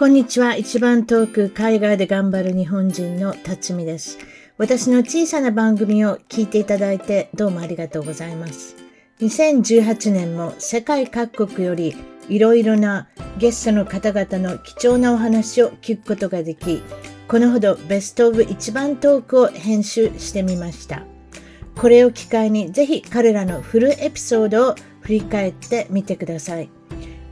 こんにちは。一番遠く海外で頑張る日本人の辰巳です。私の小さな番組を聞いていただいてどうもありがとうございます。2018年も世界各国よりいろいろなゲストの方々の貴重なお話を聞くことができ、このほどベストオブ一番トークを編集してみました。これを機会にぜひ彼らのフルエピソードを振り返ってみてください。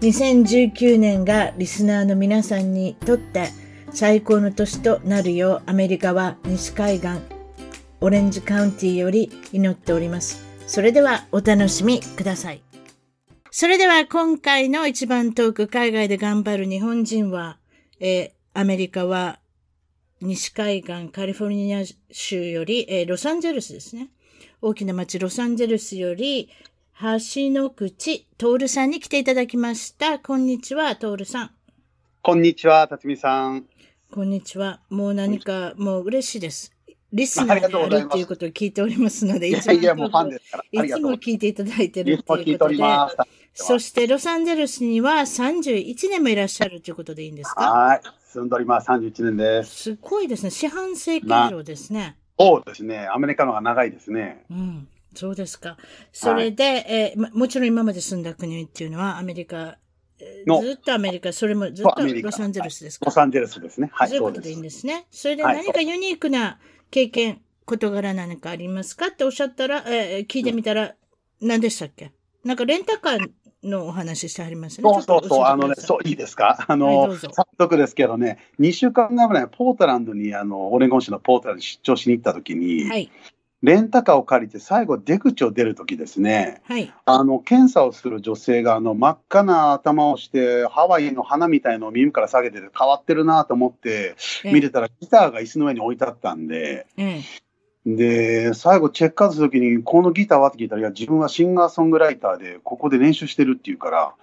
2019年がリスナーの皆さんにとって最高の年となるようアメリカは西海岸オレンジカウンティより祈っております。それではお楽しみください。それでは今回の一番遠く海外で頑張る日本人は、えー、アメリカは西海岸カリフォルニア州より、えー、ロサンゼルスですね。大きな町ロサンゼルスより、橋の口、徹さんに来ていただきました。こんにちは、徹さん。こんにちは、辰巳さん。こんにちは。もう何か、もう嬉しいです。リスナーであるっていうことを聞いておりますので、いつも聞いていただいてるっていうことで。そして、ロサンゼルスには31年もいらっしゃるということでいいんですか？はい。住んでおります。31年です。すごいですね。四半世紀以上ですね。そうですね。アメリカのが長いですね。うん。そうですか。それで、はい、えー、もちろん今まで住んだ国っていうのはアメリカ、ずっとアメリカ、それもずっとロサンゼルスですか？ロサンゼルスですね。はい。そういうことでいいんですね。それで何かユニークな経験、事柄何かありますかっておっしゃったら、えー、聞いてみたら、何でしたっけ？なんかレンタカーのお話してありますね。そうそうそう、あのね、そう、いいですか？あの、はい、早速ですけどね、2週間前ぐらい、ポートランドに、あの、オレゴン市のポートランドに出張しに行った時に、はい。レンタカーを借りて最後出口を出るときですね、はい、あの検査をする女性があの真っ赤な頭をしてハワイの花みたいのを耳から下げてて変わってるなと思って見てたらギターが椅子の上に置いてあったんで、で最後チェックアウトするときにこのギターは？って聞いたらいや自分はシンガーソングライターでここで練習してるっていうから、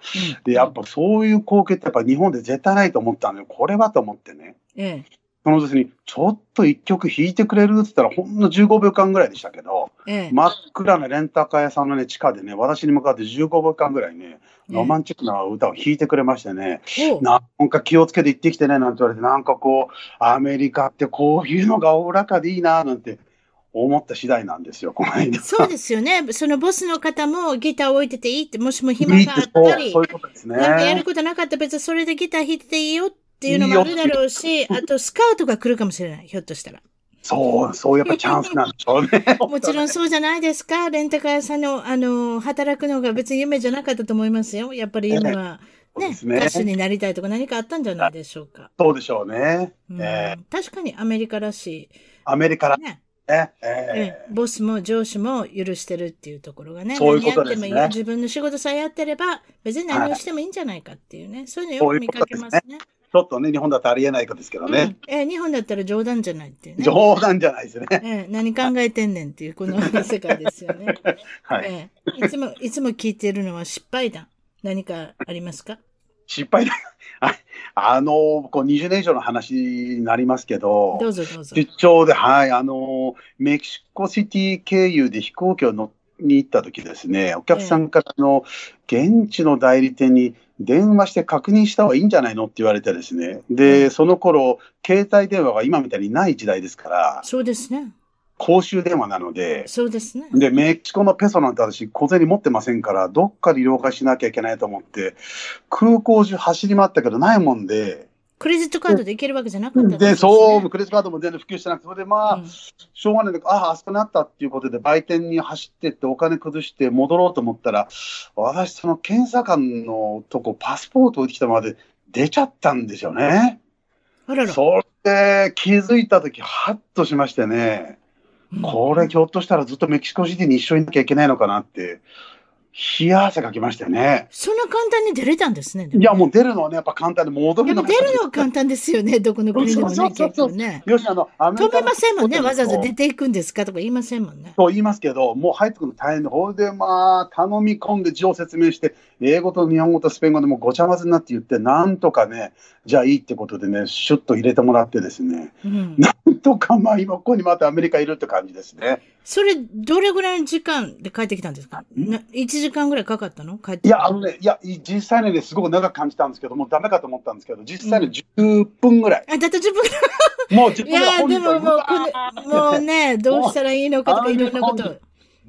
でやっぱそういう光景ってやっぱ日本で絶対ないと思ったんでこれはと思ってね。その女性に、ちょっと一曲弾いてくれるって言ったら、ほんの15秒間ぐらいでしたけど、ええ、真っ暗なレンタカー屋さんのね、地下でね、私に向かって15秒間ぐらいね、ロマンチックな歌を弾いてくれましてね、え、なんか気をつけて行ってきてね、なんて言われて、なんかこう、アメリカってこういうのがおおらかでいいな、なんて。思った次第なんですよ、この間。そうですよね。そのボスの方もギターを置いてていいって、もしも暇があったり、そういうことですね。なんかやることなかったら別にそれでギター弾いてていいよってっていうのもあるだろうし、あとスカウトが来るかもしれない、ひょっとしたら。そう、そうやっぱチャンスなんでしょうね。もちろんそうじゃないですか。レンタカー屋さんの、あの、働くのが別に夢じゃなかったと思いますよ。やっぱり夢は。ね、ね歌手になりたいとか何かあったんじゃないでしょうか。そうでしょうね。うんえー、確かにアメリカらしい。アメリカら、ね。ええー、ボスも上司も許してるっていうところがね。そういうことですね。自分の仕事さえやってれば、別に何をしてもいいんじゃないかっていうね。はい、そういうのよく見かけますね。ちょっとね、日本だとありえないかですけどね。うん、えー、日本だったら冗談じゃないっていうね。冗談じゃないですね。えー、何考えてんねんっていう、この世界ですよね。はい、えー、いつも、いつも聞いているのは失敗談。何かありますか？失敗談 あの、こう20年以上の話になりますけど、どうぞどうぞ。出張で、はい、あの、メキシコシティ経由で飛行機を乗に行った時ですね、お客さんからの現地の代理店に電話して確認した方がいいんじゃないのって言われてですね。で、その頃、携帯電話が今みたいにない時代ですから。そうですね。公衆電話なので。そうですね。で、メキシコのペソなんて私、小銭持ってませんから、どっかで了解しなきゃいけないと思って、空港中走り回ったけどないもんで、クレジットカードでいけるわけじゃなかったで、ね、そう、クレジットカードも全然普及してなくて、それでまあ、うん、しょうがないで、ああ、あそこにあったっていうことで、売店に走ってってお金崩して戻ろうと思ったら、私、その検査官のとこ、パスポート置いてきたまで出ちゃったんですよね。あらら。それで気づいたとき、はっとしましてね、うん、これ、ひょっとしたらずっとメキシコシティに一緒にいなきゃいけないのかなって。冷や汗かきましたよね。そんな簡単に出れたんですね。いや、もう出るのはね、やっぱ簡単で戻るのが。出るのは簡単ですよね、どこの国でもね、結構ね。よし、あの、アメリカ止めませんもんね、わざわざ出ていくんですかとか言いませんもんね。そう言いますけど、もう入ってくるの大変で、ほいで、まあ、頼み込んで字を説明して、英語と日本語とスペイン語でもごちゃ混ぜになって言って、なんとかね、じゃあいいってことでね、シュッと入れてもらってですね、うん、なんとかまあ、今ここにまたアメリカいるって感じですね。それ、どれぐらいの時間で帰ってきたんですか？な ?1 時間ぐらいかかったの？帰っていや、あのね、いや、実際にね、すごく長く感じたんですけど、もうダメかと思ったんですけど、実際に10分ぐらい。うん、あ、だって10分ぐらい。もう10分ぐらい。いや、でももう、これ、もうね、どうしたらいいのかとかいろんなこと。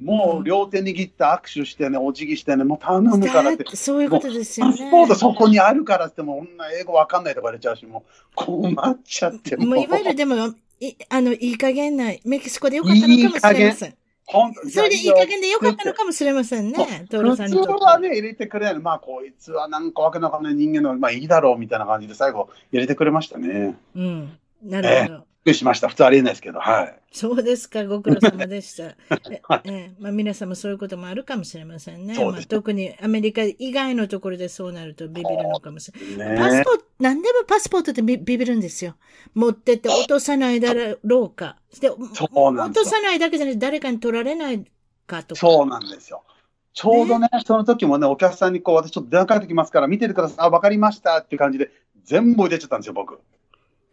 もう両手握って握手してね、お辞儀してね、もう頼むからって。そういうことですよね。パスポートそこにあるからっても、女英語わかんないとか言われちゃうし、もう困っちゃっても。もういわゆるでも、いあの、いい加減な、メキシコでよかったのかもしれません。いいそれでいい加減でよかったのかもしれませんね、トールさんに普通はね、入れてくれない。まあ、こいつはなんかわけのわかんない人間の、まあいいだろうみたいな感じで最後入れてくれましたね。うん。なるほど。くりしました。普通ありえないですけど、はい。そうですか、ご苦労様でした。ええまあ、皆さんもそういうこともあるかもしれませんね。まあ、特にアメリカ以外のところでそうなるとビビるのかもしれない。ね、パスポート、何でもパスポートってビビるんですよ。持ってって落とさないだろうか。で落とさないだけじゃなくて誰かに取られないかとか。そうなんですよ。ちょうどね、ねその時もね、お客さんにこう、私ちょっと電話かけてきますから、見ててください。あ、わかりましたっていう感じで、全部入れちゃったんですよ、僕。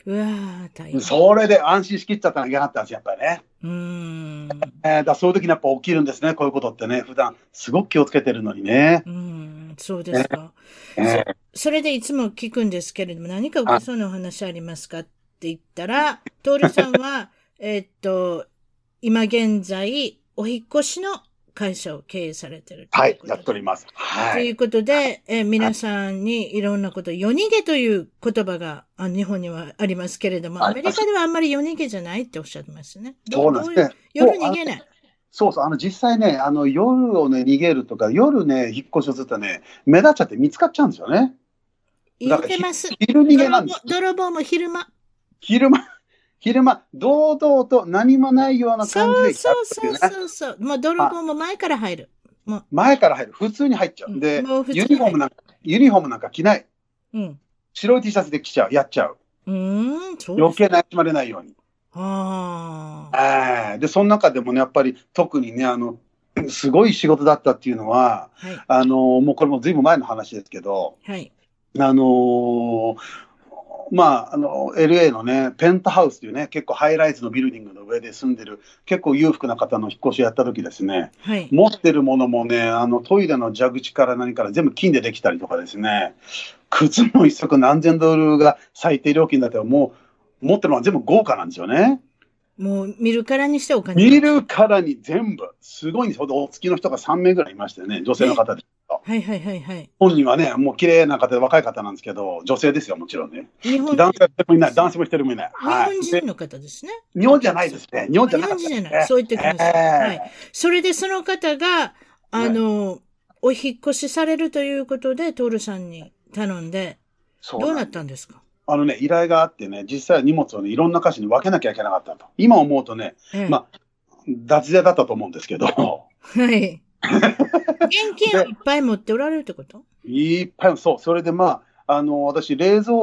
うわ大変。それで安心しきっちゃったのが嫌だったんですやっぱりね。うん。えー、だそういう時にやっぱ起きるんですね、こういうことってね。普段すごく気をつけてるのにね。うん、そうですか。えー、そそれでいつも聞くんですけれども、何かおそうなお話ありますかって言ったら、徹さんは、えっと、今現在、お引越しの会社を経営されてるはい、やっております。はい。ということで、えー、皆さんにいろんなこと、夜逃げという言葉があ日本にはありますけれども、アメリカではあんまり夜逃げじゃないっておっしゃってますね。そうなんですね。夜逃げない？そうそう、あの実際ね、あの夜をね、逃げるとか、夜ね、引っ越しをするとね、目立っちゃって見つかっちゃうんですよね。言ってます。昼逃げなんです泥棒も昼間。昼間。昼間、堂々と何もないような感じで、ね、そうそうそうそう。もう泥棒も前から入る。もう前から入る。普通に入っちゃう。で、ユニフォームなんか、ユニフォームなんか着ない。うん。白い T シャツで着ちゃう。やっちゃう。うん、そう余計なやまれないように。ああ。で、その中でもね、やっぱり特にね、あの、すごい仕事だったっていうのは、はい、あの、もうこれもずいぶん前の話ですけど、はい。あのまあ、あの、LA のね、ペントハウスというね、結構ハイライズのビルディングの上で住んでる、結構裕福な方の引っ越しやった時ですね、はい、持ってるものもね、あの、トイレの蛇口から何から全部金でできたりとかですね、靴も一足何千ドルが最低料金だったらもう、持ってるのは全部豪華なんですよね。もう見るからにしてお金見るからに全部、すごいんですよ。お付きの人が3名ぐらいいましたよね、女性の方で。はいはいはいはい。本人はね、もう綺麗な方で若い方なんですけど、女性ですよ、もちろんね。日本男性もいない、男性も一人もいない。日本人の方ですね。日本じゃないですね。日本じゃない、日本人じゃない。そう言ってください。はい。それでその方が、あの、お引越しされるということで、トールさんに頼んで、どうなったんですか？あのね、依頼があってね、実際は荷物をね、いろんな箇所に分けなきゃいけなかったと。今思うとね、ええ、まあ、脱税だったと思うんですけど。はい。現金をいっぱい持っておられるってこと？いっぱい、そう。それでまあ、あの、私、冷蔵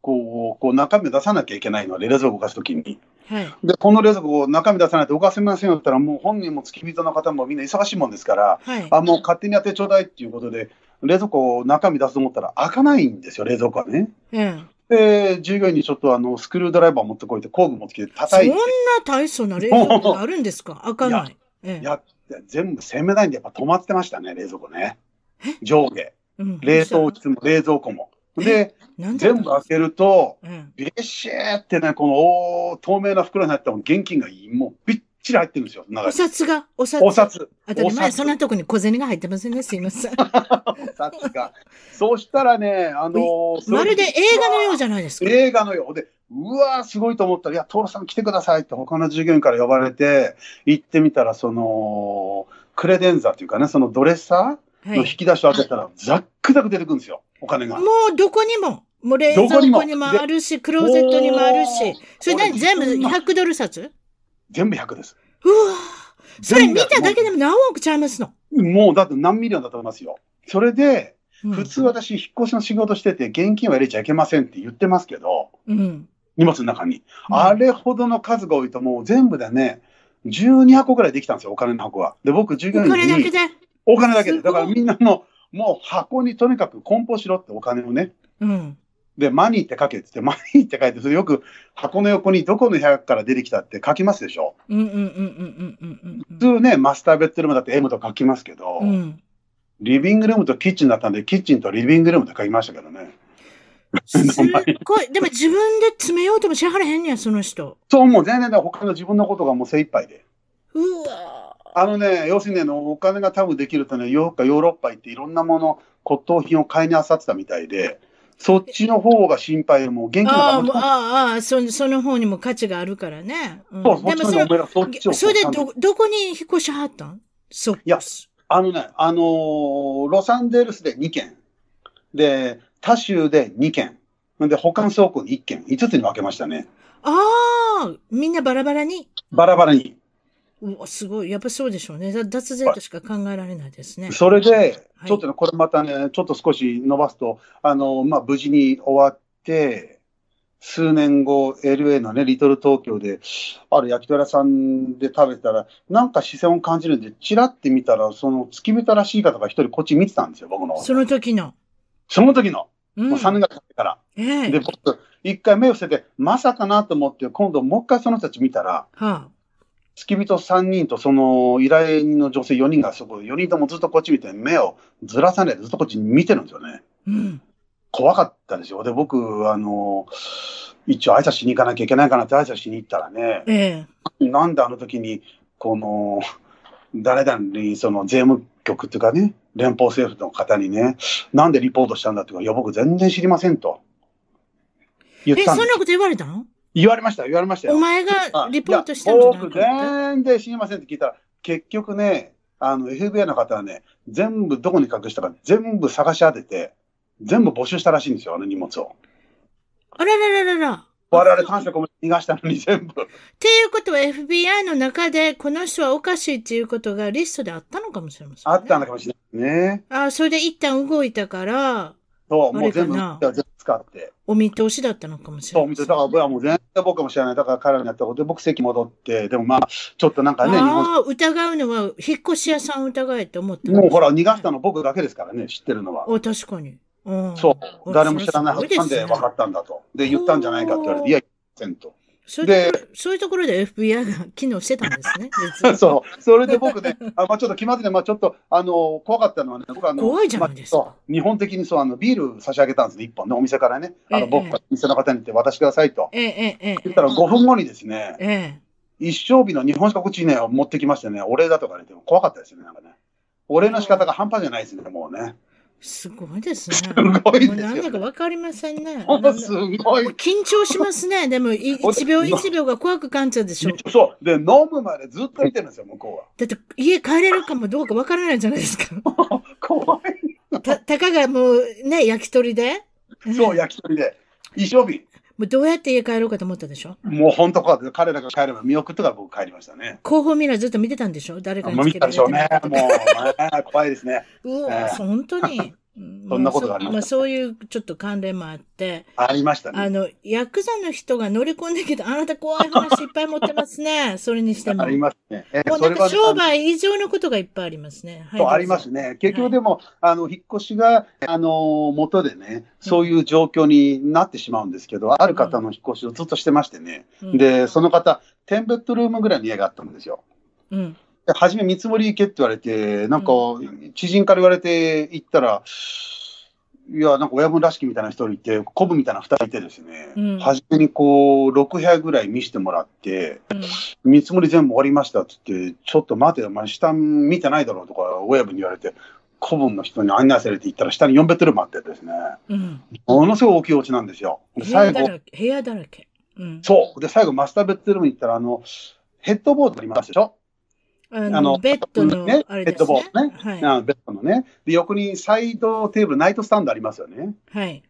庫を、こう、中身を出さなきゃいけないので、冷蔵庫を動かすときに。はい。で、この冷蔵庫を中身出さないと動かせませんよって言ったら、もう本人も付き人の方もみんな忙しいもんですから、はい、あ、もう勝手にやってちょうだいっていうことで、冷蔵庫を中身出すと思ったら開かないんですよ、冷蔵庫はね。うん。で、従業員にちょっとあの、スクルードライバー持ってこいって工具持ってきて叩いて。そんな大層な冷蔵庫あるんですか？開かない。いや、や全部攻めないんでやっぱ止まってましたね、冷蔵庫ね。上下。うん、冷凍室も冷蔵庫も。で、全部開けると、うん、ビシーってね、この透明な袋に入った現金がもうびっちり入ってるんですよ。お札がお札。お札。当たり前、そんなとこに小銭が入ってませんね。すいません。お札が。そうしたらね、あのー、まるで映画のようじゃないですか。映画のようで、うわー、すごいと思ったら、いや、徹さん来てくださいって他の従業員から呼ばれて、行ってみたら、その、 credenza っていうかね、そのドレッサーの引き出しを開けたら、ザックザク出てくるんですよ、お金が。もうどこにも。もう冷蔵庫にもあるし、クローゼットにもあるし。それ何全部100ドル札？全部100です。うわそれ見ただけでも何億ちゃいますの？もうだって何 million だと思いますよ。それで、うん、普通私、引っ越しの仕事してて、現金は入れちゃいけませんって言ってますけど、うん、荷物の中に、うん。あれほどの数が多いと、もう全部でね、12箱ぐらいできたんですよ、お金の箱は。で、僕、従業員に。お金だけで？お金だけで。だからみんなの、もう箱にとにかく梱包しろってお金をね。うん。で、マニーって書けって言って、マニーって書いて、それよく箱の横にどこの部屋から出てきたって書きますでしょ？うんうんうんうんうんうん。普通ね、マスターベッドルームだって M と書きますけど、うん、リビングルームとキッチンだったんで、キッチンとリビングルームって書きましたけどね。すっごい。でも自分で詰めようともしはらへんねや、その人。そう、もう全然他の自分のことがもう精一杯で。うわあのね、要するにね、お金が多分できるとね、ヨーロッパ行っていろんなもの、骨董品を買いにあさってたみたいで、そっちの方が心配もう元気なああ、ああ、そその方にも価値があるからね。うん、そう、でもそれそそれでど、どこに引っ越しはったん？そいや、あのね、あのー、ロサンゼルスで2軒。で、他州で2軒。で、保管倉庫に1軒。5つに分けましたね。ああ、みんなバラバラに？バラバラに。うすごい。やっぱそうでしょうね。脱税としか考えられないですね。それで、ちょっとね、これまたね、ちょっと少し伸ばすと、あの、まあ、無事に終わって、数年後、LA のね、リトル東京で、ある焼き鳥屋さんで食べたら、なんか視線を感じるんで、チラって見たら、その付き人らしい方が一人こっち見てたんですよ、僕の。その時の。その時の。うん、もう3年ぐらい経ってから。えー、で、僕、一回目を捨てて、まさかなと思って、今度もう一回その人たち見たら、はあ、付き人3人とその依頼人の女性4人がそこ、4人ともずっとこっち見て、目をずらさないでずっとこっち見てるんですよね。うん、怖かったですよ。で、僕、あの、一応挨拶しに行かなきゃいけないかなって挨拶しに行ったらね、ええ、なんであの時に、この、誰々にその税務局っていうかね、連邦政府の方にね、なんでリポートしたんだって言うか、いや、僕全然知りませんと。言ったんですえ、そんなこと言われたの？言われました、言われましたよ。お前がリポートしたんじゃないか僕全然知りませんって聞いたら、結局ね、あの、FBI の方はね、全部どこに隠したか全部探し当てて、全部募集したらしいんですよ、あの荷物を。あららららら。我々探査逃がしたのに全部。っていうことは FBI の中でこの人はおかしいっていうことがリストであったのかもしれません、ね、あったのかもしれないね。あそれで一旦動いたから、そう、もう全部、全部使って。お見通しだったのかもしれない、そう、だから僕はもう全然僕かもしれない。だから彼らにやったことで僕席戻って、でもまあ、ちょっとなんかね、ああ、疑うのは、引っ越し屋さん疑えって思ったもうほら、逃がしたの僕だけですからね、知ってるのは。お、確かに。うん、そう、誰も知らないはずなんで分かったんだと。で、言ったんじゃないかって言われて、いや、せんと。そういうところそういうところで FBI が機能してたんですね。そう。それで僕ね、あまあ、ちょっと気まずいね、まあ、ちょっと、あの、怖かったのはね、僕あの、怖いじゃないですか。まあ、日本的にそう、あの、ビール差し上げたんですね、一本ね、お店からね。あの、僕が店の方に言って渡してくださいと。ええ、ええ。言ったら5分後にですね、ええ。一生日の日本酒か口ね、持ってきましてね、お礼だとかね、怖かったですよね、なんかね。お礼の仕方が半端じゃないですね、もうね。すごいですね。すごいですよ。何だかわかりませんね。すごい。緊張しますね。でも、一秒一秒が怖く感じちゃうでしょ。そう。で、飲むまでずっと見てるんですよ、向こうは。だって、家帰れるかもどうかわからないじゃないですか。怖い。た、たかがもうね、焼き鳥で。そう、焼き鳥で。一生日。もうどうやって家帰ろうかと思ったでしょ？もう本当か、彼らが帰れば見送ってから僕帰りましたね。後方ミラーずっと見てたんでしょ？誰かに見たでしょうね。もう、怖いですね。うわ、本当に。そんなことがあります、まあ、そういうちょっと関連もあって。ありましたね。あの、ヤクザの人が乗り込んできて、あなた怖い話いっぱい持ってますね。それにしても。ありますね。えー、もうなんか商売以上のことがいっぱいありますね。はい、ありますね。結局でも、はい、あの、引っ越しが、あの、元でね、そういう状況になってしまうんですけど、うん、ある方の引っ越しをずっとしてましてね。うん、で、その方、10ベッドルームぐらいの家があったんですよ。うん。初め見積もり行けって言われて、なんか、知人から言われて行ったら、いや、なんか親分らしきみたいな人いて、コブみたいな二人いてですね、うん、初めにこう、6部屋ぐらい見せてもらって、うん、見積もり全部終わりましたって言って、ちょっと待てよ、お前下見てないだろうとか、親分に言われて、古文の人に案内されて行ったら、下に4ベッドルームあってですね、うん、ものすごい大きいお家なんですよ。最後、部屋だらけ。うん、そう。で、最後、マスターベッドルームに行ったら、あの、ヘッドボードありますでしょ？あの、ベッドの、ね、ベッドボードね。はい、ベッドのね。で、横にサイドテーブル、ナイトスタンドありますよね。はい。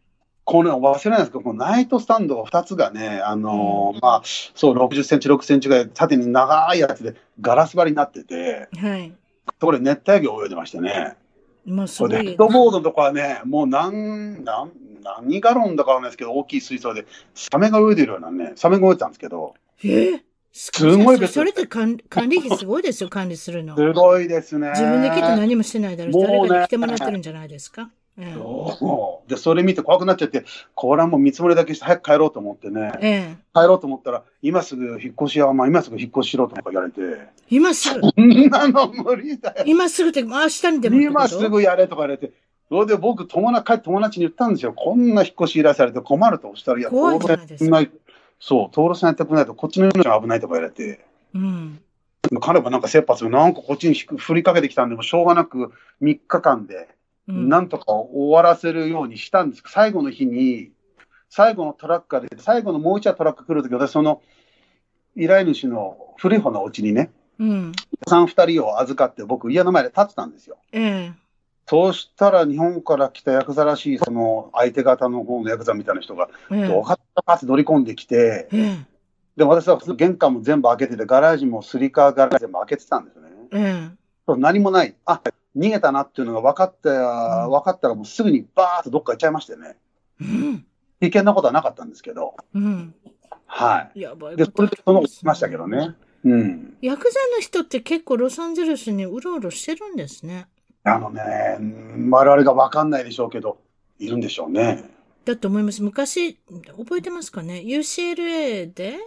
この忘れないですけど、このナイトスタンドが2つがね、あのーうん、まあ、そう、60センチ、6センチぐらい、縦に長いやつで、ガラス張りになってて、はい。ところで熱帯魚泳いでましてね。まあ、そうヘッドボードのとこはね、もう何、何、何ガロンだからないですけど、大きい水槽で、サメが泳いでるようなね、サメが泳いでたんですけど。えーすごいそれって管 管理費すごいですよ、管理するの。すごいですね。自分で来て何もしてないだろう。誰かに来てもらってるんじゃないですか。ええ、で、それ見て怖くなっちゃって、これはもう見積もりだけして早く帰ろうと思ってね、ええ、帰ろうと思ったら、今すぐ引っ越しは、まあ今すぐ引っ越ししろとか言われて、今すぐそんなの無理だよ。今すぐって、明日にでも今すぐやれとか言われて、それで僕、友達、友達に言ったんですよ。こんな引っ越し依頼されて困ると。おしたら、いや、登録せない。そう、登録されてくないと、こっちの命が危ないとか言われて。うん。彼はなんか切羽詰め、なんかこっちに振りかけてきたんで、もしょうがなく3日間で、なんとか終わらせるようにしたんです、うん、最後の日に、最後のトラックが出て、最後のもう一羽トラック来るとき、私、その依頼主の古い方のお家にね、うん、3、2人を預かって、僕、家の前で立ってたんですよ。ええ、そうしたら、日本から来たヤクザらしい、その相手方の方のヤクザみたいな人が、どうかって乗り込んできて、ええ、で私は玄関も全部開けてて、ガラージもスリカーガラージ全部開けてたんですよね。ええ、何もない。あ逃げたなっていうのが分かった、分かったらもうすぐにバーッとどっか行っちゃいましてね。うん、危険なことはなかったんですけど。うん、はい。やばいで、それでその落ちましたけどね。うん。ヤクザの人って結構ロサンゼルスにうろうろしてるんですね。あのね、我々が分かんないでしょうけど、いるんでしょうね。だと思います。昔、覚えてますかね ?UCLA で、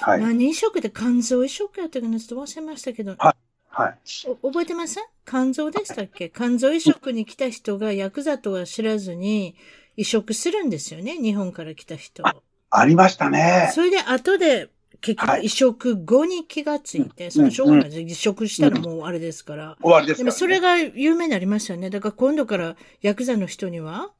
はい、何移植で肝臓移植やったかな？ちょっと忘れましたけど。はい。はい。覚えてません肝臓でしたっけ？肝臓移植に来た人がヤクザとは知らずに移植するんですよね？日本から来た人。あありましたね。それで後で結局移植後に気がついて、はい、そのしょうがないです。移植したらもうあれですから。終わりですから、ね、でもそれが有名になりましたよね。だから今度からヤクザの人には、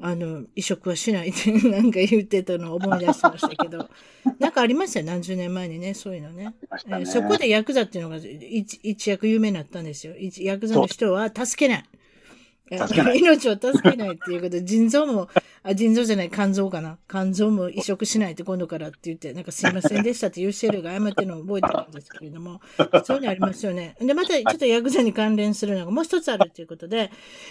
あの、移植はしないってなんか言ってたのを思い出しましたけど、なんかありましたよ、何十年前にね、そういうのね。ねえー、そこでヤクザっていうのが一一躍有名になったんですよ。ヤクザの人は助けない。命を助けないっていうことで、腎臓も、あ、腎臓じゃない、肝臓かな。肝臓も移植しないって今度からって言って、なんかすいませんでしたってユーシェルが謝ってるのを覚えてるんですけれども、そういうのありますよね。で、またちょっとヤクザに関連するのがもう一つあるということで、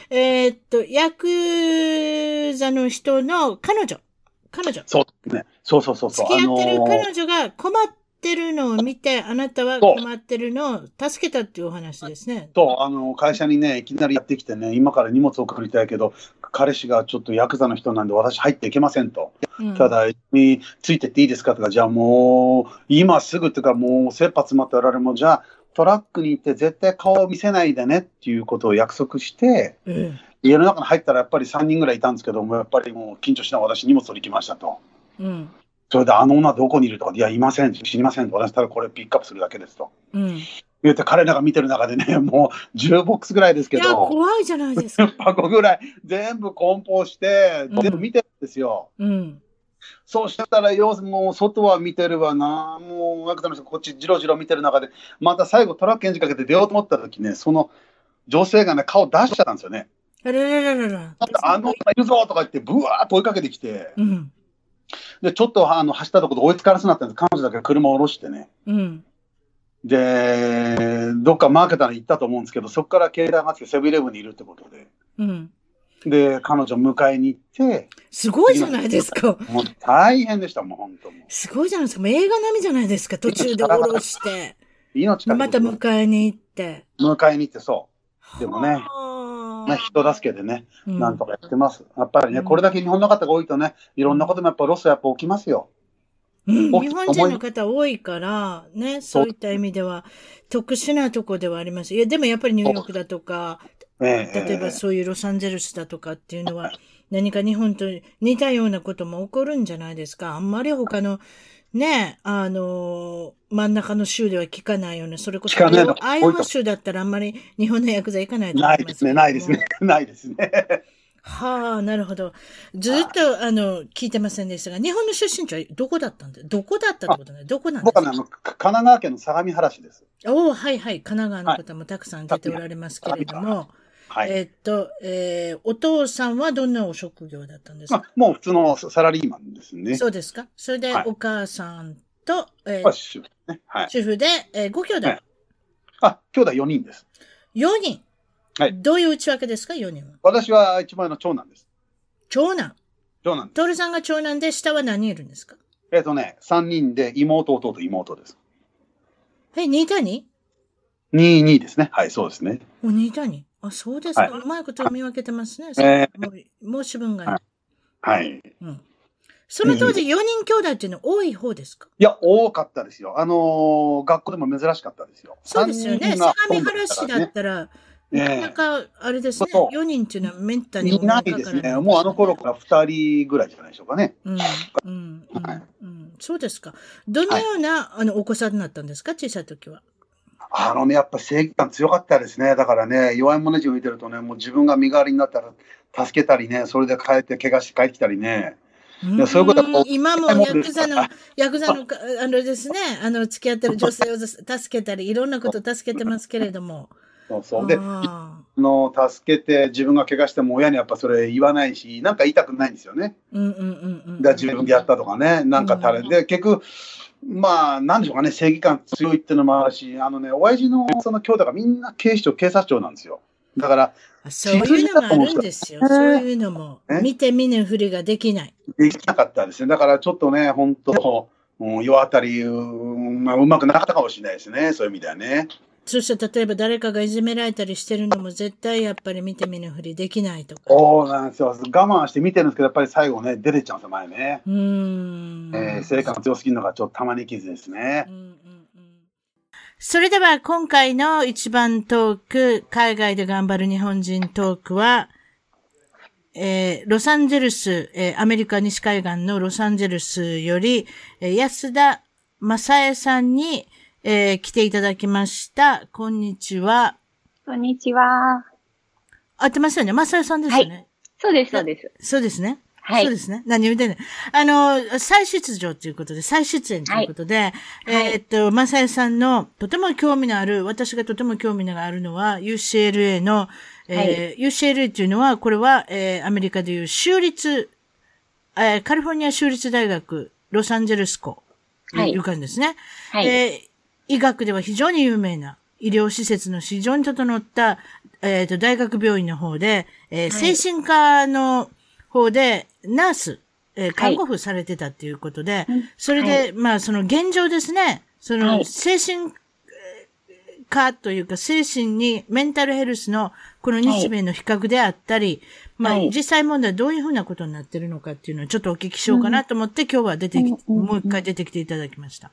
えー、っと、ヤクザの人の彼女。彼女。そうね。そうそうそうそう。付き合ってる彼女が困っってるのを見て、あなたは困ってるのを助けたっていうお話ですね。そう、あの、会社にね、いきなりやってきてね、今から荷物を送りたいけど、彼氏がちょっとヤクザの人なんで私入っていけませんと。うん、ただ、についてっていいですか？とか、じゃあもう、今すぐっていうか、もう切羽詰まっておられるも、じゃあ、トラックに行って絶対顔を見せないでねっていうことを約束して、うん、家の中に入ったらやっぱり3人ぐらいいたんですけども、やっぱりもう緊張しながら私荷物取り来ましたと。うんそれであの女どこにいるとか、いや、いません、知りませんと、私ただこれピックアップするだけですと。うん、言って、彼らが見てる中でね、もう10ボックスぐらいですけど、いや、怖いじゃないですか。箱ぐらい、全部梱包して、全部見てるんですよ。うん、そうしたら、要するにもう外は見てるわな、もう、ワクザの人、こっちじろじろ見てる中で、また最後、トラックエンジンかけて出ようと思った時ね、その女性がね、顔出しちゃったんですよね。あららららあの、いるぞとか言って、ぶわーっと追いかけてきて、うんで、ちょっとあの走ったところで追いつかれそうになったんです。彼女だけ車を下ろしてね。うん。で、どっかマーケターに行ったと思うんですけど、そこから携帯がつけセブンイレブンにいるってことで。うん。で、彼女迎えに行って。すごいじゃないですか。もう大変でした、もう本当もすごいじゃないですか。もう映画並みじゃないですか。途中で下ろして。命また迎えに行って。迎えに行って、そう。でもね。ね、人助けでね、なんとかやってます。やっぱりね、これだけ日本の方が多いとね、いろんなこともやっぱロスやっぱ起きますよ。うん、日本人の方多いから、ね、そういった意味では、特殊なとこではあります。いや、でもやっぱりニューヨークだとか、え例えばそういうロサンゼルスだとかっていうのは、何か日本と似たようなことも起こるんじゃないですか。あんまり他のね、あの、真ん中の州では聞かないような、それこそ、アイオワ州だったらあんまり日本の薬剤行かないと思いますないですね、ないですね、ないですね。はあ、なるほど。ずっと、あの、聞いてませんでしたが、日本の出身地はどこだったんでどこだったってことね。どこなんですか？僕は、ね、神奈川県の相模原市です。おおはいはい。神奈川の方もたくさん出ておられますけれども、はい、えー、っと、えー、お父さんはどんなお職業だったんですか、まあ、もう普通のサラリーマンですね。そうですか？それで、お母さんと、はい、えー、主婦、ねはい、主婦で、えー、ご兄弟、はい、あ、兄弟4人です。4人はい。どういう内訳ですか、4人は。私は一番の長男です。長男長男徹さんが長男で、下は何人いるんですか？えっ、ー、とね、3人で妹、弟、妹です。え、2対 2?2、2ですね。はい、そうですね。お、2対 2? あ、そうですか。はい、うまいこと見分けてますね。えー、申し分がはい。うん。その当時、4人兄弟っていうのは多い方ですか、いや、多かったですよ。あのー、学校でも珍しかったですよ。そうですよね。相模原市だったら、なかなか、あれですね、4人っていうのはめったにいないですね。もうあの頃から2人ぐらいじゃないでしょうかね。うん。うん。はい、うん。そうですか。どのような、はい、あの、お子さんになったんですか？小さい時は。あのね、やっぱ正義感強かったですね。だからね、弱い者たちを見てるとね、もう自分が身代わりになったら助けたりね、それで帰って怪我して帰ってきたりね。いそういうことは今もヤクザの、ヤクザの、あのですね、あの、付き合ってる女性を助けたり、いろんなこと助けてますけれども。そうそう。で、の助けて自分が怪我しても親にやっぱそれ言わないし、なんか言いたくないんですよね。うんうんうんうん。だ自分でやったとかね、なんかたれで、結局、まあ、なんでしょうかね、正義感強いっていうのもあるし、あのね、親父のその兄弟がみんな警視庁、警察庁なんですよ。だから、そういうのもあるんですよ。そういうのも。見て見ぬふりができない。できなかったですね。だからちょっとね、本当、うん、世当たり、うんまあ、うまくなかったかもしれないですね。そういう意味ではね。そして例えば誰かがいじめられたりしてるのも絶対やっぱり見て見ぬふりできないとか。そうなんですよ。我慢して見てるんですけど、やっぱり最後ね、出てっちゃうんですよ、前ね。うん。えー、成果が強すぎるのがちょっと玉ねぎずですね。うんうんそれでは今回の一番トーク、海外で頑張る日本人トークは、えー、ロサンゼルス、えー、アメリカ西海岸のロサンゼルスより、えー、安田正恵さんに、えー、来ていただきました。こんにちは。こんにちは。合ってますよね正恵さんですよね、はい、そうです、そうです。そうですね。はい。そうですね。何を言ってんのあの、再出場ということで、再出演ということで、はい、えー、っと、まさやさんのとても興味のある、私がとても興味があるのは、UCLA の、えー、はい、UCLA というのは、これは、えー、アメリカでいう州立、えー、カリフォルニア州立大学、ロサンゼルス校、はい。いう感じですね。はい。えー、医学では非常に有名な、医療施設の非常に整った、えっ、ー、と、大学病院の方で、えー、精神科の方で、ナース、えー、看護婦されてたっていうことで、はい、それで、はい、まあ、その現状ですね、その、精神科というか、精神に、メンタルヘルスの、この日米の比較であったり、まあ、実際問題どういうふうなことになってるのかっていうのをちょっとお聞きしようかなと思って、今日は出てき、もう一回出てきていただきました。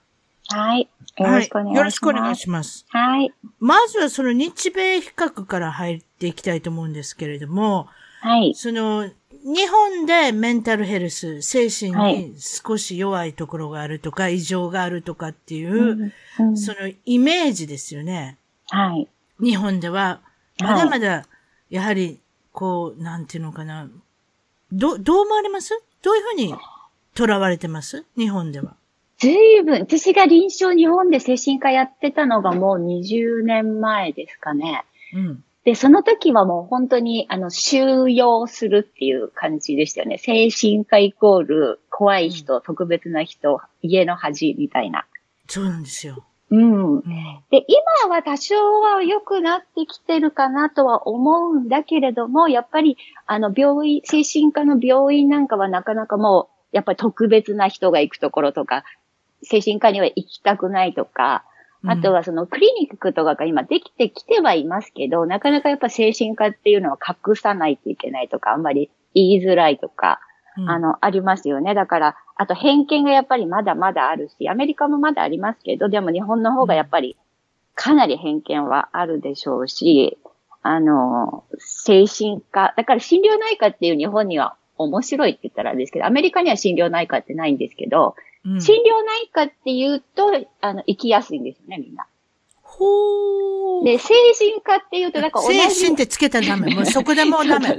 はい。よろしくお願いします。よろしくお願いします。はい。まずはその日米比較から入っていきたいと思うんですけれども、はい。その、日本でメンタルヘルス、精神に少し弱いところがあるとか、はい、異常があるとかっていう、うんうん、そのイメージですよね。はい。日本では、まだまだ、やはり、こう、なんていうのかな。ど、どう思われます？どういうふうに囚われてます？日本では。ずいぶん、私が臨床日本で精神科やってたのがもう20年前ですかね。うん。で、その時はもう本当に、あの、収容するっていう感じでしたよね。精神科イコール、怖い人、うん、特別な人、家の恥みたいな。そうなんですよ。うん。で、今は多少は良くなってきてるかなとは思うんだけれども、やっぱり、あの、病院、精神科の病院なんかはなかなかもう、やっぱり特別な人が行くところとか、精神科には行きたくないとか、あとはそのクリニックとかが今できてきてはいますけど、なかなかやっぱ精神科っていうのは隠さないといけないとか、あんまり言いづらいとか、うん、あの、ありますよね。だから、あと偏見がやっぱりまだまだあるし、アメリカもまだありますけど、でも日本の方がやっぱりかなり偏見はあるでしょうし、あの、精神科、だから心療内科っていう日本には面白いって言ったらあれですけど、アメリカには心療内科ってないんですけど、心療内科って言うと、あの、行きやすいんですよね、みんな。ほー。で、精神科って言うと、なんか同じ。精神ってつけたらダメ。もう そこでもうダメ。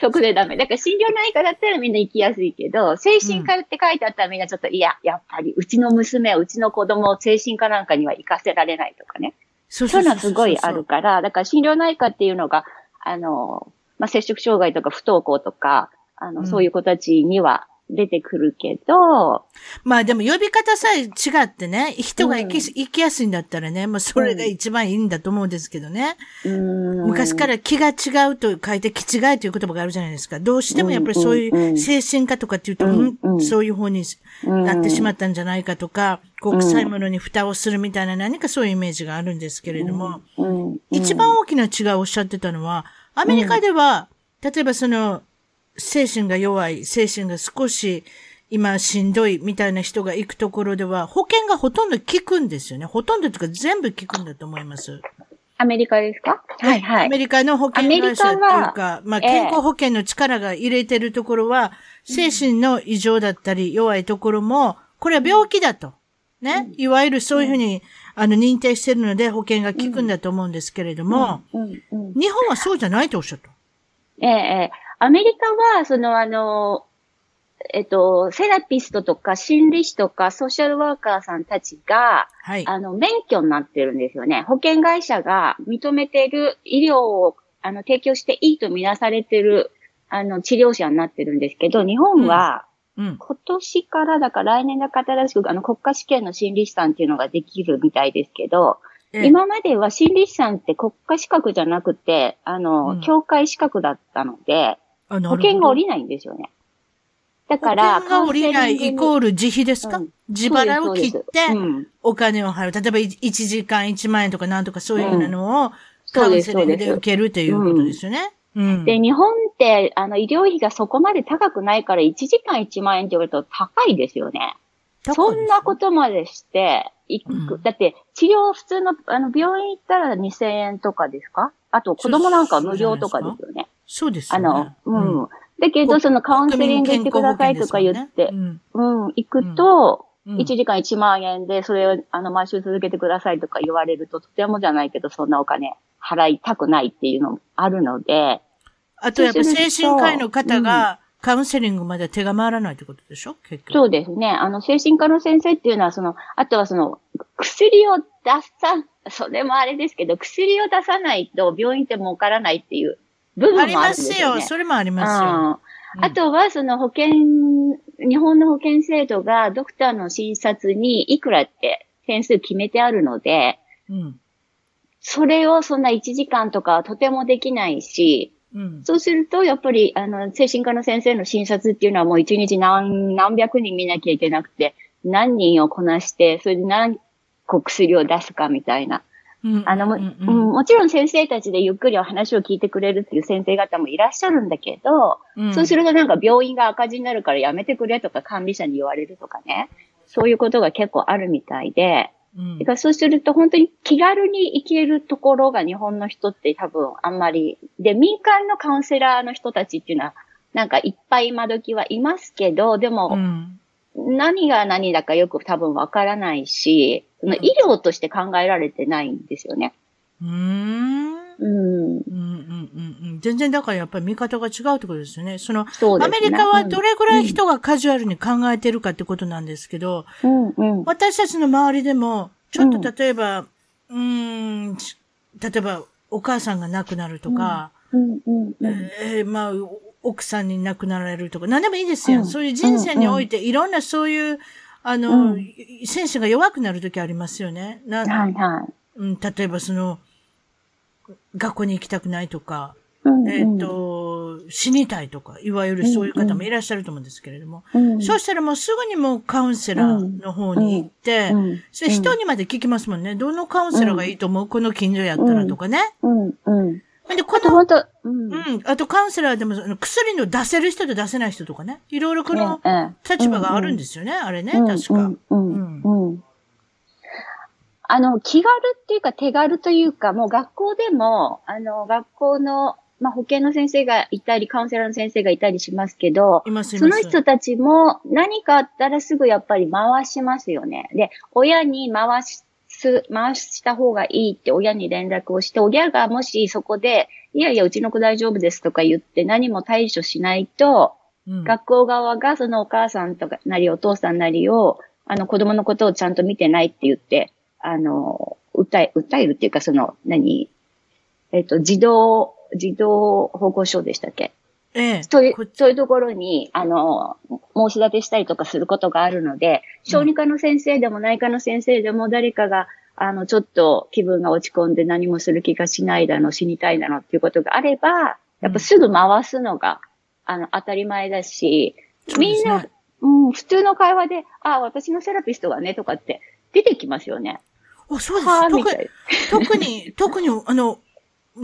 そこでダメ。だから心療内科だったらみんな行きやすいけど、精神科って書いてあったらみんなちょっと、いや、やっぱり、うちの娘、うちの子供を精神科なんかには行かせられないとかね。そういうのはすごいあるから、だから心療内科っていうのが、あの、まあ、摂食障害とか不登校とか、あの、うん、そういう子たちには出てくるけど。まあでも呼び方さえ違ってね、人が行き,、行きやすいんだったらね、もうそれが一番いいんだと思うんですけどね。うん、昔から気が違うと書いて気違いという言葉があるじゃないですか。どうしてもやっぱりそういう精神科とかっていうと、うんうん、そういう方になってしまったんじゃないかとか、国際ものに蓋をするみたいな何かそういうイメージがあるんですけれども、一番大きな違いをおっしゃってたのは、アメリカでは、例えばその、精神が弱い、精神が少し今しんどいみたいな人が行くところでは、保険がほとんど効くんですよね。ほとんどというか全部効くんだと思います。アメリカですか？はいはい。アメリカの保険会社っていうか、まあ健康保険の力が入れてるところは、精神の異常だったり弱いところも、これは病気だと。ね。いわゆるそういうふうに、あの、認定してるので保険が効くんだと思うんですけれども、日本はそうじゃないとおっしゃった。ええ、アメリカは、その、あの、えっと、セラピストとか心理師とかソーシャルワーカーさんたちが、はい、あの、免許になってるんですよね。保険会社が認めている医療を、あの、提供していいとみなされてる、あの、治療者になってるんですけど、日本は、うん、今年からだから来年だから新しく、あの、国家試験の心理師さんっていうのができるみたいですけど、今までは心理師さんって国家資格じゃなくて、あの、うん、協会資格だったので、保険が下りないんですよね。だから、保険が下りないイコール自費ですか、うん、自腹を切って、お金を払う。例えば1時間1万円とかなんとかそういうのを、カウンセリングで受けるということですよね？うん、で、日本って、あの、医療費がそこまで高くないから、1時間1万円って言われると高いですよね。そんなことまでして、行く、うん、だって、治療普通の、あの、病院行ったら2000円とかですか？あと、子供なんか無料とかですよね。そうですよね。あの、うん。だけど、そのカウンセリング行ってくださいとか言って、うん、うん、行くと、1時間1万円で、それを、あの、毎週続けてくださいとか言われると、とてもじゃないけど、そんなお金払いたくないっていうのもあるので。あと、やっぱ精神科医の方が、カウンセリングまで手が回らないってことでしょ？結局。そうですね。あの、精神科の先生っていうのは、その、あとはその、薬を出さ、それもあれですけど、薬を出さないと病院って儲からないっていう部分もあるんですよ、ね。ありますよ。それもありますよ。うん、あとは、その保険、日本の保険制度がドクターの診察にいくらって点数決めてあるので、うん、それをそんな1時間とかはとてもできないし、うん、そうすると、やっぱり、あの、精神科の先生の診察っていうのはもう1日何、何百人見なきゃいけなくて、何人をこなして、それで何個薬を出すかみたいな。あのも、もちろん先生たちでゆっくりお話を聞いてくれるっていう先生方もいらっしゃるんだけど、うん、そうするとなんか病院が赤字になるからやめてくれとか管理者に言われるとかね、そういうことが結構あるみたいで、うん、だからそうすると本当に気軽に行けるところが日本の人って多分あんまり、で、民間のカウンセラーの人たちっていうのは、なんかいっぱい今時はいますけど、でも、うん。何が何だかよく多分わからないし、その医療として考えられてないんですよね。うん。うん。うんうんうん全然だからやっぱり見方が違うってことですよね。その、そね、アメリカはどれぐらい人がカジュアルに考えてるかってことなんですけど、うんうん、私たちの周りでも、ちょっと例えば、うん、ん、例えばお母さんが亡くなるとか、えー、まあ、奥さんに亡くなられるとか、何でもいいですよ。うん、そういう人生において、いろんなそういう、あの、うん、選手が弱くなるときありますよね。なはいはい。うん、例えばその、学校に行きたくないとか、うんうん、えっ、ー、と、死にたいとか、いわゆるそういう方もいらっしゃると思うんですけれども、うん。うん、そうしたらもうすぐにもうカウンセラーの方に行って、うん。うん、それ人にまで聞きますもんね。どのカウンセラーがいいと思う、この近所やったらとかね。うん。うんで、この、うん、うん。あとカウンセラーでも、薬の出せる人と出せない人とかね。いろいろこの立場があるんですよね、あれね、確か。うん。うん。あの、気軽っていうか手軽というか、もう学校でも、あの、学校の、まあ、保健の先生がいたり、カウンセラーの先生がいたりしますけど、いますその人たちも何かあったらすぐやっぱり回しますよね。で、親に回しす、回した方がいいって親に連絡をして、親がもしそこで、いやいや、うちの子大丈夫ですとか言って何も対処しないと、うん、学校側がそのお母さんとかなりお父さんなりを、あの子供のことをちゃんと見てないって言って、あの、訴え、訴えるっていうか、その、何えっ、と、児童、児童保護所でしたっけ？ええ。そういう、そういうところに、あの、申し立てしたりとかすることがあるので、小児科の先生でも内科の先生でも誰かが、あの、ちょっと気分が落ち込んで何もする気がしないだの、死にたいだのっていうことがあれば、やっぱすぐ回すのが、あの、当たり前だし、みんな、うん、普通の会話で、あ、私のセラピストがね、とかって出てきますよね。あ、そうです。特に、特に、あの、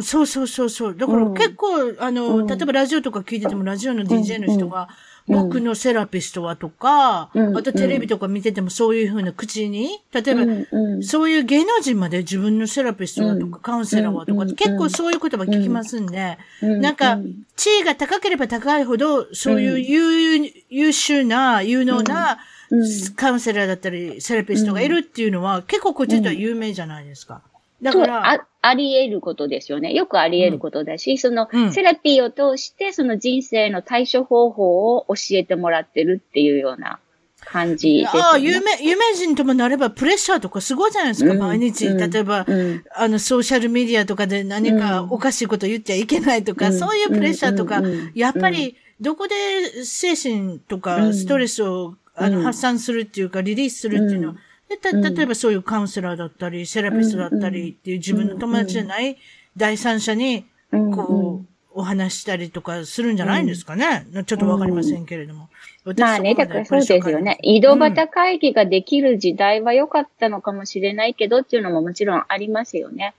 そうそうそうそう。だから結構、うん、あの、うん、例えばラジオとか聞いてても、ラジオの DJ の人が、僕のセラピストはとか、うん、あとテレビとか見ててもそういうふうな口に、例えば、そういう芸能人まで自分のセラピストはとか、カウンセラーはとか、結構そういう言葉聞きますんで、なんか、地位が高ければ高いほど、そういう優優秀な、有能な、カウンセラーだったり、セラピストがいるっていうのは、結構こっちでは有名じゃないですか。だから、ああり得ることですよね。よくあり得ることだし、うん、その、セラピーを通して、その人生の対処方法を教えてもらってるっていうような感じね。ああ、有名、有名人ともなればプレッシャーとかすごいじゃないですか、うん、毎日。例えば、うん、あの、ソーシャルメディアとかで何かおかしいこと言っちゃいけないとか、そういうプレッシャーとか、やっぱり、どこで精神とかストレスを、あの、発散するっていうか、リリースするっていうのは、で、た、例えばそういうカウンセラーだったり、セラピストだったりっていう自分の友達じゃない第三者に、こう、お話したりとかするんじゃないんですかね、ちょっとわかりませんけれども。まあね、だからそうですよね。井戸端会議ができる時代は良かったのかもしれないけどっていうのももちろんありますよね。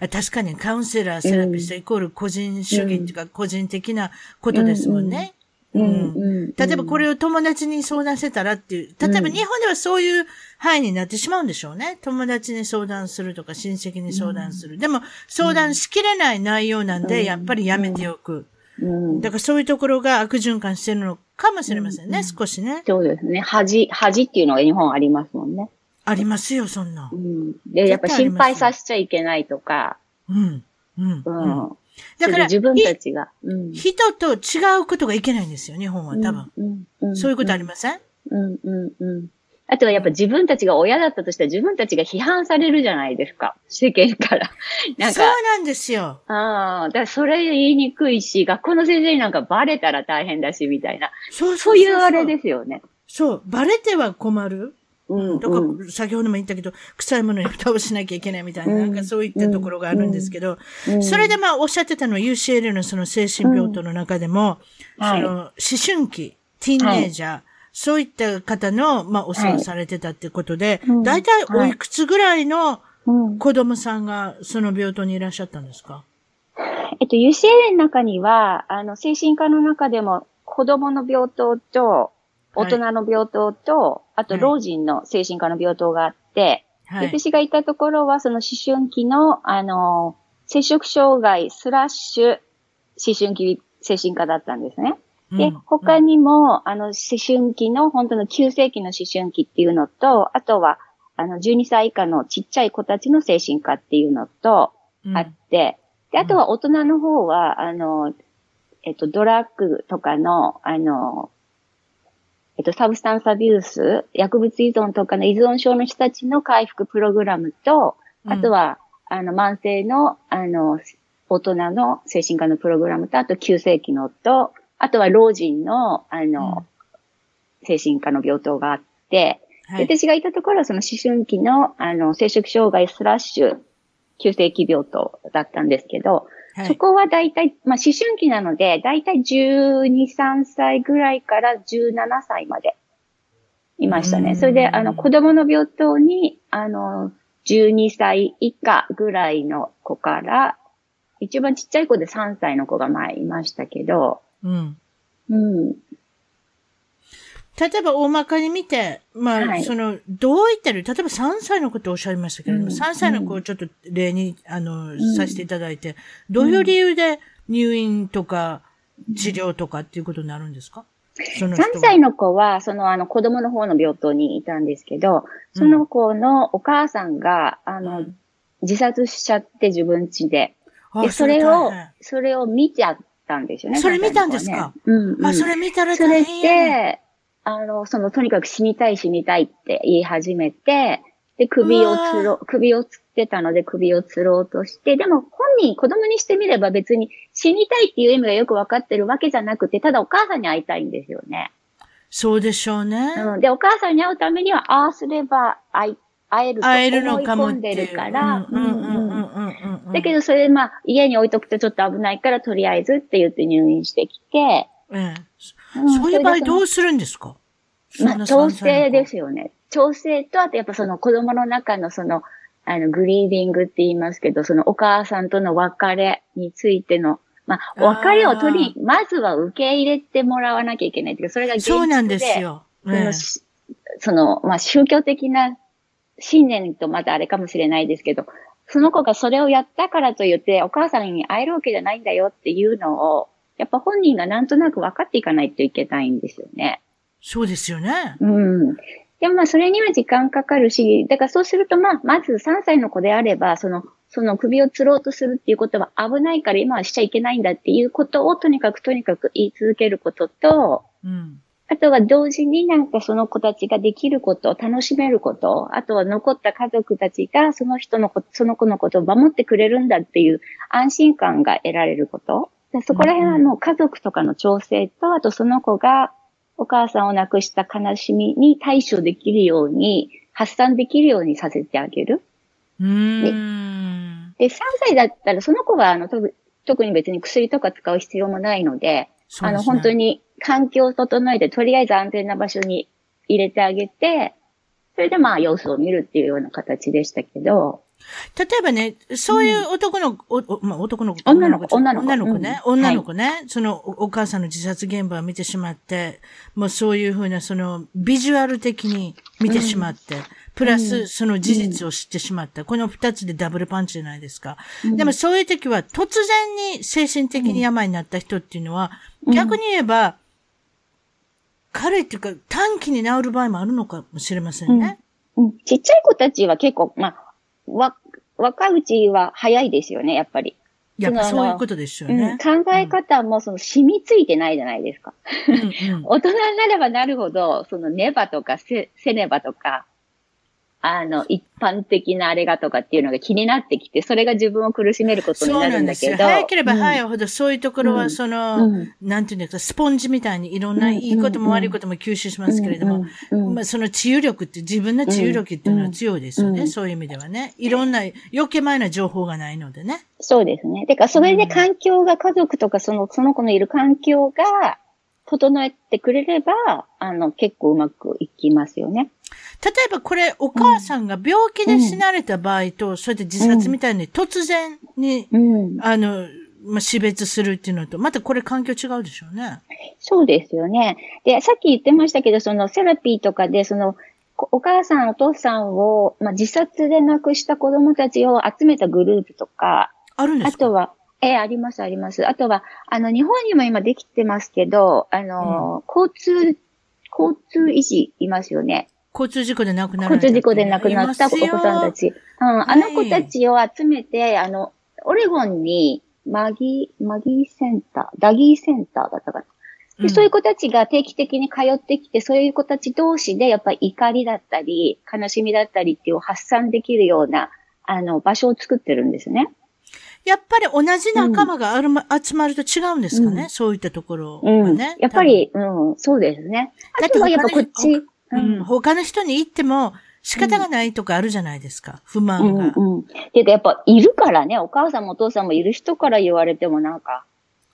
確かにカウンセラー、セラピストイコール個人主義っていうか個人的なことですもんね。うん。例えばこれを友達に相談してたらっていう、例えば日本ではそういう範囲になってしまうんでしょうね。友達に相談するとか親戚に相談する。でも相談しきれない内容なんで、やっぱりやめておく。だからそういうところが悪循環してるのかもしれませんね、少しね。そうですね。恥、恥っていうのが日本ありますもんね。ありますよ、そんな。うん。で、やっぱ心配させちゃいけないとか。うん。うん。うん。だから、自分たちが、うん、人と違うことがいけないんですよ、日本は多分。うんうん、そういうことありません、うんうんうん。あとはやっぱ自分たちが親だったとしたら自分たちが批判されるじゃないですか。世間から。なんか。そうなんですよ。ああ、だからそれ言いにくいし、学校の先生になんかバレたら大変だし、みたいな。そうそういうあれですよね。そう、バレては困る。うん。だから、先ほども言ったけど、臭いものに蓋をしなきゃいけないみたいな、なんかそういったところがあるんですけど、それでまあおっしゃってたのは UCL のその精神病棟の中でも、その、思春期、ティーンネイジャー、そういった方の、まあ、お世話されてたってことで、大体おいくつぐらいの子供さんがその病棟にいらっしゃったんですか？えっと、UCL の中には、あの、精神科の中でも子供の病棟と、大人の病棟と、あと老人の精神科の病棟があって、はい、私がいたところは、その思春期の、あの、摂食障害スラッシュ思春期精神科だったんですね。で、他にも、あの、思春期の、本当の急性期の思春期っていうのと、あとは、あの、12歳以下のちっちゃい子たちの精神科っていうのと、あって、で、あとは大人の方は、あの、えっと、ドラッグとかの、あの、えっと、 substance abuse、薬物依存とかの依存症の人たちの回復プログラムと、あとは、あの、慢性の、あの、大人の精神科のプログラムと、あと急性期のと、あとは老人の、あの、うん、精神科の病棟があって、はい、私がいたところはその思春期の、あの、摂食障害スラッシュ急性期病棟だったんですけど、はい、そこはだいたい、まあ、思春期なので、だいたい12、3歳ぐらいから17歳までいましたね。それで、あの、子供の病棟に、あの、12歳以下ぐらいの子から、一番ちっちゃい子で3歳の子が前いましたけど、うん。うん。例えば大まかに見て、まあ、はい、その、どういった例えば3歳の子っておっしゃいましたけれども、うん、3歳の子をちょっと例に、あの、うん、させていただいて、どういう理由で入院とか治療とかっていうことになるんですか？その3歳の子は、そのあの子供の方の病棟にいたんですけど、その子のお母さんが、あの、自殺しちゃって自分家で。で、それを、それを見ちゃったんですよね。それ見たんですか、うん、うん、あ、それ見たら大変それで、あの、その、とにかく死にたい死にたいって言い始めて、で、首をつろ、首をつってたので首をつろうとして、でも本人、子供にしてみれば別に死にたいっていう意味がよくわかってるわけじゃなくて、ただお母さんに会いたいんですよね。そうでしょうね。うん。で、お母さんに会うためには、ああすれば会会えると思い込んでるから、だけどそれまあ家に置いとくとちょっと危ないからとりあえずって言って入院してきて、ええ、そういう場合どうするんですか？まあ、調整ですよね。調整と、あとやっぱその子供の中のその、あの、グリーディングって言いますけど、そのお母さんとの別れについての、まあ、別れを取り、まずは受け入れてもらわなきゃいけないっていうか、それが現実で。そうなんですよ。その、そのまあ、宗教的な信念とまたあれかもしれないですけど、その子がそれをやったからといって、お母さんに会えるわけじゃないんだよっていうのを、やっぱ本人がなんとなく分かっていかないといけないんですよね。そうですよね。うん。でもまあそれには時間かかるし、だからそうするとまあ、まず3歳の子であれば、その、その首を吊ろうとするっていうことは危ないから今はしちゃいけないんだっていうことをとにかくとにかく言い続けることと、うん、あとは同時になんかその子たちができること、楽しめること、あとは残った家族たちがその人のこと、その子のことを守ってくれるんだっていう安心感が得られること。そこら辺はもう家族とかの調整と、あとその子がお母さんを亡くした悲しみに対処できるように、発散できるようにさせてあげる。うん。で、3歳だったらその子はあの特に別に薬とか使う必要もないので、でね、あの本当に環境を整えて、とりあえず安全な場所に入れてあげて、それでまあ様子を見るっていうような形でしたけど、例えばね、そういう男の、うん、おまあ、男の子、女の子、女の子。女の子。ね、うん、女の子ね、はい、そのお母さんの自殺現場を見てしまって、もうそういうふうな、その、ビジュアル的に見てしまって、うん、プラス、その事実を知ってしまった。この二つでダブルパンチじゃないですか。でもそういう時は、突然に精神的に病になった人っていうのは、逆に言えば、彼っていうか短期に治る場合もあるのかもしれませんね。うん。ちっちゃい子たちは結構、まあ、わ、若いうちは早いですよね、やっぱり。やっぱそういうことですよね。うん、考え方もその染みついてないじゃないですか。うんうん、大人になればなるほど、そのネバとかセセネバとか、あの、一般的なあれがとかっていうのが気になってきて、それが自分を苦しめることになるんだけど。早ければ早いほど、そういうところは、その、うん、なんていうんですか、スポンジみたいにいろんないいことも悪いことも吸収しますけれども、まあ、その治癒力って、自分の治癒力っていうのは強いですよね、そういう意味ではね。いろんな余計前な情報がないのでね。そうですね。てか、それで環境が、家族とか、その、その子のいる環境が、整えてくれれば、あの、結構うまくいきますよね。例えばこれ、お母さんが病気で死なれた場合と、うん、それで自殺みたいに突然に、うん、あの、まあ、死別するっていうのと、またこれ環境違うでしょうね。そうですよね。で、さっき言ってましたけど、そのセラピーとかで、その、お母さん、お父さんを、まあ、自殺で亡くした子供たちを集めたグループとか、あるんですか？あとは、ええ、あります、あります。あとは、あの、日本にも今できてますけど、あの、うん、交通、交通維持いますよね。交通事故で亡くなった。交通事故で亡くなったお子さんたち。うん、あの子たちを集めて、あの、オレゴンに、マギー、マギーセンター、ダギーセンターだったかな。で、うん、そういう子たちが定期的に通ってきて、そういう子たち同士で、やっぱり怒りだったり、悲しみだったりっていう発散できるような、あの、場所を作ってるんですね。やっぱり同じ仲間がある、うん、集まると違うんですかね、うん、そういったところはね。うん、やっぱり、うん、そうですね。あとはやっぱこっち、うん、他の人に言っても仕方がないとかあるじゃないですか、不満が。うんうん。で、やっぱいるからね、お母さんもお父さんもいる人から言われてもなんか、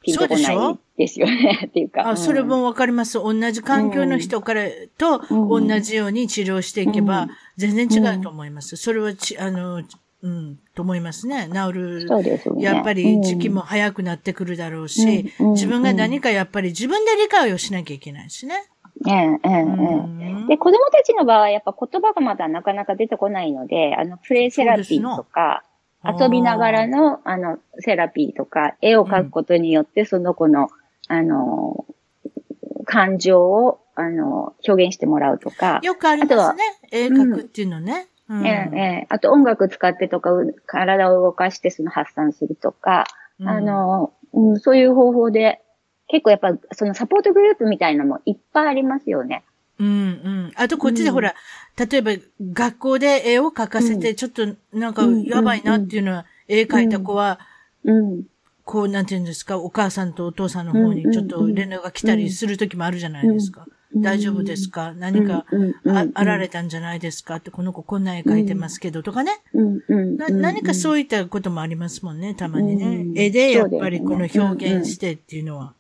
ピンとこないですよね、っていうか。あ、それもわかります。同じ環境の人からと同じように治療していけば、全然違うと思います。それはち、あの、うん、と思いますね。治る。そうですね。やっぱり時期も早くなってくるだろうし、自分が何かやっぱり自分で理解をしなきゃいけないしね。ええ、ええ、ええ。で、子供たちの場合はやっぱ言葉がまだなかなか出てこないので、あの、プレイセラピーとか、遊びながらの、あの、セラピーとか、絵を描くことによって、その子の、あの、感情を、あの、表現してもらうとか。よくありますね。絵描くっていうのね。うん、ええ、ええ。あと音楽使ってとか、体を動かしてその発散するとか、うん、あの、うん、そういう方法で結構やっぱそのサポートグループみたいなのもいっぱいありますよね。うんうん。あとこっちでほら、うん、例えば学校で絵を描かせて、ちょっとなんかやばいなっていうのは、絵描いた子は、うん、こう、なんていうんですか、お母さんとお父さんの方にちょっと連絡が来たりする時もあるじゃないですか。大丈夫ですか？何かああられたんじゃないですか？って、この子こんな絵描いてますけどとかね。何かそういったこともありますもんね、たまにね。絵でやっぱりこの表現してっていうのは。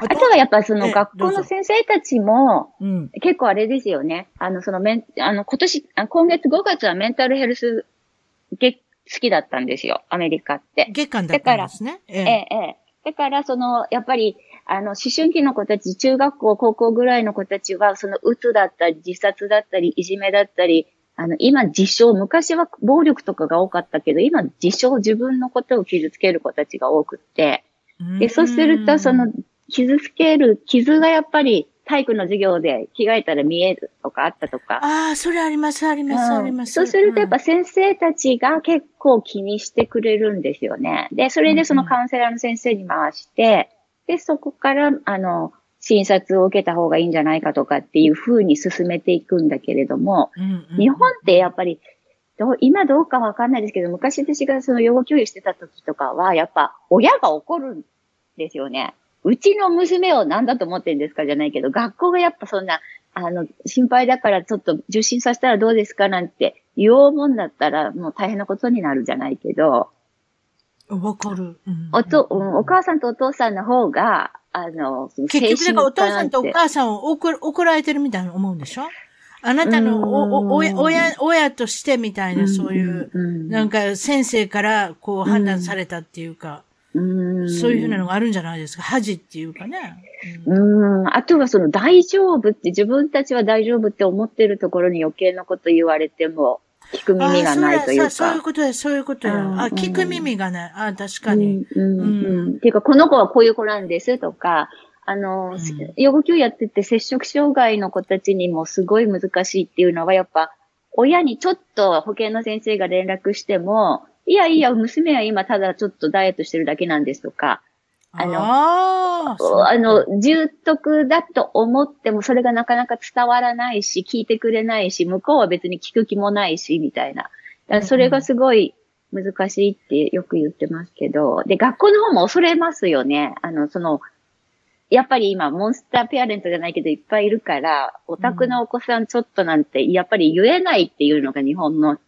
あとはやっぱその学校の先生たちも、結構あれですよね。あの、そのメン、あの、今年、今月5月はメンタルヘルス月好きだったんですよ、アメリカって。月間だったんですね。ええ、ええ。だから、その、やっぱり、あの、思春期の子たち、中学校、高校ぐらいの子たちは、その、うつだったり、自殺だったり、いじめだったり、あの、今、自傷、昔は暴力とかが多かったけど、今、自傷、自分のことを傷つける子たちが多くって、で、そうすると、その、傷つける、傷がやっぱり、体育の授業で着替えたら見えるとかあったとか。ああ、それあります、あります、あります。そうするとやっぱ先生たちが結構気にしてくれるんですよね。で、それでそのカウンセラーの先生に回して、で、そこから、あの、診察を受けた方がいいんじゃないかとかっていう風に進めていくんだけれども、うんうん、日本ってやっぱり、ど今どうかわかんないですけど、昔私がその養護教諭してた時とかは、やっぱ親が怒るんですよね。うちの娘を何だと思ってんですかじゃないけど、学校がやっぱそんな、あの、心配だからちょっと受診させたらどうですかなんて言おうもんだったらもう大変なことになるじゃないけど。わかる、うん、おと、お母さんとお父さんの方が、あの、結局だからお父さんとお母さんを怒怒られてるみたいな思うんでしょ？あなたのおお親、親、親としてみたいな、そういう、なんか先生からこう判断されたっていうか。そういうふうなのがあるんじゃないですか？恥っていうかね。うん。あとはその大丈夫って自分たちは大丈夫って思ってるところに余計なこと言われても、聞く耳がないというか。そういうことや、そういうことや。あ、聞く耳がない。あ、確かに。うん。うん。っていうか、この子はこういう子なんですとか、あの、養護教やってて接触障害の子たちにもすごい難しいっていうのは、やっぱ、親にちょっと保健の先生が連絡しても、いやいや、娘は今ただちょっとダイエットしてるだけなんですとか、あの、ああの、重篤だと思ってもそれがなかなか伝わらないし、聞いてくれないし、向こうは別に聞く気もないし、みたいな。それがすごい難しいってよく言ってますけど、で、学校の方も恐れますよね。あの、その、やっぱり今、モンスターペアレントじゃないけどいっぱいいるから、オタクのお子さんちょっとなんて、やっぱり言えないっていうのが日本の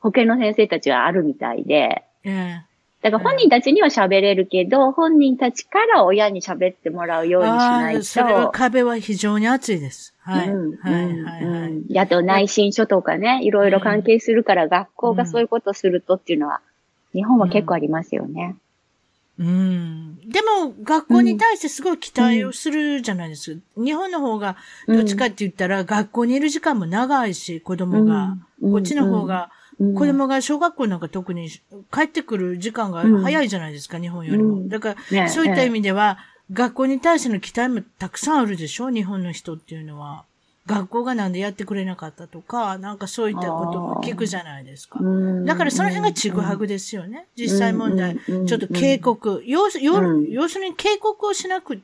保健の先生たちはあるみたいで、うん、だから本人たちには喋れるけど、うん、本人たちから親に喋ってもらうようにしないと。それは壁は非常に厚いです。はい。うん、はい、はい、はい。あと内申書とかね、いろいろ関係するから、学校がそういうことをするとっていうのは、日本は結構ありますよね。うん。でも、学校に対してすごい期待をするじゃないですか。うん、日本の方が、どっちかって言ったら、学校にいる時間も長いし、子供が。こっちの方が、子供が小学校なんか特に帰ってくる時間が早いじゃないですか、うん、日本よりも。だから、そういった意味では、学校に対しての期待もたくさんあるでしょ日本の人っていうのは。学校がなんでやってくれなかったとか、なんかそういったことも聞くじゃないですか。だからその辺がちぐはぐですよね。実際問題。ちょっと警告。要するに警告をしなく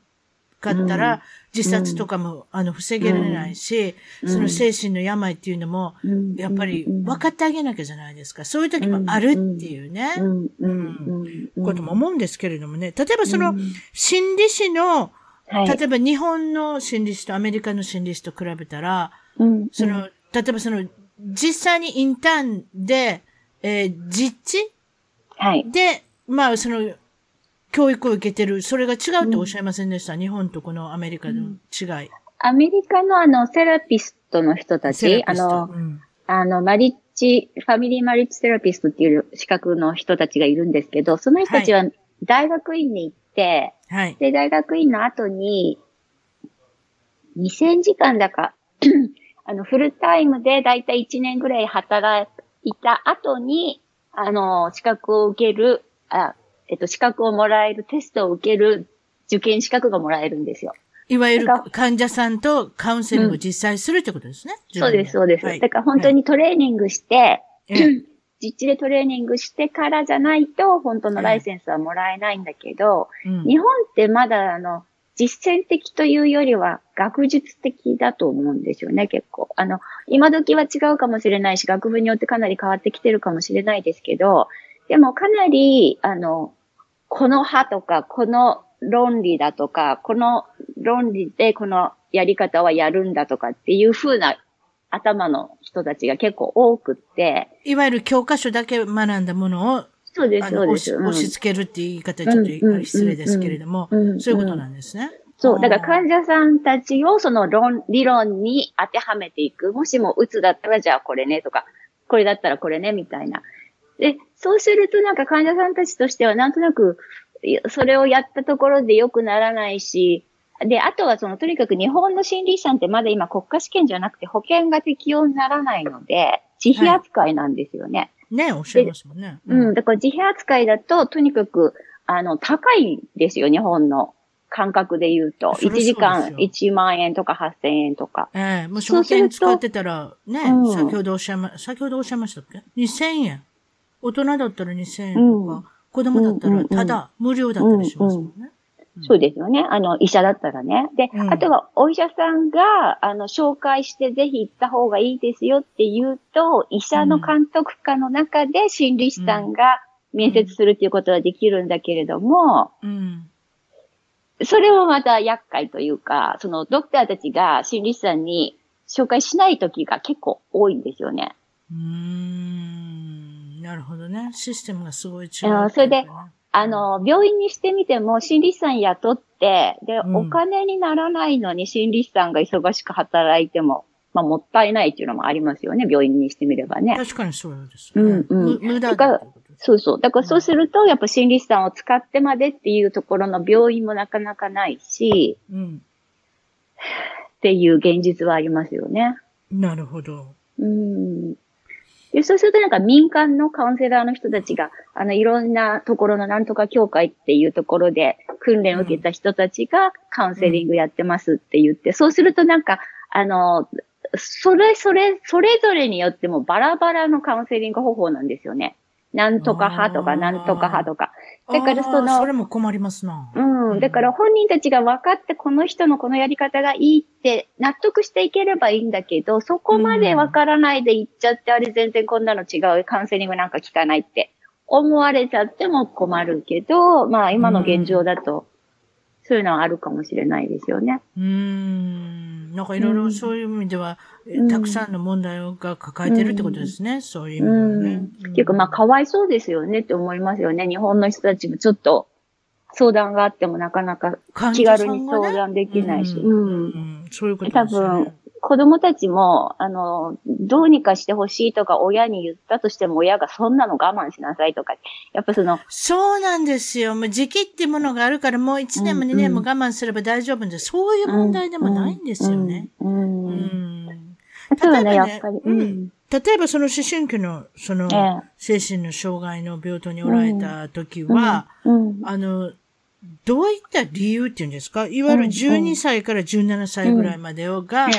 かったら、自殺とかも、あの、防げられないし、その精神の病っていうのも、やっぱり分かってあげなきゃじゃないですか。そういう時もあるっていうね、うん、ことも思うんですけれどもね。例えばその、心理師の、例えば日本の心理師とアメリカの心理師と比べたら、その、例えばその、実際にインターンで、えー、実地はい。で、まあ、その、教育を受けてる、それが違うっておっしゃいませんでした、うん、日本とこのアメリカの違い。アメリカのあの、セラピストの人たち、あの、うん、あの、マリッジ、ファミリーマリッジセラピストっていう資格の人たちがいるんですけど、その人たちは大学院に行って、はい、で、大学院の後に、2000時間だか、あの、フルタイムでだいたい1年ぐらい働いた後に、あの、資格を受ける、あ、えっと、資格をもらえる、テストを受ける受験資格がもらえるんですよ。いわゆる患者さんとカウンセリングを実際するってことですね。うん、そうです、そうです。はい、だから本当にトレーニングして、はい、実地でトレーニングしてからじゃないと、本当のライセンスはもらえないんだけど、うん、日本ってまだあの、実践的というよりは学術的だと思うんですよね、結構。あの、今時は違うかもしれないし、学部によってかなり変わってきてるかもしれないですけど、でもかなり、あの、この派とか、この論理だとか、この論理でこのやり方はやるんだとかっていう風な頭の人たちが結構多くって。いわゆる教科書だけ学んだものをそうです、そうです。押し付けるっていう言い方ちょっと失礼ですけれども、そういうことなんですね。そう。だから患者さんたちをその論、理論に当てはめていく。もしもうつだったらじゃあこれねとか、これだったらこれねみたいな。で、そうするとなんか患者さんたちとしてはなんとなく、それをやったところで良くならないし、で、あとはその、とにかく日本の心理師さんってまだ今国家試験じゃなくて保険が適用にならないので、自費扱いなんですよね。はい、ねおっしゃいますもんね。うん、うん、だから自費扱いだと、とにかく、あの、高いですよ、日本の感覚で言うと。1時間1万円とか8000円とか。ええー、もう証券使ってたら、ね、うん、先ほどおっしゃいま、先ほどおっしゃいましたっけ ?2000 円。大人だったら2000円とか、うん、子供だったらただ、無料だったりしますもんね。そうですよね。あの、医者だったらね。で、うん、あとはお医者さんが、あの、紹介してぜひ行った方がいいですよって言うと、医者の監督下の中で心理師さんが面接するっていうことはできるんだけれども、うん、それもまた厄介というか、そのドクターたちが心理師さんに紹介しない時が結構多いんですよね。うん、なるほどね。システムがすごい違う、ね、それで、あの、病院にしてみても心理師さん雇って、で、うん、お金にならないのに心理師さんが忙しく働いても、まあ、もったいないっていうのもありますよね、病院にしてみればね。確かにそうですね。うんうん。無駄だそうそう。だからそうすると、やっぱ心理師さんを使ってまでっていうところの病院もなかなかないし、うん、っていう現実はありますよね。なるほど。うん。で、そうするとなんか民間のカウンセラーの人たちが、あの、いろんなところのなんとか協会っていうところで訓練を受けた人たちがカウンセリングやってますって言って、そうするとなんか、あの、それ、それ、それぞれによってもバラバラのカウンセリング方法なんですよね。なんとか派とか、なんとか派とか。だからその、それも困りますな。うん。だから本人たちが分かってこの人のこのやり方がいいって納得していければいいんだけど、そこまで分からないで言っちゃって、あれ全然こんなの違う、カウンセリングなんか聞かないって思われちゃっても困るけど、まあ今の現状だと、そういうのはあるかもしれないですよね。うん。なんかいろいろそういう意味では、うん、たくさんの問題が抱えてるってことですね。うん、そういう意味ではね。うん、っていうか、まあ、かわいそうですよねって思いますよね。日本の人たちもちょっと、相談があってもなかなか気軽に相談できないし。ね、うん。そういうことですね。多分、子供たちも、あの、どうにかしてほしいとか親に言ったとしても親がそんなの我慢しなさいとか、やっぱその。そうなんですよ。もう時期っていうものがあるからもう1年も2年も我慢すれば大丈夫で、うん、そういう問題でもないんですよね。うん。うん、例えばね、やっぱり。うん。例えばその思春期の、その、精神の障害の病棟におられた時は、あの、どういった理由っていうんですか？いわゆる12歳から17歳ぐらいまでをが、テ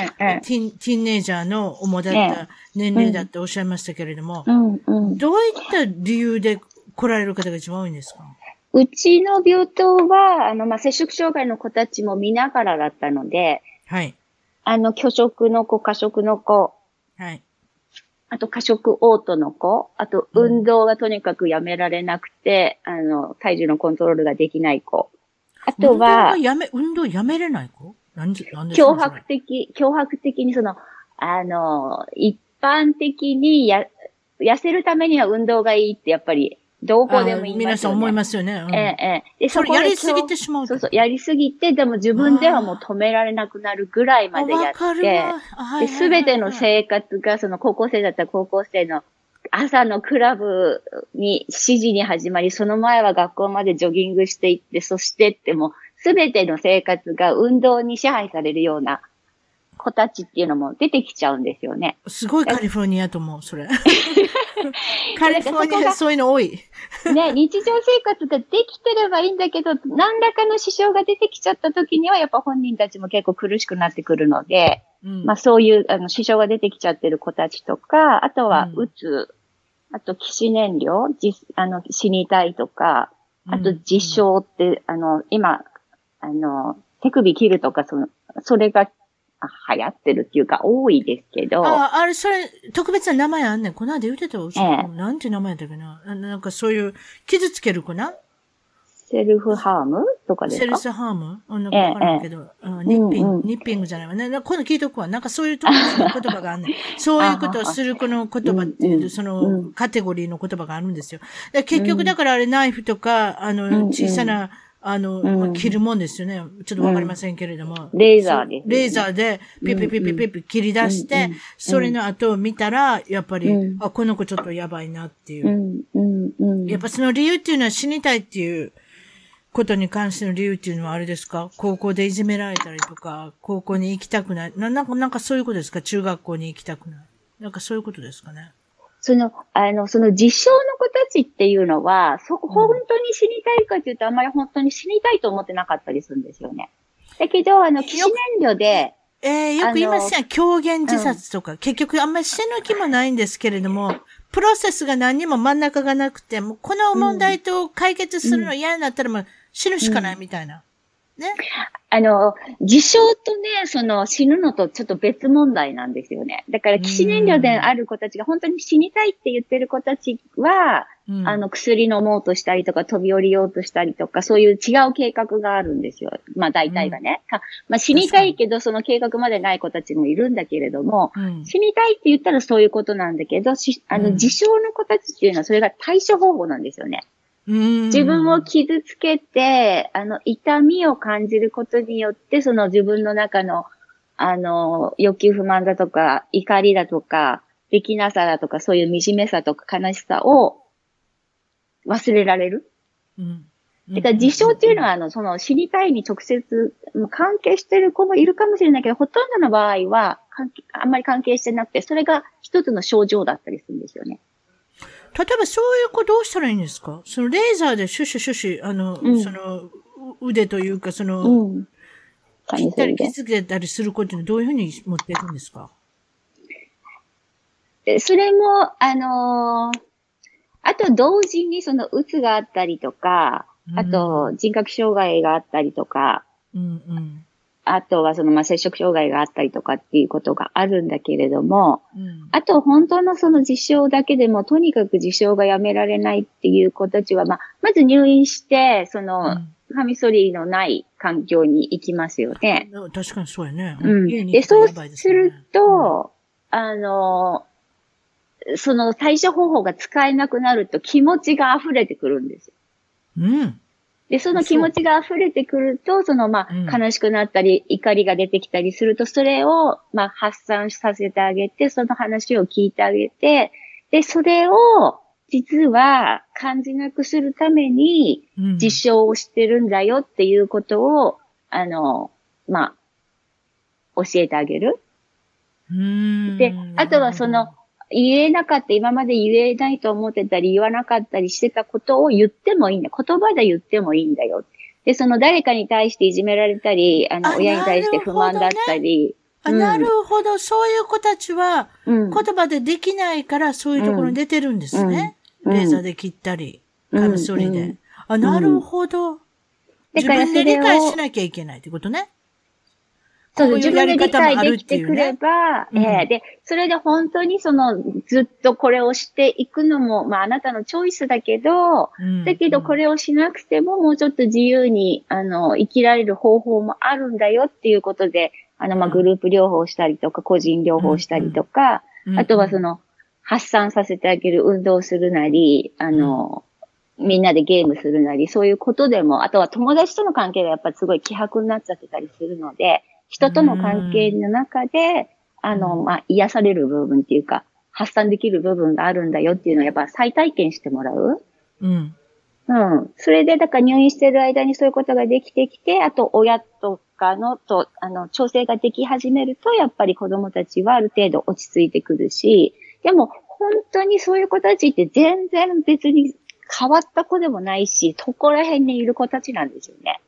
ィン、ティンネージャーの主だった年齢だっておっしゃいましたけれども、どういった理由で来られる方が一番多いんですか？うちの病棟は、あの、まあ、摂食障害の子たちも見ながらだったので、はい。あの、拒食の子、過食の子、はい。あと過食嘔吐の子、あと運動がとにかくやめられなくて、うん、あの、体重のコントロールができない子。あとは、運動やめ、運動やめれない子？なんで、なんで脅迫的、脅迫的にその、あの、一般的にや、痩せるためには運動がいいってやっぱりどこでもいい、ね、皆さん思いますよね。うん、ええ、ええ。で、そこやりすぎてしまう。そうそう、やりすぎて、でも自分ではもう止められなくなるぐらいまでやって、で、すべての生活が、その高校生だったら高校生の朝のクラブに7時に始まり、その前は学校までジョギングしていって、そしてっても、すべての生活が運動に支配されるような子たちっていうのも出てきちゃうんですよね。すごいカリフォルニアと思う、それ。カリフォルニアそういうの多い。ね、日常生活ができてればいいんだけど、何らかの支障が出てきちゃった時には、やっぱ本人たちも結構苦しくなってくるので、うん、まあそういうあの支障が出てきちゃってる子たちとか、あとはうつ、うん、あと起死燃料、じあの死にたいとか、あと自傷って、うん、あの、今、あの、手首切るとか、その、それが流行ってるっていうか多いですけど。あ、あれ、それ、特別な名前あんねん。この間言うてたわ。ええ、なんて名前だっけな。なんかそういう、傷つける子な？セルフハームとかですか？セルフハーム？なんかわからんけど、ええ、ニッピング、うんうん、ニッピングじゃないわね。この聞いとくわ。なんかそういう特別な言葉があんねん。そういうことをするこの言葉っていう、そのカテゴリーの言葉があるんですよ。結局だからあれナイフとか、あの、小さな、あの、うん、切るもんですよね。ちょっとわかりませんけれども。うん、レーザーで、ね、レーザーで、ピピピピピピ切り出して、それの後を見たら、やっぱり、あ、この子ちょっとやばいなっていう。やっぱその理由っていうのは死にたいっていうことに関しての理由っていうのはあれですか？高校でいじめられたりとか、高校に行きたくない。な、なんか、なんかそういうことですか？中学校に行きたくない。なんかそういうことですかね？その、あの、その実証の子たちっていうのは、そこ、本当に死にたいかっていうと、あんまり本当に死にたいと思ってなかったりするんですよね。だけど、あの、起死燃料で、ええー、よく言いますや狂言自殺とか、うん、結局あんまり死ぬ気もないんですけれども、プロセスが何にも真ん中がなくて、もうこの問題と解決するの嫌になったらもう死ぬしかないみたいな。ね。あの、自傷とね、その死ぬのとちょっと別問題なんですよね。だから、起死燃料である子たちが本当に死にたいって言ってる子たちは、うん、あの、薬飲もうとしたりとか、飛び降りようとしたりとか、そういう違う計画があるんですよ。まあ、大体がね。うん、まあ、死にたいけど、その計画までない子たちもいるんだけれども、うん、死にたいって言ったらそういうことなんだけど、あの、自傷の子たちっていうのはそれが対処方法なんですよね。自分を傷つけて、あの、痛みを感じることによって、その自分の中の、あの、欲求不満だとか、怒りだとか、できなさだとか、そういう惨めさとか悲しさを忘れられる。うん。だから自傷っていうのは、あの、その死にたいに直接関係してる子もいるかもしれないけど、ほとんどの場合は、あんまり関係してなくて、それが一つの症状だったりするんですよね。例えばそういう子どうしたらいいんですか？そのレーザーでシュシュシュシュ、あの、うん、その、腕というか、その、うん、切ったり傷つけたりする子ってどういうふうに持っていくんですか？それも、あのー、あと同時にその、うつがあったりとか、あと人格障害があったりとか、うんうん、あとはその、まあ、接触障害があったりとかっていうことがあるんだけれども、うん、あと本当のその実証だけでも、とにかく実証がやめられないっていう子たちは、まあ、まず入院して、その、カミソリのない環境に行きますよね。確かにそうやね。うん。で、そうすると、うん、あの、その対処方法が使えなくなると気持ちが溢れてくるんですよ。うん。で、その気持ちが溢れてくると、その、まあ、悲しくなったり、怒りが出てきたりすると、それを、まあ、発散させてあげて、その話を聞いてあげて、で、それを、実は感じなくするために、実証をしてるんだよっていうことを、あの、まあ、教えてあげる。で、あとはその、言えなかった、今まで言えないと思ってたり、言わなかったりしてたことを言ってもいいんだ。言葉で言ってもいいんだよ。で、その誰かに対していじめられたり、あの、親に対して不満だったり。あ、なるほど。そういう子たちは、言葉でできないから、そういうところに出てるんですね。レーザーで切ったり、カミソリで。あ、なるほど。自分で理解しなきゃいけないってことね。そう、自分で理解できてくれば、ね、えー、で、それで本当にその、ずっとこれをしていくのも、まああなたのチョイスだけど、うん、だけどこれをしなくてももうちょっと自由に、あの、生きられる方法もあるんだよっていうことで、あの、まあグループ療法したりとか、個人療法したりとか、あとはその、発散させてあげる運動するなり、あの、みんなでゲームするなり、そういうことでも、あとは友達との関係がやっぱりすごい希薄になっちゃってたりするので、人との関係の中で、あの、まあ、癒される部分っていうか、発散できる部分があるんだよっていうのをやっぱ再体験してもらう。うん。うん。それで、だから入院してる間にそういうことができてきて、あと親とかのと、あの、調整ができ始めると、やっぱり子供たちはある程度落ち着いてくるし、でも、本当にそういう子たちって全然別に変わった子でもないし、そこら辺にいる子たちなんですよね。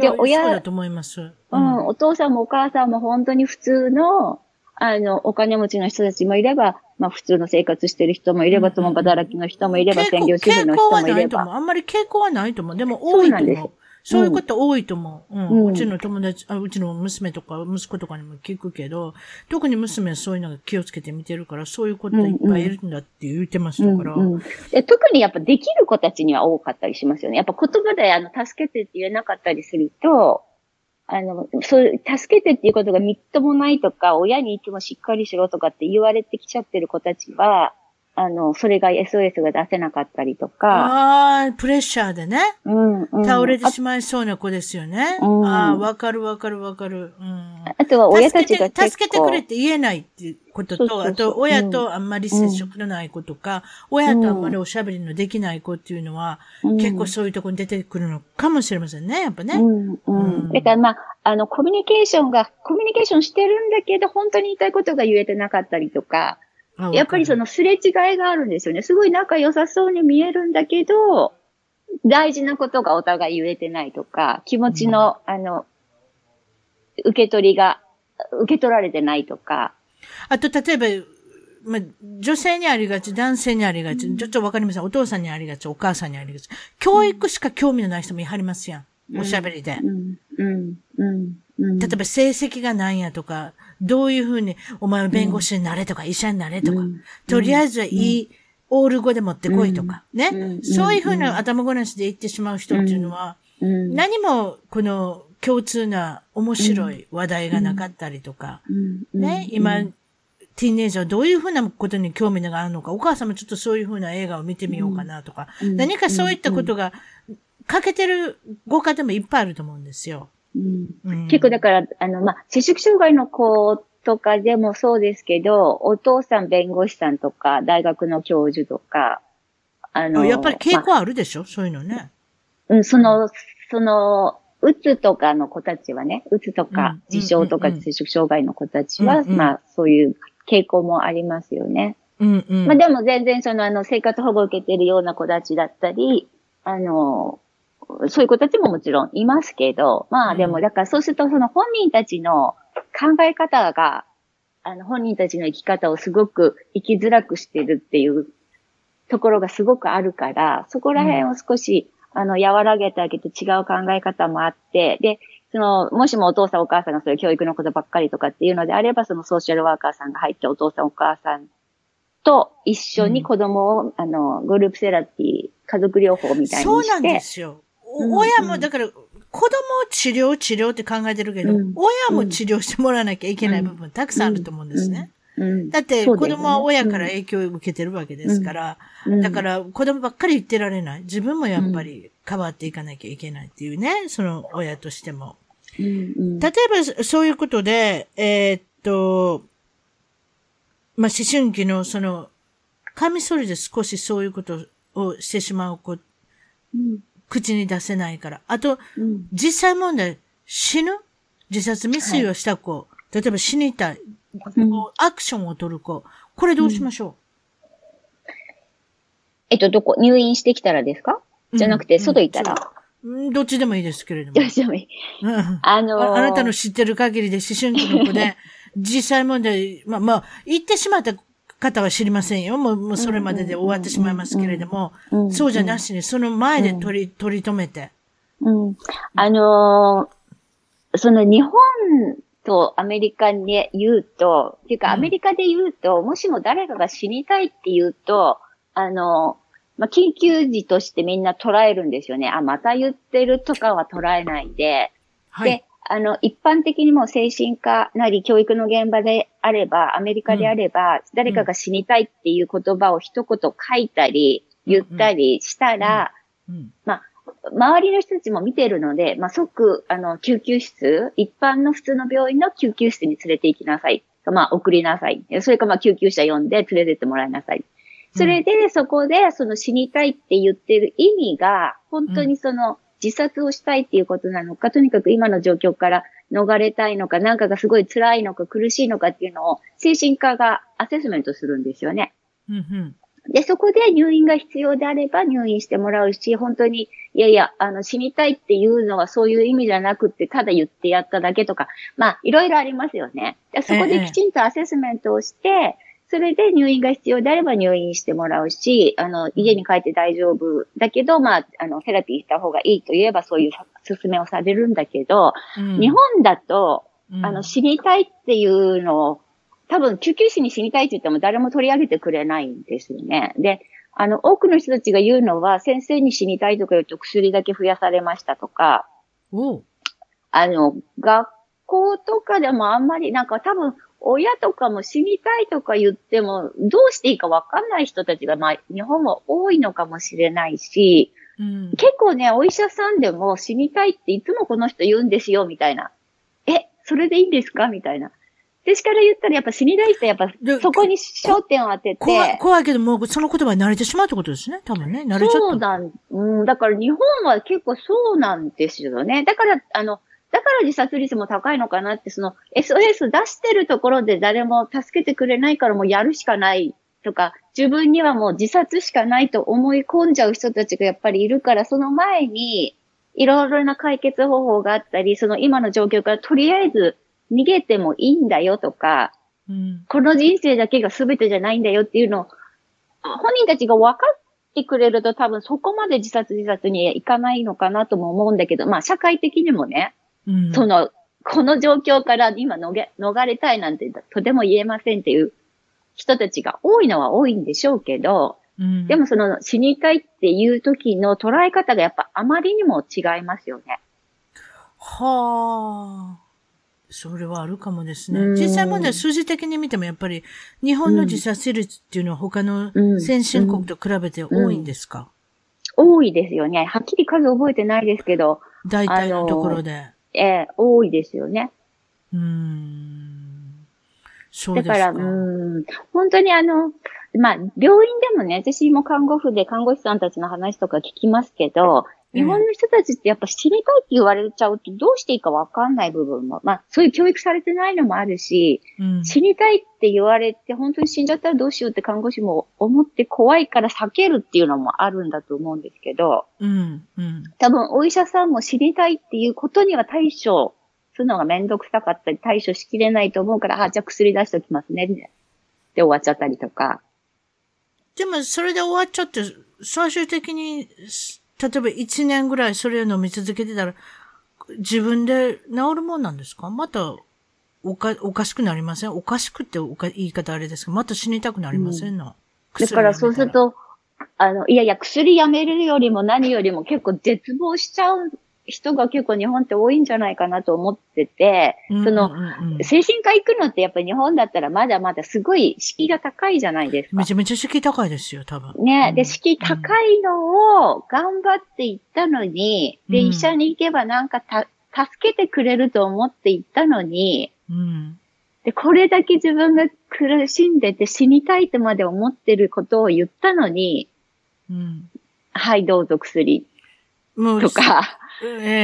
で、親、そうだと思います？うん、うん、お父さんもお母さんも本当に普通の、あの、お金持ちの人たちもいれば、まあ普通の生活してる人もいれば、共働きの人もいれば、専業主婦の人もいれば。あんまり傾向はないと思う。でも多いと思う。そういうこと多いと思う。うん。うちの友達あ、うちの娘とか息子とかにも聞くけど、特に娘はそういうのが気をつけて見てるから、そういうこといっぱいいるんだって言ってましたから。うんうん、特にやっぱできる子たちには多かったりしますよね。やっぱ言葉であの、助けてって言えなかったりすると、あの、そう、助けてっていうことがみっともないとか、親にいつもしっかりしろとかって言われてきちゃってる子たちは、あの、それが SOS が出せなかったりとか。ああ、プレッシャーでね。うん、うん、倒れてしまいそうな子ですよね。うん、ああ、わかるわかるわかる。うん。あとは親たちが助け助けてくれって言えないっていうことと、あと親とあんまり接触のない子とか、うん、親とあんまりおしゃべりのできない子っていうのは、うん、結構そういうところに出てくるのかもしれませんね、やっぱね。うん。うん。だからまあ、あの、コミュニケーションが、コミュニケーションしてるんだけど、本当に言いたいことが言えてなかったりとか、やっぱりそのすれ違いがあるんですよね。すごい仲良さそうに見えるんだけど、大事なことがお互い言えてないとか、気持ちの、うん、あの、受け取りが、受け取られてないとか。あと、例えば、まあ、女性にありがち、男性にありがち、ちょっとわかりません。お父さんにありがち、お母さんにありがち。教育しか興味のない人もいはりますやん。おしゃべりで。うん、うん、うん。例えば成績が何やとか、どういうふうに、お前は弁護士になれとか、医者になれとか、とりあえずはいい、オール語で持ってこいとか、ね。そういうふうな頭ごなしで言ってしまう人っていうのは、何もこの共通な面白い話題がなかったりとか、ね。今、ティーンエイジャーはどういうふうなことに興味があるのか、お母さんもちょっとそういうふうな映画を見てみようかなとか、何かそういったことが欠けてるご家庭もいっぱいあると思うんですよ。うん、結構だから、あの、まあ、知識障害の子とかでもそうですけど、お父さん弁護士さんとか、大学の教授とか、あの、やっぱり傾向あるでしょ、まあ、そういうのね。うん、その、その、うつとかの子たちはね、うつとか、自傷とか知識障害の子たちは、まあ、そういう傾向もありますよね。うんうん、まあでも全然そのあの生活保護を受けてるような子たちだったり、あの、そういう子たちももちろんいますけど、まあでも、だからそうするとその本人たちの考え方が、あの本人たちの生き方をすごく生きづらくしてるっていうところがすごくあるから、そこら辺を少し、うん、あの、和らげてあげて違う考え方もあって、で、その、もしもお父さんお母さんがそういう教育のことばっかりとかっていうのであれば、そのソーシャルワーカーさんが入ってお父さんお母さんと一緒に子供を、うん、あの、グループセラピー、家族療法みたいにして。そうなんですよ。親も、だから、子供を治療、治療って考えてるけど、うん、親も治療してもらわなきゃいけない部分たくさんあると思うんですね。だって、子供は親から影響を受けてるわけですから、だから子供ばっかり言ってられない。自分もやっぱり変わっていかなきゃいけないっていうね、その親としても。例えば、そういうことで、えー、っと、まあ、思春期のその、カミソリで少しそういうことをしてしまう子、うん口に出せないから。あと、うん、実際問題、死ぬ？自殺未遂をした子、はい、例えば死にたい、うん、アクションを取る子、これどうしましょう、えっと、どこ入院してきたらですか？じゃなくて、外行ったら、どっちでもいいですけれども。どっちでもいい。あのー、あなたの知ってる限りで思春期の子で、実際問題、まあまあ、言ってしまった方は知りませんよ。もう、もうそれまでで終わってしまいますけれども、そうじゃなしに、その前で取り、取り留めて。うん。あのー、その日本とアメリカに言うと、っていうかアメリカで言うと、もしも誰かが死にたいって言うと、あのー、まあ、緊急時としてみんな捉えるんですよね。あ、また言ってるとかは捉えないで。はい、で、あの、一般的にも精神科なり教育の現場であれば、アメリカであれば、うん、誰かが死にたいっていう言葉を一言書いたり、言ったりしたら、まあ、周りの人たちも見てるので、まあ、即、あの、救急室、一般の普通の病院の救急室に連れて行きなさい。まあ、送りなさい。それか、まあ、救急車呼んで連れてってもらいなさい。それで、そこで、その死にたいって言ってる意味が、本当にその、自殺をしたいっていうことなのか、とにかく今の状況から逃れたいのか、なんかがすごい辛いのか苦しいのかっていうのを精神科がアセスメントするんですよね。うんうんで、そこで入院が必要であれば入院してもらうし、本当に、いやいや、あの、死にたいっていうのはそういう意味じゃなくて、ただ言ってやっただけとか、まあ、いろいろありますよね。でそこできちんとアセスメントをして、それで入院が必要であれば入院してもらうし、あの、家に帰って大丈夫だけど、まあ、あの、セラピーした方がいいと言えばそういう勧めをされるんだけど、うん、日本だと、あの、死にたいっていうのを、多分救急士に死にたいって言っても誰も取り上げてくれないんですよね。で、あの、多くの人たちが言うのは、先生に死にたいとか言うと薬だけ増やされましたとか、あの、学校とかでもあんまり、なんか多分、親とかも死にたいとか言っても、どうしていいかわかんない人たちが、まあ、日本は多いのかもしれないし、うん、結構ね、お医者さんでも死にたいっていつもこの人言うんですよ、みたいな。え、それでいいんですか？みたいな。私から言ったらやっぱ死にたい人やっぱそこに焦点を当てて。怖い、怖いけどもうその言葉に慣れてしまうってことですね。多分ね。慣れちゃった。そうなん、うん、だから日本は結構そうなんですよね。だから、あの、だから自殺率も高いのかなって、その SOS 出してるところで誰も助けてくれないからもうやるしかないとか、自分にはもう自殺しかないと思い込んじゃう人たちがやっぱりいるから、その前に、いろいろな解決方法があったり、その今の状況からとりあえず逃げてもいいんだよとか、うん、この人生だけが全てじゃないんだよっていうのを、本人たちが分かってくれると多分そこまで自殺自殺にいかないのかなとも思うんだけど、まあ社会的にもね、その、この状況から今逃げ逃れたいなんてとても言えませんっていう人たちが多いのは多いんでしょうけど、うん、でもその死にたいっていう時の捉え方がやっぱあまりにも違いますよね。はあ。それはあるかもですね。実際問題数字的に見てもやっぱり日本の自殺率っていうのは他の先進国と比べて多いんですか、うんうん、多いですよね。はっきり数覚えてないですけど。大体のところで。えー、多いですよね。うん。そうですか。だから、うん。本当にあの、まあ、病院でもね、私も看護婦で看護師さんたちの話とか聞きますけど、日本の人たちってやっぱ死にたいって言われちゃうとどうしていいかわかんない部分も、まあそういう教育されてないのもあるし、うん、死にたいって言われて本当に死んじゃったらどうしようって看護師も思って怖いから避けるっていうのもあるんだと思うんですけど、うんうん、多分お医者さんも死にたいっていうことには対処するのがめんどくさかったり対処しきれないと思うから、あ、じゃあ薬出しておきますね。で終わっちゃったりとか。でもそれで終わっちゃって、最終的に例えば1年ぐらいそれを飲み続けてたら、自分で治るもんなんですか？また、おか、おかしくなりません？おかしくっておか言い方あれですけど、また死にたくなりません？の、うん、だから。そうすると、あの、いやいや、薬やめるよりも何よりも結構絶望しちゃう人が結構日本って多いんじゃないかなと思ってて、その、精神科行くのってやっぱり日本だったらまだまだすごい敷居が高いじゃないですか。めちゃめちゃ敷居高いですよ、多分。ね、で、敷居高いのを頑張って行ったのに、で、医者に行けばなんかた、助けてくれると思って行ったのに、うん、で、これだけ自分が苦しんでて死にたいとまで思ってることを言ったのに、うん、はい、どうぞ薬。とか、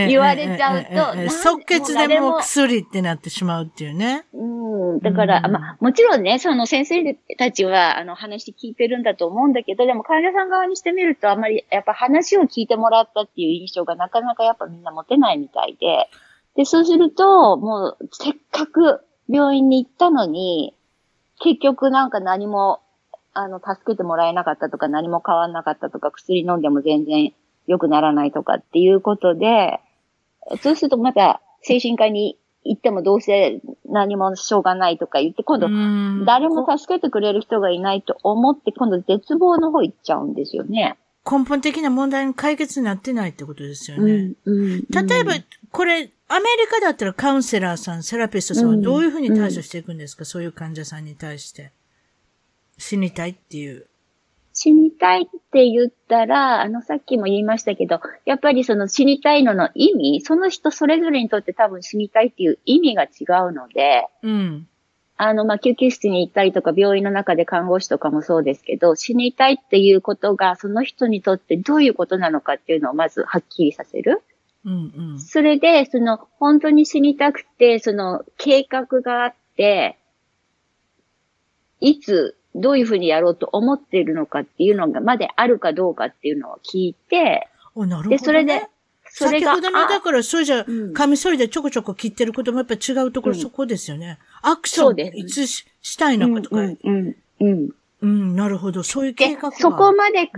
言われちゃうと、即決でも薬ってなってしまうっていうね。うん。だから、うん、まあ、もちろんね、その先生たちは、あの、話聞いてるんだと思うんだけど、でも患者さん側にしてみると、あんまり、やっぱ話を聞いてもらったっていう印象がなかなかやっぱみんな持てないみたいで、で、そうすると、もう、せっかく病院に行ったのに、結局なんか何も、あの、助けてもらえなかったとか、何も変わんなかったとか、薬飲んでも全然良くならないとかっていうことで、そうするとまた精神科に行ってもどうせ何もしょうがないとか言って、今度誰も助けてくれる人がいないと思って、今度絶望の方行っちゃうんですよね。根本的な問題に解決になってないってことですよね。うんうん、例えば、これ、アメリカだったらカウンセラーさん、セラピストさんはどういうふうに対処していくんですか、そういう患者さんに対して。死にたいっていう。死にたいって言ったら、あの、さっきも言いましたけど、やっぱりその死にたいのの意味、その人それぞれにとって多分死にたいっていう意味が違うので、うん。あの、まあ、救急室に行ったりとか、病院の中で看護師とかもそうですけど、死にたいっていうことが、その人にとってどういうことなのかっていうのをまずはっきりさせる。うんうん。それで、その、本当に死にたくて、その、計画があって、いつどういうふうにやろうと思っているのかっていうのがまであるかどうかっていうのを聞いて、おなるほど、ね、で、それで、それが。先ほどの、だから、そうじゃ、カミソリでちょこちょこ切ってることもやっぱ違うところ、そこですよね。アクションいつししたいのかとか、うんうんうん。うん、なるほど。そういう計画そこまで考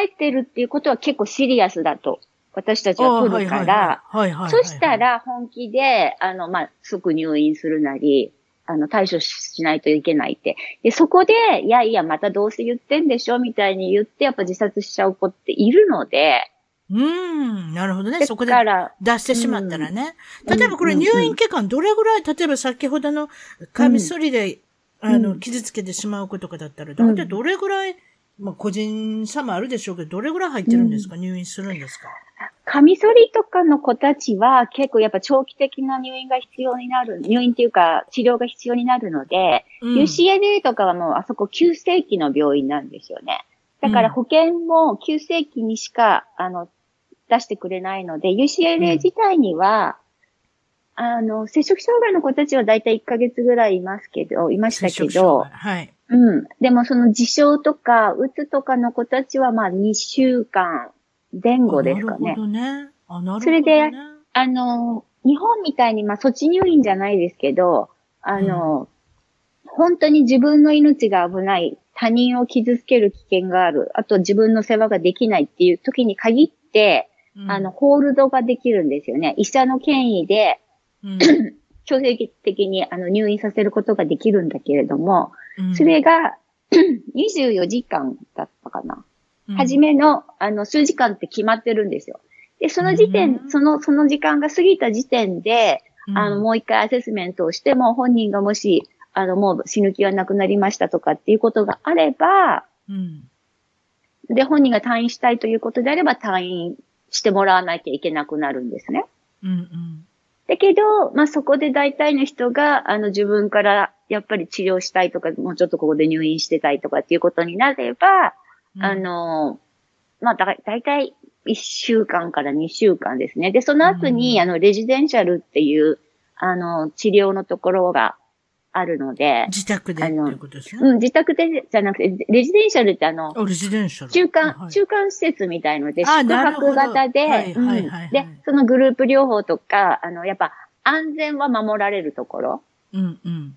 えてるっていうことは結構シリアスだと。私たちは取るから、そしたら本気で、あの、まあ、即入院するなり、あの、対処しないといけないって。で、そこで、いやいや、またどうせ言ってんでしょみたいに言って、やっぱ自殺しちゃう子っているので、うん、なるほどね。そこで出してしまったらね。うん、例えばこれ入院期間どれぐらい、例えば先ほどのカミソリで、うん、あの、傷つけてしまう子とかだったら、だいたいどれぐらい、まあ個人差もあるでしょうけど、どれぐらい入ってるんですか、入院するんですか？カミソリとかの子たちは結構やっぱ長期的な入院が必要になる、入院っていうか治療が必要になるので、うん、UCLA とかはもうあそこ急性期の病院なんですよね。だから保険も急性期にしか、あの、出してくれないので、UCLA 自体には、うん、あの、接触障害の子たちはだいたい1ヶ月ぐらいいますけど、いましたけど、はい。うん。でもその自傷とか、うつとかの子たちはまあ2週間前後ですかね。なるほどね。あ、なるほど、ね、それで、あの、日本みたいにまあ措置入院じゃないですけど、あの、うん、本当に自分の命が危ない、他人を傷つける危険がある、あと自分の世話ができないっていう時に限って、うん、あの、ホールドができるんですよね。医者の権威で、うん、強制的にあの入院させることができるんだけれども、それが 24時間だったかな。はじめの、あの、数時間って決まってるんですよ。で、その時点、その、その時間が過ぎた時点で、あの、もう一回アセスメントをしても、本人がもし、あの、もう死ぬ気はなくなりましたとかっていうことがあれば、うん、で、本人が退院したいということであれば、退院してもらわなきゃいけなくなるんですね。うんうん、だけど、まあ、そこで大体の人が、あの、自分からやっぱり治療したいとか、もうちょっとここで入院してたいとかっていうことになれば、あの、まあ、だ、だいたい1週間から2週間ですね。で、その後に、あの、レジデンシャルっていう、あの、治療のところがあるので。自宅でっていうことですね。うん、自宅でじゃなくて、レジデンシャルってあの、レジデンシャル中間、はい、中間施設みたいので、宿泊型で、はいはいはい、で、そのグループ療法とか、あの、やっぱ安全は守られるところ。うんうん。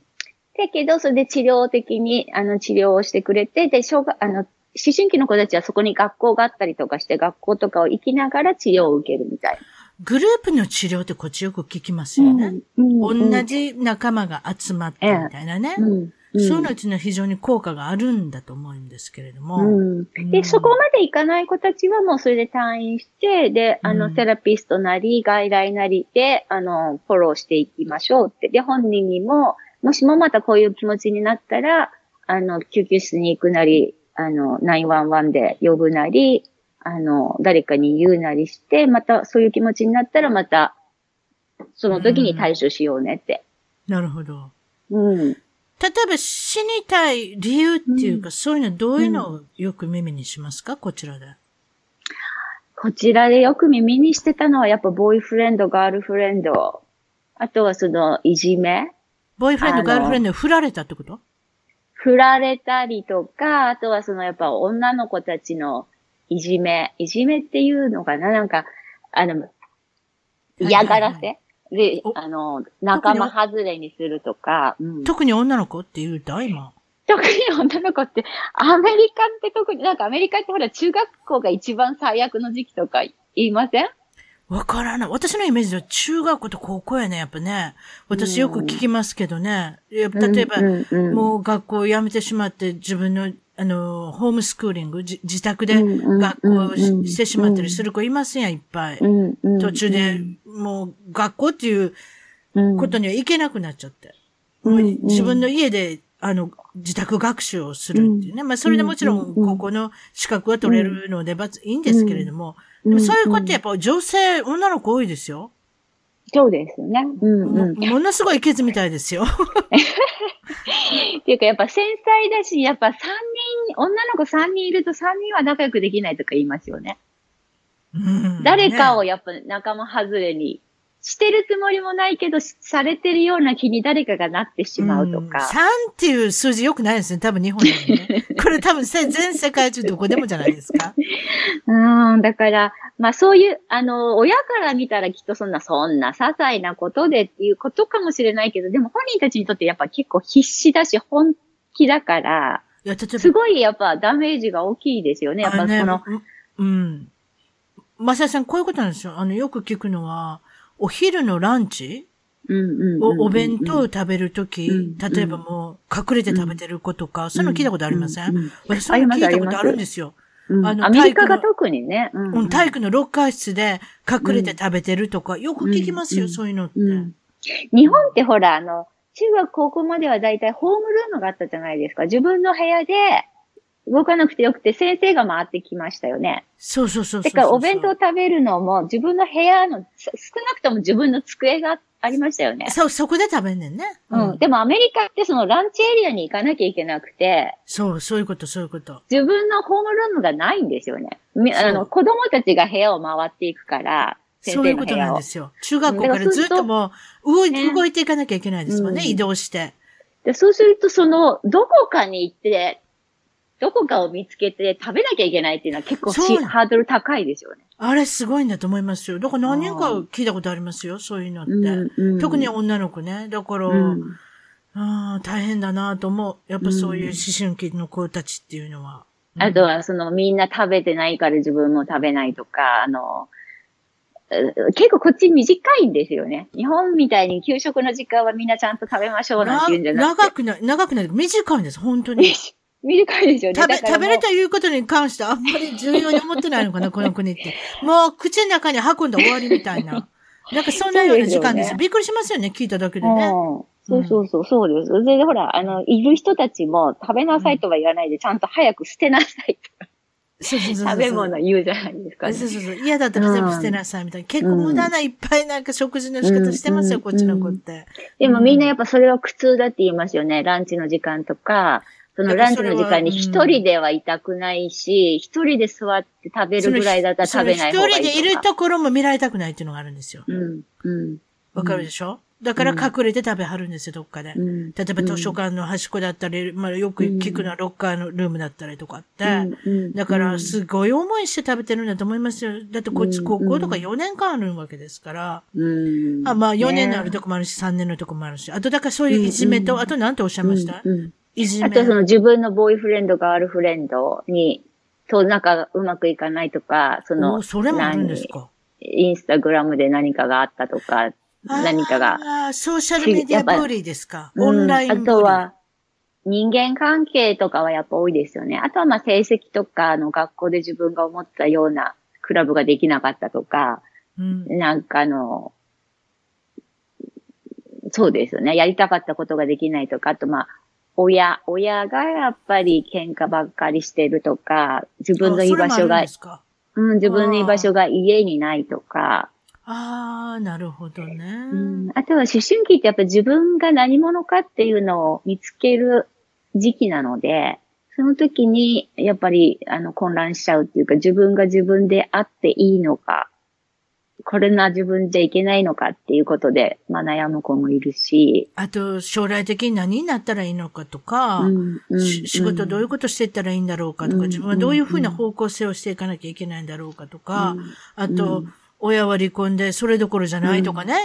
だけど、それで治療的に、あの、治療をしてくれて、で、小学、あの、思春期の子たちはそこに学校があったりとかして、学校とかを行きながら治療を受けるみたいな。グループの治療ってこっちよく聞きますよね。うんうん、同じ仲間が集まってみたいなね。うんそういうのうのは非常に効果があるんだと思うんですけれども。で、そこまでいかない子たちはもうそれで退院して、で、あの、セラピストなり、外来なりで、あの、フォローしていきましょうって。で、本人にも、もしもまたこういう気持ちになったら、あの、救急室に行くなり、あの、911で呼ぶなり、あの、誰かに言うなりして、またそういう気持ちになったらまた、その時に対処しようねって。うん、なるほど。うん。例えば死にたい理由っていうか、うん、そういうのどういうのをよく耳にしますか、うん、こちらで。こちらでよく耳にしてたのはやっぱボーイフレンド、ガールフレンド。あとはそのいじめ。ボーイフレンド、ガールフレンド振られたってこと？振られたりとか、あとはそのやっぱ女の子たちのいじめ、いじめっていうのかな？なんか、あの、嫌がらせ、で、あの、仲間外れにするとか。うん、特に女の子って言うと今。特に女の子って、アメリカって特に、なんかアメリカってほら中学校が一番最悪の時期とか言いません？わからない。私のイメージでは中学校と高校やね、やっぱね。私よく聞きますけどね。や例えば、もう学校辞めてしまって自分の、あの、ホームスクーリング、自宅で学校をしてしまったりする子いますやん、いっぱい。途中で、もう学校っていうことには行けなくなっちゃって。自分の家で、あの、自宅学習をするっていうね。まあ、それでもちろん、ここの資格は取れるので、いいんですけれども、でもそういう子ってやっぱ女性、女の子多いですよ。そうですよね。うんうん。ものすごいケツみたいですよ。っていうかやっぱ繊細だし、やっぱ3人、女の子3人いると3人は仲良くできないとか言いますよね。うん、誰かをやっぱ仲間外れにしてるつもりもないけど、されてるような気に誰かがなってしまうとか。3っていう数字良くないですね。多分日本でもね。これ多分全世界中どこでもじゃないですか。うん、だから、まあそういう、あの、親から見たらきっとそんな、そんな些細なことでっていうことかもしれないけど、でも本人たちにとってやっぱ結構必死だし、本気だから。いや。すごいやっぱダメージが大きいですよね。やっぱその。うん。まささん、こういうことなんですよ。あの、よく聞くのは、お昼のランチお弁当を食べるとき、例えばもう隠れて食べてる子とか、そういうの聞いたことありません？私、そういうの聞いたことあるんですよ。あの、アメリカが特にね。うん、体育のロッカー室で隠れて食べてるとか、よく聞きますよ、そういうのって。日本ってほら、あの、中学高校まではだいたいホームルームがあったじゃないですか。自分の部屋で動かなくてよくて先生が回ってきましたよね。そうそうそうだからお弁当食べるのも自分の部屋の、少なくとも自分の机がありましたよね。そう、そこで食べんねんね。うん。でもアメリカってそのランチエリアに行かなきゃいけなくて。そう、そういうこと、そういうこと。自分のホームルームがないんですよね。あの、子供たちが部屋を回っていくから、そういうことなんですよ。中学校からずっともう動い、ね、動いていかなきゃいけないですもんね、うん、移動して。でそうすると、その、どこかに行って、どこかを見つけて食べなきゃいけないっていうのは結構ハードル高いですよね。あれすごいんだと思いますよ。だから何人か聞いたことありますよ、そういうのって。うんうん、特に女の子ね。だから、うん、あ大変だなと思う。やっぱそういう思春期の子たちっていうのは。うん、あとは、そのみんな食べてないから自分も食べないとか、あの、結構こっち短いんですよね。日本みたいに給食の時間はみんなちゃんと食べましょうなんて言うんじゃなくて。長くない、長くない。短いんです、本当に。短いですよね。食べ、食べるということに関してあんまり重要に思ってないのかな、この国って。もう口の中に運んだ終わりみたいな。なんかそんなような時間です。すね、びっくりしますよね、聞いただけでね。そうそうそう、そうです。で、ほら、あの、いる人たちも食べなさいとは言わないで、ちゃんと早く捨てなさいとか。そうそうそう食べ物言うじゃないですか、ね、そうそうそう。嫌だったら全部捨てなさいみたいな。結構無駄ないっぱいなんか食事の仕方してますよ、こっちの子って。でもみんなやっぱそれは苦痛だって言いますよね。ランチの時間とか、そのランチの時間に一人ではいたくないし、一、人で座って食べるぐらいだったら食べない方がいい一人でいるところも見られたくないっていうのがあるんですよ。うん。うん。わかるでしょ、だから隠れて食べはるんですよ、どっかで。うん、例えば図書館の端っこだったり、まあよく聞くのはロッカーのルームだったりとかって。うん、だからすごい思いして食べてるんだと思いますよ。だってこっち高校とか4年間あるわけですから。うん、あまあ4年のあるとこもあるし、3年のとこもあるし。あとだからそういういじめと、あと何ておっしゃいました、いじめ。あとその自分のボーイフレンド、ガールフレンドに、そう、なんかうまくいかないとか、その、それもあるんですか？インスタグラムで何かがあったとか、何かが。ああ、ソーシャルメディアブーリーですか？オンライン、うん、あとは、人間関係とかはやっぱ多いですよね。あとはまあ成績とか、あの学校で自分が思ったようなクラブができなかったとか、うん、なんかあの、そうですよね。やりたかったことができないとか、あとまあ、親、親がやっぱり喧嘩ばっかりしてるとか、自分の居場所が、うん、自分の居場所が家にないとか。ああ、なるほどね、うん。あとは思春期ってやっぱ自分が何者かっていうのを見つける時期なので、その時にやっぱりあの混乱しちゃうっていうか自分が自分であっていいのか、これな自分じゃいけないのかっていうことで、まあ悩む子もいるし。あと、将来的に何になったらいいのかとか、うんうん、仕事どういうことしていったらいいんだろうかとか、自分はどういうふうな方向性をしていかなきゃいけないんだろうかとか、あと、親は離婚でそれどころじゃないとかね、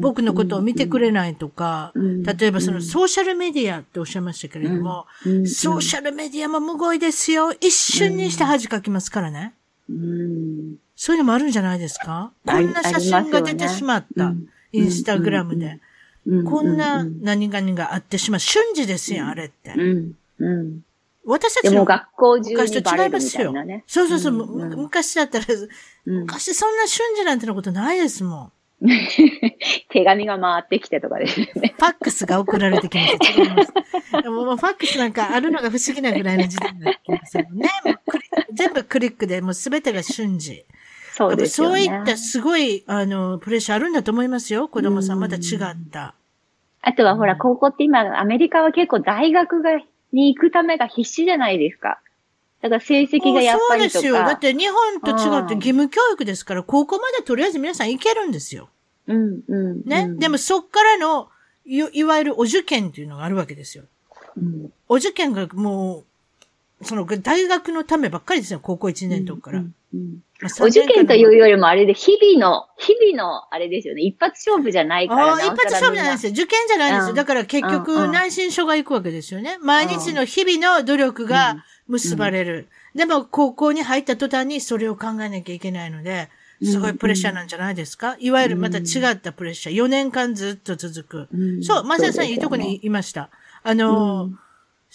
僕のことを見てくれないとか、例えばそのソーシャルメディアっておっしゃいましたけれども、ソーシャルメディアもむごいですよ。一瞬にして恥かきますからね。そういうのもあるんじゃないですか？こんな写真が出てしまった。インスタグラムで。こんな何々があってしまう。瞬時ですよ、あれって。私たちも学校中に昔と違いますよ。そうそうそう。昔だったら、昔そんな瞬時なんてのことないですもん。手紙が回ってきてとかですね。ファックスが送られてきました。でももうファックスなんかあるのが不思議なぐらいの時代になってますよね。全部クリックでもうすべてが瞬時。そうですね。そういったすごい、あの、プレッシャーあるんだと思いますよ。子供さんまた違った。あとはほら、高校って今、アメリカは結構大学が、に行くためが必死じゃないですか。だから成績がやっぱりとか。そうですよ。だって日本と違って義務教育ですから、高校までとりあえず皆さん行けるんですよ。うん、うん。ね。でもそっからのい、いわゆるお受験っていうのがあるわけですよ。うん、お受験がもう、その大学のためばっかりですよ、高校1年とかから。うんうん、お受験というよりもあれで、日々の、日々の、あれですよね。一発勝負じゃないから。一発勝負じゃないですよ。受験じゃないですよ。だから結局、内申書が行くわけですよね。毎日の日々の努力が結ばれる。でも、高校に入った途端にそれを考えなきゃいけないので、すごいプレッシャーなんじゃないですか、いわゆるまた違ったプレッシャー。4年間ずっと続く。そう、マサさんいいとこにいました。あの、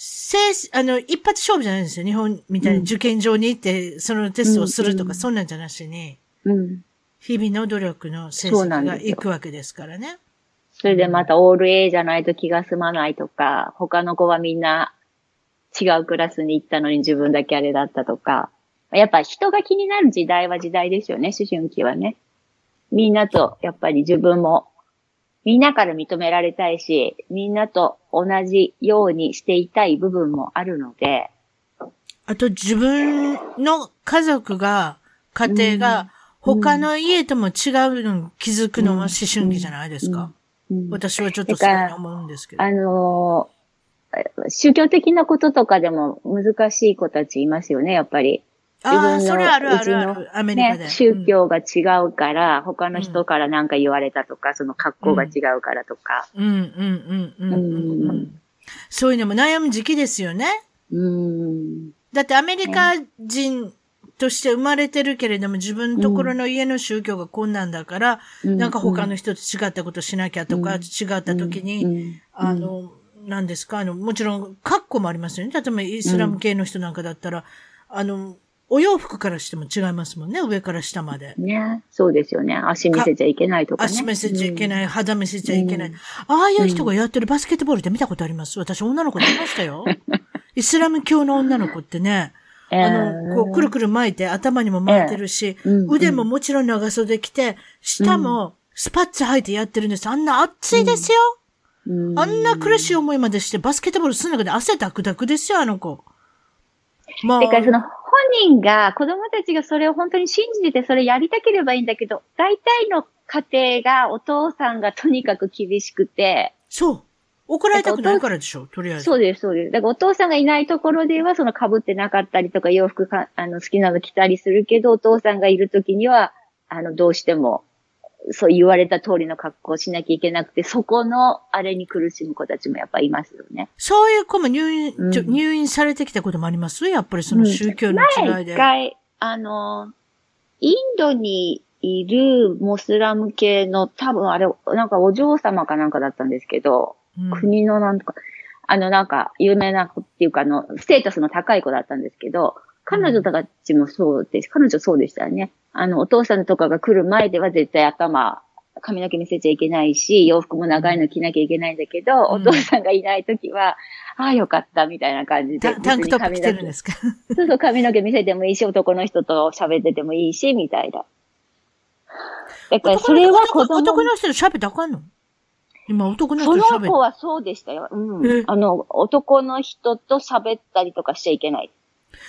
せあの、一発勝負じゃないんですよ。日本みたいに受験場に行って、そのテストをするとか、そんなんじゃなしに、うん、日々の努力の成績がいくわけですからね。それでまたオール A じゃないと気が済まないとか、他の子はみんな違うクラスに行ったのに自分だけあれだったとか、やっぱ人が気になる時代は時代ですよね、思春期はね。みんなと、やっぱり自分もみんなから認められたいし、みんなと同じようにしていたい部分もあるので。あと自分の家族が、家庭が他の家とも違うのに気づくのは思春期じゃないですか。私はちょっとそう思うんですけど。あのー、宗教的なこととかでも難しい子たちいますよね、やっぱり。自分の、それあるあるある、アメリカで。宗教が違うから、他の人から何か言われたとか、その格好が違うからとか。うん、うん、うん、うん。そういうのも悩む時期ですよね。うん。だってアメリカ人として生まれてるけれども、自分のところの家の宗教が困難だから、なんか他の人と違ったことしなきゃとか、違った時に、あの、何ですか？あの、もちろん、格好もありますよね。例えばイスラム系の人なんかだったら、あの、お洋服からしても違いますもんね、上から下まで。ね。そうですよね。足見せちゃいけないとかね。足見せちゃいけない、うん、肌見せちゃいけない、うん、ああいう人がやってるバスケットボールって見たことあります？私、女の子でいましたよ。イスラム教の女の子ってね、あの、こう、くるくる巻いて、頭にも巻いてるし、えー、腕ももちろん長袖着て、下もスパッツ履いてやってるんです。あんな暑いですよ。あんな苦しい思いまでして、バスケットボールする中で汗ダクダクですよ、あの子。まあ。てか、その、本人が、子供たちがそれを本当に信じてて、それやりたければいいんだけど、大体の家庭がお父さんがとにかく厳しくて。そう。怒られたくないからでしょ、とりあえず。そうです、そうです。だからお父さんがいないところでは、その被ってなかったりとか、洋服か、あの、好きなの着たりするけど、お父さんがいるときには、あの、どうしても、そう言われた通りの格好をしなきゃいけなくて、そこのあれに苦しむ子たちもやっぱいますよね。そういう子も入院、うん、入院されてきたこともあります？やっぱりその宗教の違いで。うん、回、あの、インドにいるモスラム系の多分あれ、なんかお嬢様かなんかだったんですけど、うん、国のなんとか、あのなんか有名な子っていうかあの、ステータスの高い子だったんですけど、彼女たちもそうです。彼女そうでしたよね。あの、お父さんとかが来る前では絶対頭、髪の毛見せちゃいけないし、洋服も長いの着なきゃいけないんだけど、うん、お父さんがいないときは、ああ、よかった、みたいな感じで。タンクトップ着てるんですか？そうそう、髪の毛見せてもいいし、男の人と喋っててもいいし、みたいな。だからそれは子供男の人と喋ってあかんの？今男の人と喋その子はそうでしたよ。うん。あの、男の人と喋ったりとかしちゃいけない。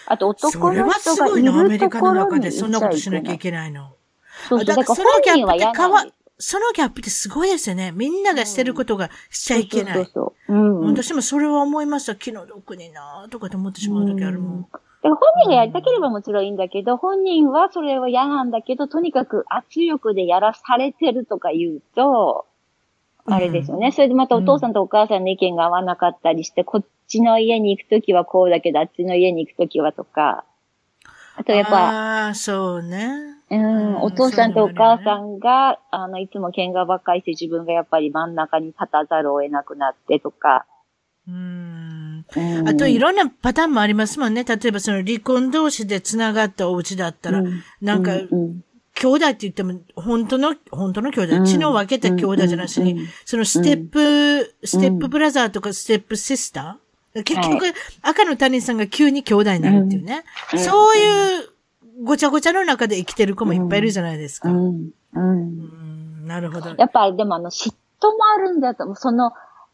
あと男の人がいるところにそれはすごいの、アメリカの中でそんなことしなきゃいけないの。そうだからそのギャップってかわ、そのギャップってすごいですよね。みんながしてることがしちゃいけない。そうそうそう、うん、私もそれは思いました。気の毒になとかと思ってしまう時あるもん。うん本人がやりたければもちろんいいんだけど、本人はそれは嫌なんだけど、とにかく圧力でやらされてるとか言うと、あれですよね。それでまたお父さんとお母さんの意見が合わなかったりして、こっちの家に行くときはこうだけど、あっちの家に行くときはとか。あとやっぱ。ああ、そうね。うん、お父さんとお母さんが、ね、あの、いつも喧嘩ばっかりして自分がやっぱり真ん中に立たざるを得なくなってとか。うん。あといろんなパターンもありますもんね。例えばその離婚同士で繋がったお家だったら、うん、なんか、うん兄弟って言っても、本当の、本当の兄弟、血の分けた兄弟じゃなしに、そのステップ、ステップブラザーとかステップシスター？結局、赤の他人さんが急に兄弟になるっていうね。そういうごちゃごちゃの中で生きてる子もいっぱいいるじゃないですか。うん。なるほど。やっぱりでもあの嫉妬もあるんだと、その、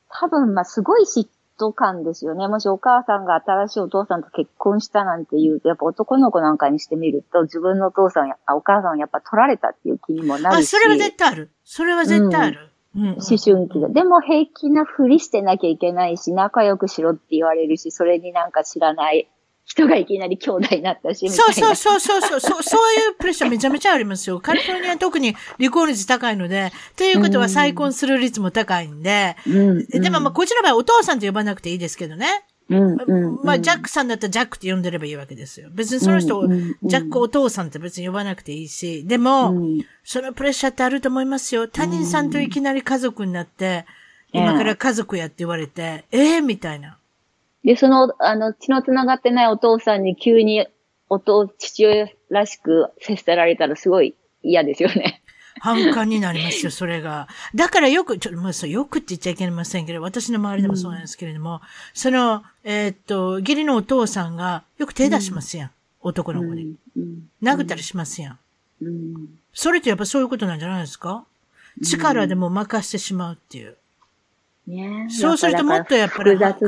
多分まあすごい嫉ト感ですよね。もしお母さんが新しいお父さんと結婚したなんて言うと、やっぱ男の子なんかにしてみると、自分のお父さんや、お母さんをやっぱ取られたっていう気にもなるし。あ、それは絶対ある。それは絶対ある。うん、思春期で。でも平気なふりしてなきゃいけないし、仲良くしろって言われるし、それになんか知らない人がいきなり兄弟になったし、そうそうそうそうそう、そう、そういうプレッシャーめちゃめちゃありますよ。カリフォルニアは特に離婚率高いので、ということは再婚する率も高いんで、うん、でもまあ、こちらはお父さんと呼ばなくていいですけどね。うんうんまあ、ジャックさんだったらジャックって呼んでればいいわけですよ。別にその人を、ジャックお父さんって別に呼ばなくていいし、でも、そのプレッシャーってあると思いますよ。他人さんといきなり家族になって、今から家族やって言われて、ええー、みたいな。で、その、あの、血の繋がってないお父さんに急に、お父、父親らしく接せられたらすごい嫌ですよね。反感になりますよ、それが。だからよく、ちょっと、まあ、よくって言っちゃいけませんけど、私の周りでもそうなんですけれども、うん、その、えー、っと、義理のお父さんがよく手出しますやん。うん、男の子に、うん。殴ったりしますやん。それってやっぱそういうことなんじゃないですか？力でも任してしまうっていう。ね、そうするともっとやっぱり複雑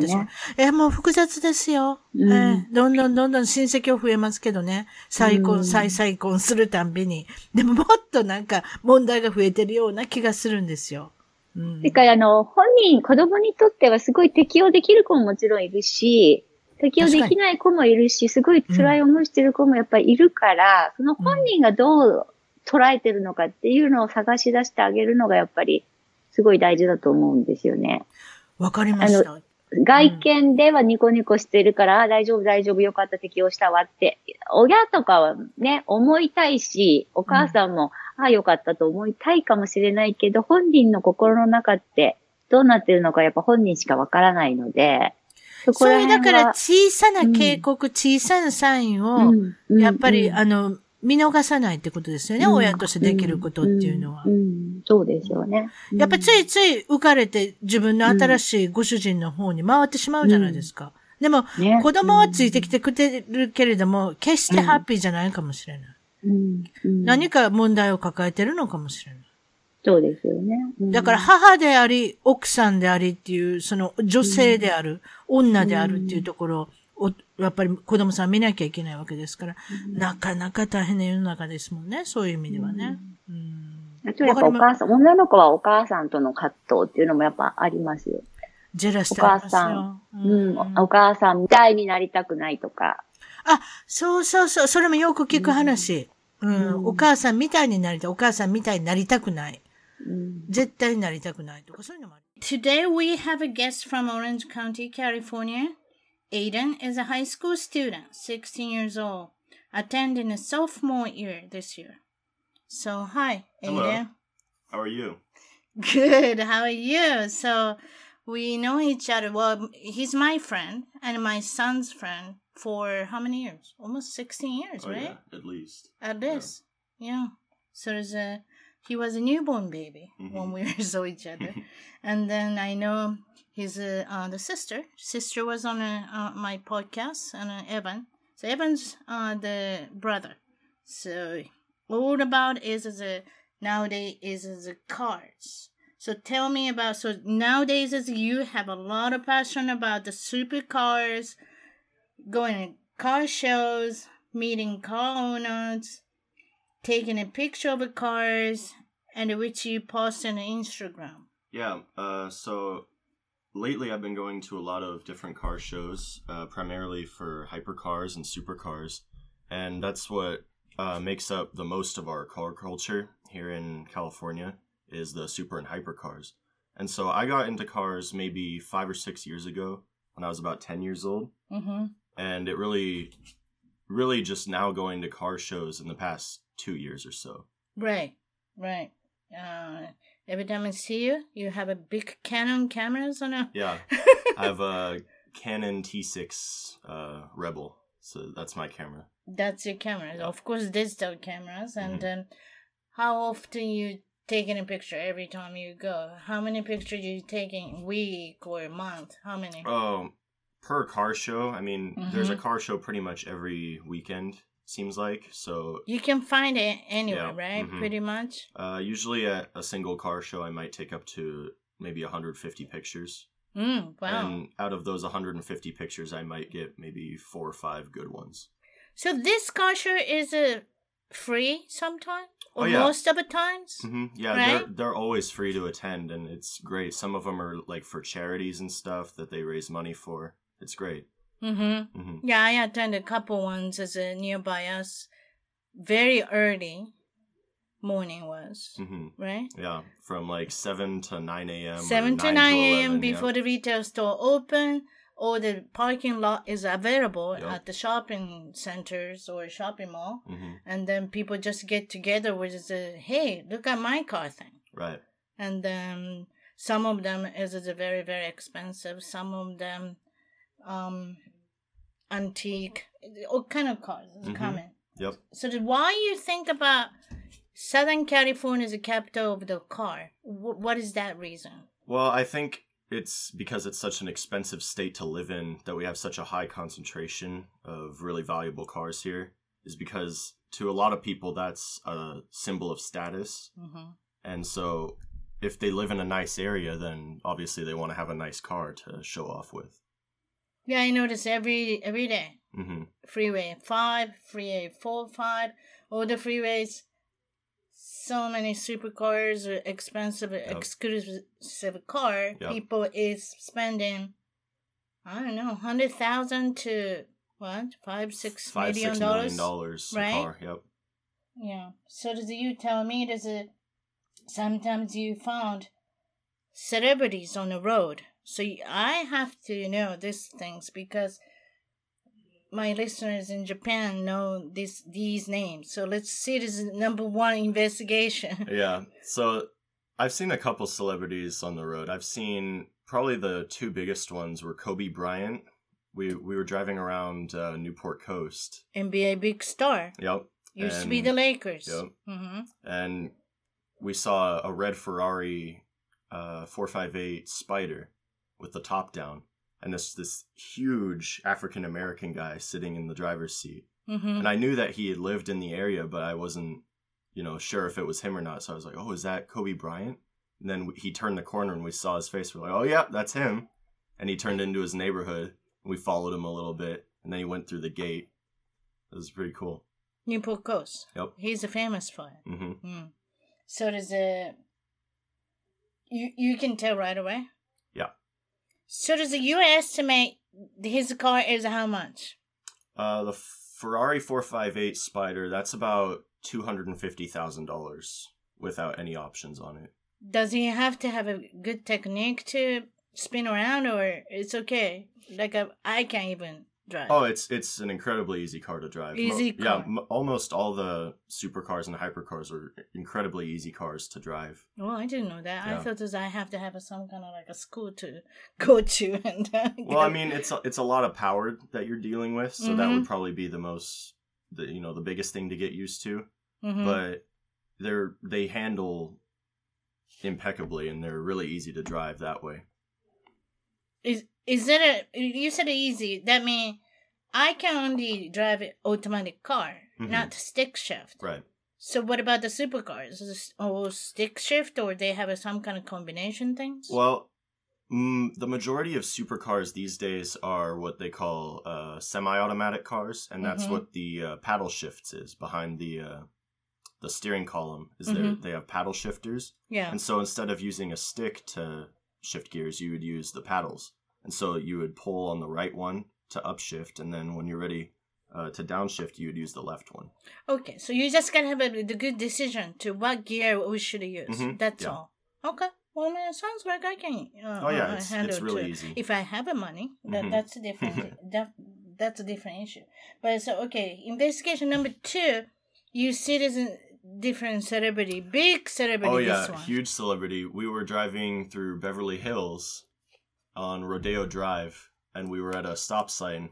ですよね。え、もう複雑ですよ、うん、えー、どんどんどんどん親戚を増えますけどね。再婚、うん、再再婚するたんびに。でももっとなんか問題が増えてるような気がするんですよ。うん。てか、あの、本人、子供にとってはすごい適応できる子ももちろんいるし、適応できない子もいるし、すごい辛い思いしてる子もやっぱりいるから、その本人がどう捉えてるのかっていうのを探し出してあげるのがやっぱりすごい大事だと思うんですよね。わかりました。外見ではニコニコしてるから、うん、大丈夫大丈夫よかった適応したわって、親とかはね、思いたいし、お母さんも、うん、ああよかったと思いたいかもしれないけど、本人の心の中ってどうなってるのかやっぱ本人しかわからないので、そこらそういうだから小さな警告、うん、小さなサインを、やっぱり、あの、見逃さないってことですよね、うん、親としてできることっていうのは。うん、そうですよね。やっぱついつい浮かれて自分の新しいご主人の方に回ってしまうじゃないですか。でも、ね、子供はついてきてくれるけれども、決してハッピーじゃないかもしれない。何か問題を抱えてるのかもしれない。そうですよね。だから母であり、奥さんでありっていう、その女性である、女であるっていうところお、やっぱり子供さん見なきゃいけないわけですから、うん、なかなか大変な世の中ですもんね、そういう意味ではね。うん。うん、やっぱお母さん、女の子はお母さんとの葛藤っていうのもやっぱありますよ。ジェラスお母さん、うん、お母さんみたいになりたくないとか。あ、そうそうそう、それもよく聞く話。うん、うん、お母さんみたいになりたい、お母さんみたいになりたくない。うん、絶対になりたくないとか、そういうのもある。Today we have a guest from Orange County, California. Aiden is a high school student, 16 years old, attending a sophomore year this year. So, hi, Aiden. Hello. How are you? Good. How are you? So, we know each other. Well, he's my friend and my son's friend for how many years? Almost 16 years, oh, right? Yeah, at least. At this. Yeah. yeah. So, there's a, he was a newborn baby mm-hmm. when we saw each other. and then I know He's uh, uh, the sister. Sister was on uh, uh my podcast, and uh, Evan. So Evan's uh, the brother. So all about is is a nowadays is is a cars. So tell me about so nowadays is you have a lot of passion about the supercars, going to car shows, meeting car owners, taking a picture of the cars, and which you post on Instagram. Yeah. Uh. So lately I've been going to a lot of different car shows, uh, primarily for hypercars and supercars, and that's what uh, makes up the most of our car culture here in California is the super and hypercars. And so I got into cars maybe five or six years ago when I was about ten years old, mm-hmm. and it really, really just now going to car shows in the past two years or so. Right, right. Uh, Every time I see you, you have a big Canon cameras on a. Yeah, I have a Canon T6 uh, Rebel, so that's my camera. That's your camera, yeah. of course, digital cameras. And mm-hmm. um, how often you taking a picture every time you go? How many pictures you taking week or month? How many? Oh, per car show. I mean, mm-hmm. there's a mm-hmm. car show pretty much every weekend seems like. So you can find it anywhere, yeah, right? Mm-hmm. Pretty much. Uh, usually at a single car show, I might take up to maybe 150 pictures. Mm, wow. And out of those 150 pictures, I might get maybe four or five good ones. So this car show is a uh, free sometimes, or oh, yeah. most of the times. Mm-hmm. Yeah, right? they're they're always free to attend, and it's great. Some of them are like for charities and stuff that they raise money for. It's great. Mm-hmm. mm-hmm. Yeah, I attended a couple ones as a nearby us. Very early morning was mm-hmm. right. Yeah, from like seven to nine a.m. Seven to nine a.m. before yeah. the retail store open or the parking lot is available yep. at the shopping centers or shopping mall, mm-hmm. and then people just get together with the hey, look at my car thing. Right. And then some of them is, is very very expensive. Some of them, um, antique, all kind of cars is mm-hmm. coming. Yep. So why you think about Southern California is the capital of the car? W- what is that reason? Well, I think it's because it's such an expensive state to live in that we have such a high concentration of really valuable cars here is because to a lot of people that's a symbol of status mm-hmm. and so if they live in a nice area then obviously they want to have a nice car to show off with yeah i notice every every day. Mm-hmm. freeway 5 freeway 4 5 all the freeways so many supercars or expensive yep. exclusive car yep. people is spending i don't know hundred thousand to what five six five million six dollars million dollars right car. yep yeah so does you tell me does it sometimes you found celebrities on the road so i have to know these things because my listeners in Japan know this these names. So let's see this number one investigation. yeah. So I've seen a couple celebrities on the road. I've seen probably the two biggest ones were Kobe Bryant. We we were driving around uh, Newport Coast. NBA big star. Yep. Used and, to be the Lakers. Yep. Mm-hmm. And we saw a red Ferrari uh, 458 Spider with the top down and this this huge African American guy sitting in the driver's seat. Mm-hmm. And I knew that he had lived in the area, but I wasn't, you know, sure if it was him or not. So I was like, "Oh, is that Kobe Bryant?" And then he turned the corner and we saw his face. We're like, "Oh yeah, that's him." And he turned into his neighborhood. And we followed him a little bit, and then he went through the gate. It was pretty cool. Newport Coast. Yep. He's a famous for it. Mm-hmm. Mm. So does a. You you can tell right away. So does the you estimate his car is how much? Uh, the Ferrari 458 Spider, that's about $250,000 without any options on it. Does he have to have a good technique to spin around or it's okay? Like a, I can't even drive. Oh, it's it's an incredibly easy car to drive. Easy Mo- car. Yeah, m- almost all the supercars and hypercars are incredibly easy cars to drive. Well, I didn't know that. Yeah. I thought that I have to have a, some kind of like a school to go to. And uh, well, I mean, it's a, it's a lot of power that you're dealing with, so mm-hmm. that would mm-hmm. probably be the most, the you know, the biggest thing to get used to. Mm-hmm. But they're they handle impeccably, and they're really easy to drive that way. Is is it a? You said easy. That means I can only drive an automatic car, mm-hmm. not stick shift. Right. So what about the supercars? Is all stick shift, or they have a, some kind of combination things? Well, mm, the majority of supercars these days are what they call uh, semi-automatic cars, and that's mm-hmm. what the uh, paddle shifts is behind the uh, the steering column. Is mm-hmm. there they have paddle shifters? Yeah. And so instead of using a stick to shift gears, you would use the paddles. And so you would pull on the right one to upshift, and then when you're ready uh, to downshift, you would use the left one. Okay, so you just gotta have a, the good decision to what gear we should use. Mm-hmm. That's yeah. all. Okay. Well, it sounds like I can. Uh, oh yeah, it's, handle it's really too. easy. If I have the money, that mm-hmm. that's a different. that, that's a different issue. But so okay, investigation number two. You citizen different celebrity, big celebrity. Oh yeah, huge celebrity. We were driving through Beverly Hills on Rodeo Drive, and we were at a stop sign,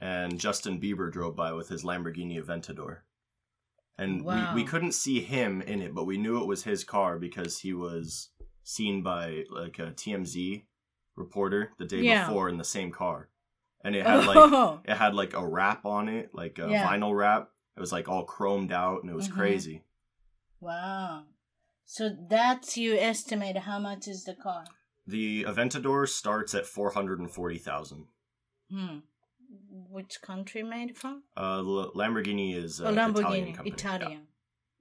and Justin Bieber drove by with his Lamborghini Aventador. And wow. we, we couldn't see him in it, but we knew it was his car because he was seen by like a TMZ reporter the day yeah. before in the same car. And it had like oh. it had like a wrap on it, like a yeah. vinyl wrap. It was like all chromed out and it was mm-hmm. crazy. Wow. So that's you estimate how much is the car? The Aventador starts at four hundred and forty thousand. Hmm. Which country made from? Uh, Lamborghini is uh, oh, Lamborghini, Italian. Italian. Yeah.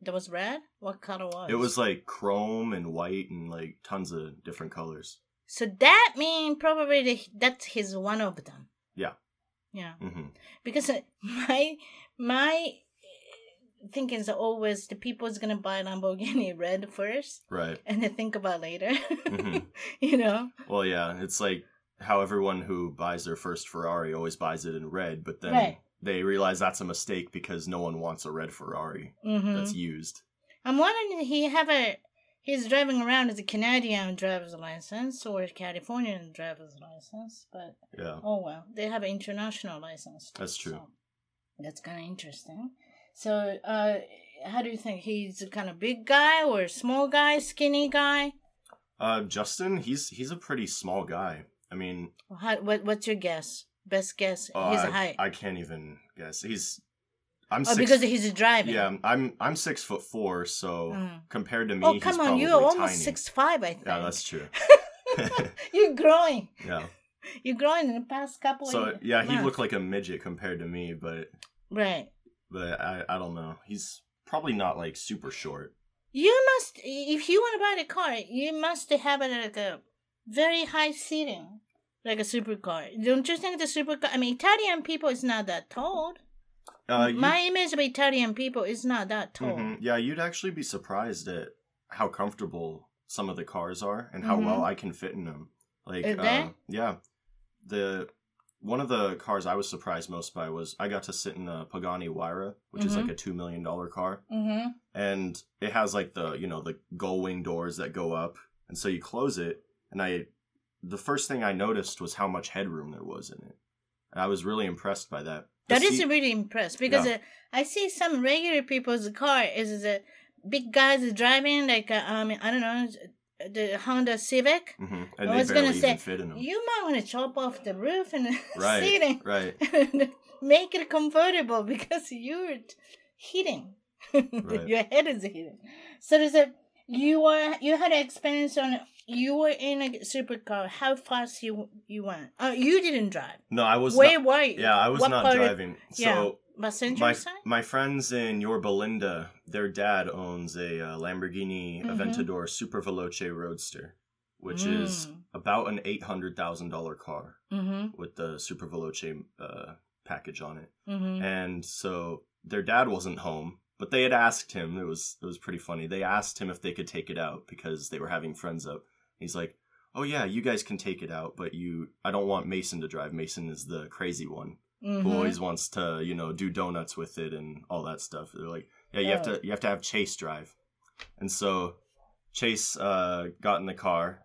That was red. What color was? It was like chrome and white and like tons of different colors. So that means probably that's his one of them. Yeah. Yeah. Mm-hmm. Because uh, my my thinking is always the people is gonna buy Lamborghini red first, right, and then think about later. Mm-hmm. you know. Well, yeah, it's like how everyone who buys their first Ferrari always buys it in red, but then right. they realize that's a mistake because no one wants a red Ferrari mm-hmm. that's used. I'm wondering he have a he's driving around as a Canadian driver's license or a Californian driver's license, but yeah. Oh well, they have an international license. Too, that's true. So that's kind of interesting. So, uh, how do you think he's a kind of big guy or a small guy, skinny guy? Uh, Justin, he's he's a pretty small guy. I mean, how, what what's your guess? Best guess? Uh, his height. I can't even guess. He's I'm oh, six, because he's driving. Yeah, I'm I'm six foot four, so mm. compared to me, oh come on, you're almost tiny. six five. I think. Yeah, that's true. you're growing. Yeah. You're growing in the past couple. So of yeah, he looked like a midget compared to me, but right. But I I don't know. He's probably not like super short. You must, if you want to buy the car, you must have it like a very high seating, like a supercar. Don't you think the supercar? I mean, Italian people is not that tall. Uh, My image of Italian people is not that tall. Mm-hmm. Yeah, you'd actually be surprised at how comfortable some of the cars are and how mm-hmm. well I can fit in them. Like, uh, yeah, the one of the cars I was surprised most by was I got to sit in a Pagani Huayra, which mm-hmm. is like mm-hmm. a two million dollar car, mm-hmm. and it has like the you know the gull wing doors that go up, and so you close it, and I, the first thing I noticed was how much headroom there was in it, and I was really impressed by that. That is really impressed because yeah. uh, I see some regular people's car is the big guys driving like uh, um I don't know the Honda Civic. Mm-hmm. I was gonna say you might want to chop off the roof and right, seating, right, make it comfortable because you're heating. Right. Your head is heating. So there's a you were you had an experience on you were in a supercar. How fast you you went? Uh, you didn't drive. No, I was. Where not, were you? Yeah, I was what not driving. Of, yeah. So passenger my, side? my friends in Yorba Linda, their dad owns a uh, Lamborghini mm-hmm. Aventador Super Veloce Roadster, which mm. is about an eight hundred thousand dollar car mm-hmm. with the Super Veloce uh, package on it. Mm-hmm. And so their dad wasn't home but they had asked him. It was it was pretty funny. They asked him if they could take it out because they were having friends up. He's like, "Oh yeah, you guys can take it out, but you I don't want Mason to drive. Mason is the crazy one mm-hmm. who always wants to, you know, do donuts with it and all that stuff." They're like, "Yeah, you have to you have to have Chase drive." And so Chase uh, got in the car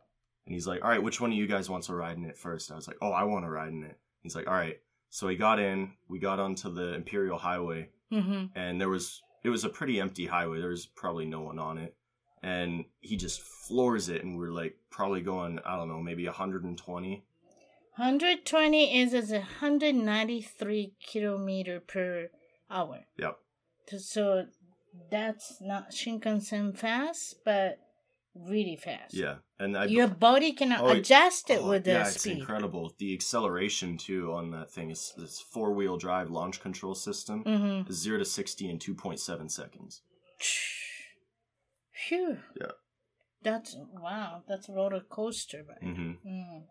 and he's like, "All right, which one of you guys wants to ride in it first? I was like, "Oh, I want to ride in it." He's like, "All right." So he got in. We got onto the Imperial Highway, mm-hmm. and there was it was a pretty empty highway. There was probably no one on it. And he just floors it, and we're like probably going, I don't know, maybe 120. 120 is as 193 kilometer per hour. Yep. So that's not Shinkansen fast, but really fast. Yeah, and I, your body cannot oh, adjust it oh, with the yeah, speed. it's incredible. The acceleration too on that thing is this four wheel drive launch control system. Mm-hmm. Zero to sixty in two point seven seconds. Phew. Yeah. That's wow. That's a roller coaster, right? Mm-hmm. Mm.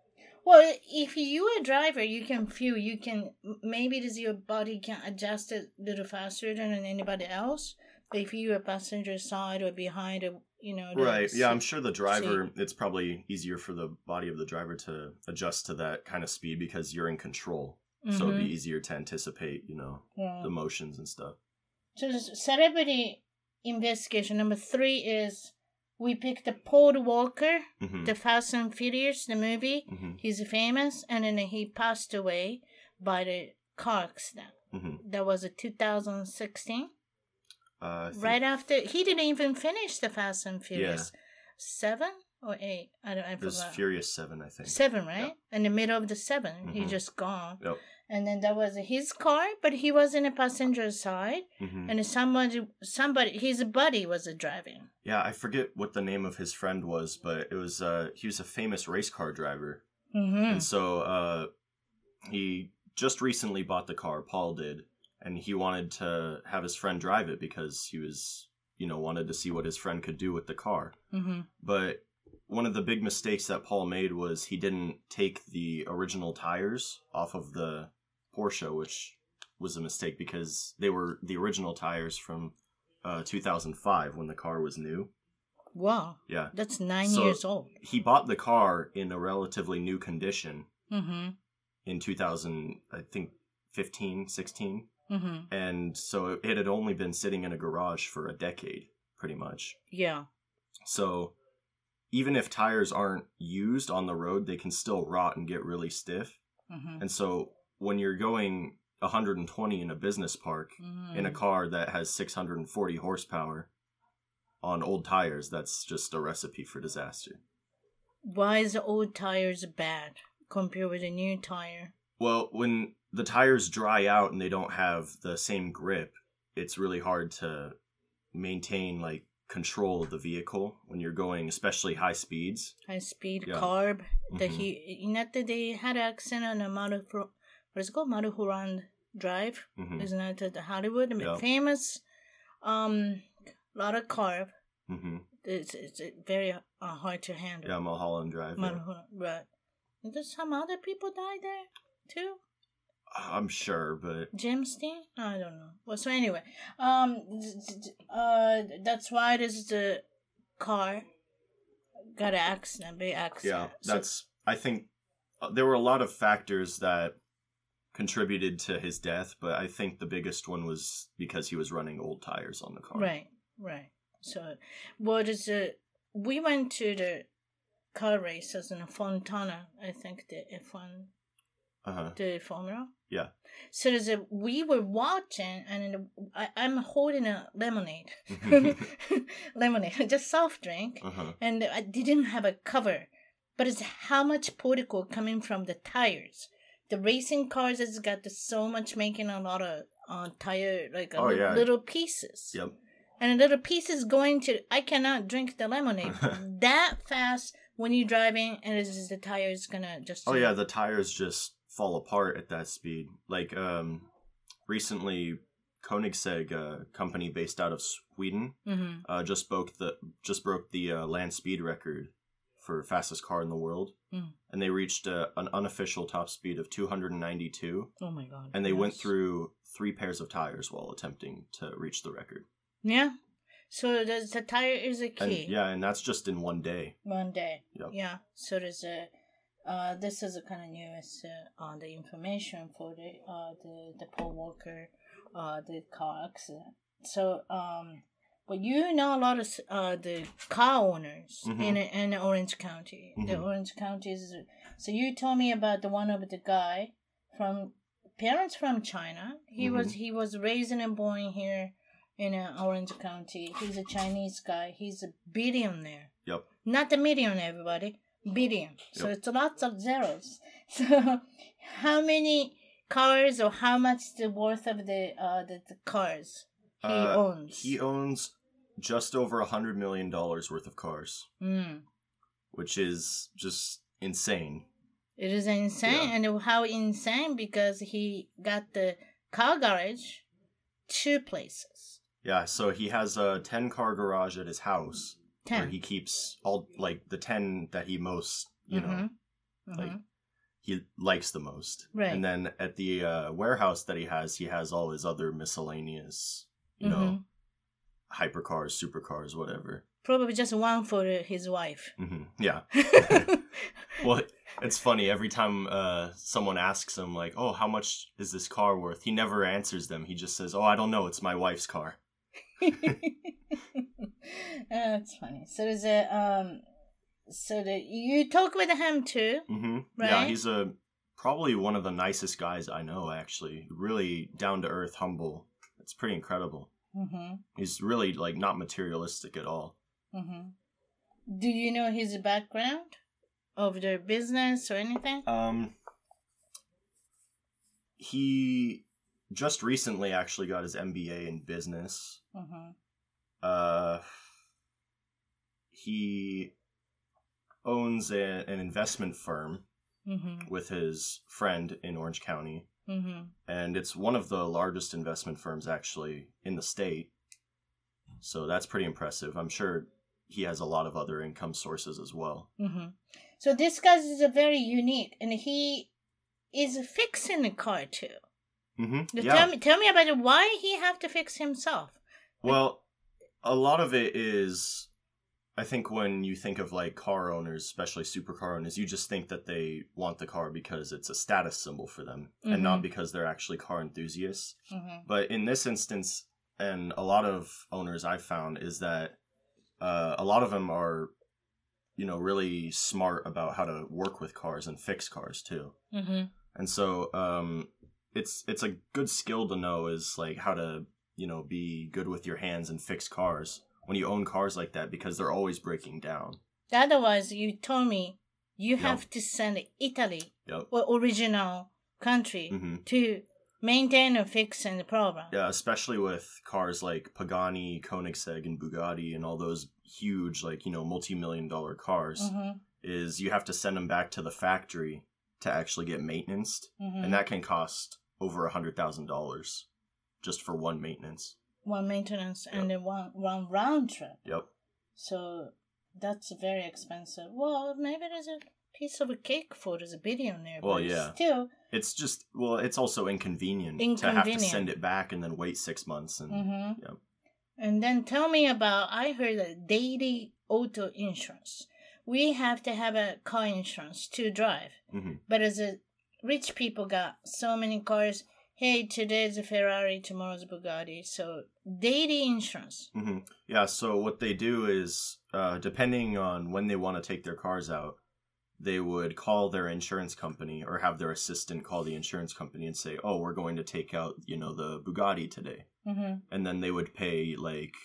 Well, if you a driver, you can feel. You can maybe does your body can adjust it a little faster than anybody else. But if you a passenger side or behind a you know. Right. Yeah, I'm sure the driver. It's probably easier for the body of the driver to adjust to that kind of speed because you're in control. Mm-hmm. So it'd be mm-hmm. easier to anticipate, you know, yeah. the motions and stuff. So celebrity investigation number three is we picked the Paul Walker, mm-hmm. the Fast and Furious, the movie. Mm-hmm. He's famous, and then he passed away by the car accident. Mm-hmm. That was a 2016. Uh, right after he didn't even finish the Fast and Furious yeah. seven or eight. I don't. I it was Furious seven, I think. Seven, right? Yep. In the middle of the 7 mm-hmm. he just gone. Yep. And then that was his car, but he was in a passenger side, mm-hmm. and somebody, somebody, his buddy was driving. Yeah, I forget what the name of his friend was, but it was uh, he was a famous race car driver, mm-hmm. and so uh, he just recently bought the car. Paul did, and he wanted to have his friend drive it because he was you know wanted to see what his friend could do with the car mm-hmm. but one of the big mistakes that paul made was he didn't take the original tires off of the Porsche, which was a mistake because they were the original tires from uh, 2005 when the car was new. Wow. Yeah. That's nine so years old. He bought the car in a relatively new condition mm-hmm. in 2000, I think 15, 16. Mm-hmm. And so it had only been sitting in a garage for a decade, pretty much. Yeah. So even if tires aren't used on the road, they can still rot and get really stiff. Mm-hmm. And so when you're going 120 in a business park mm-hmm. in a car that has 640 horsepower on old tires, that's just a recipe for disaster. Why is the old tires bad compared with a new tire? Well, when the tires dry out and they don't have the same grip, it's really hard to maintain like control of the vehicle when you're going especially high speeds. High speed yeah. carb. Mm-hmm. The he in that they had accident on a Maru what's it called? Mulholland Drive. Mm-hmm. Isn't that the Hollywood? Yeah. Famous um lot of carb. Mm-hmm. It's, it's very uh, hard to handle. Yeah, Mulholland Drive. Mulholland, yeah. right. And there's some other people die there too. I'm sure, but James Dean? I don't know. Well, so anyway, um, uh, that's why this the car got an accident, big accident. Yeah, that's. So, I think uh, there were a lot of factors that contributed to his death, but I think the biggest one was because he was running old tires on the car. Right, right. So, what is it? We went to the car races in Fontana. I think the F1 uh-huh. the formula. Yeah. So there's a, we were watching, and I, am holding a lemonade, lemonade, just soft drink, uh-huh. and I didn't have a cover, but it's how much particle coming from the tires. The racing cars has got the, so much making a lot of uh, tire like oh, little, yeah. little pieces. Yep. And the little pieces going to I cannot drink the lemonade that fast when you're driving, and it's the tires gonna just. Oh yeah, the tires just fall apart at that speed. Like um, recently, Koenigsegg, a company based out of Sweden, mm-hmm. uh, just broke the just broke the uh, land speed record for fastest car in the world, mm. and they reached uh, an unofficial top speed of 292. Oh my god! And they yes. went through three pairs of tires while attempting to reach the record. Yeah. So the, the tire is a key. And, yeah, and that's just in one day. One day. Yep. Yeah. So there's a uh, this is a kind of newest uh, on the information for the uh, the the Paul Walker, uh, the car accident. So um, but you know a lot of uh the car owners mm-hmm. in in Orange County. Mm-hmm. The Orange County is so you told me about the one of the guy from parents from China. He mm-hmm. was he was raised and born here in uh, Orange County. He's a Chinese guy. He's a billionaire. Yep. Not a million, everybody billion. So Yep. it's lots of zeros. So how many cars or how much the worth of the uh the, the cars he Uh, owns? He owns just over a hundred million dollars worth of cars, Mm. which is just insane. It is insane, Yeah. and how insane because he got the car garage two places. Yeah, so he has a ten car garage at his house where he keeps all like the ten that he most you know Mhm. like Mhm. he likes the most. Right. And then at the uh, warehouse that he has, he has all his other miscellaneous, you know, Mhm. hypercars, supercars, whatever. Probably just one for his wife. hmm Yeah. well, it's funny every time uh, someone asks him like, "Oh, how much is this car worth?" He never answers them. He just says, "Oh, I don't know. It's my wife's car." That's funny. So there's a um, so the you talk with him too, Mm-hmm. Right? Yeah, he's a probably one of the nicest guys I know. Actually, really down to earth, humble. It's pretty incredible. mm-hmm, He's really like not materialistic at all. mm-hmm. Do you know his background of their business or anything? Um, he just recently actually got his MBA in business. Mm-hmm. Uh, he owns a, an investment firm Mm-hmm. with his friend in Orange County, Mm-hmm. and it's one of the largest investment firms actually in the state. So that's pretty impressive. I'm sure he has a lot of other income sources as well. Mm-hmm. So this guy is a very unique, and he is fixing the car too. Mm-hmm. Yeah. Tell me, tell me about it. Why he have to fix himself? Well, a lot of it is I think when you think of like car owners, especially supercar owners, you just think that they want the car because it's a status symbol for them mm-hmm. and not mm-hmm. because they're actually car enthusiasts. Mm-hmm. But in this instance, and a lot of owners I've found is that uh, a lot of them are, you know, really smart about how to work with cars and fix cars too. Mm-hmm. And so um, it's it's a good skill to know is like how to you know be good with your hands and fix cars when you own cars like that because they're always breaking down. Otherwise, you told me you have yep. to send Italy yep. or original country mm-hmm. to maintain or fix the problem. Yeah, especially with cars like Pagani, Koenigsegg, and Bugatti, and all those huge, like you know, multi-million dollar cars. Mm-hmm. Is you have to send them back to the factory to actually get maintenance, mm-hmm. and that can cost over a hundred thousand dollars just for one maintenance one maintenance yep. and then one one round trip. Yep. So that's very expensive. Well, maybe there's a piece of a cake for the billionaire. Well, yeah. Still, it's just well, it's also inconvenient, inconvenient, to have to send it back and then wait six months and mm-hmm. yeah. And then tell me about I heard that daily auto insurance. We have to have a car insurance to drive, mm-hmm. but as a rich people got so many cars, hey, today's a Ferrari, tomorrow's a Bugatti. So daily insurance. Mm-hmm. Yeah. So what they do is, uh, depending on when they want to take their cars out, they would call their insurance company or have their assistant call the insurance company and say, "Oh, we're going to take out, you know, the Bugatti today," mm-hmm. and then they would pay like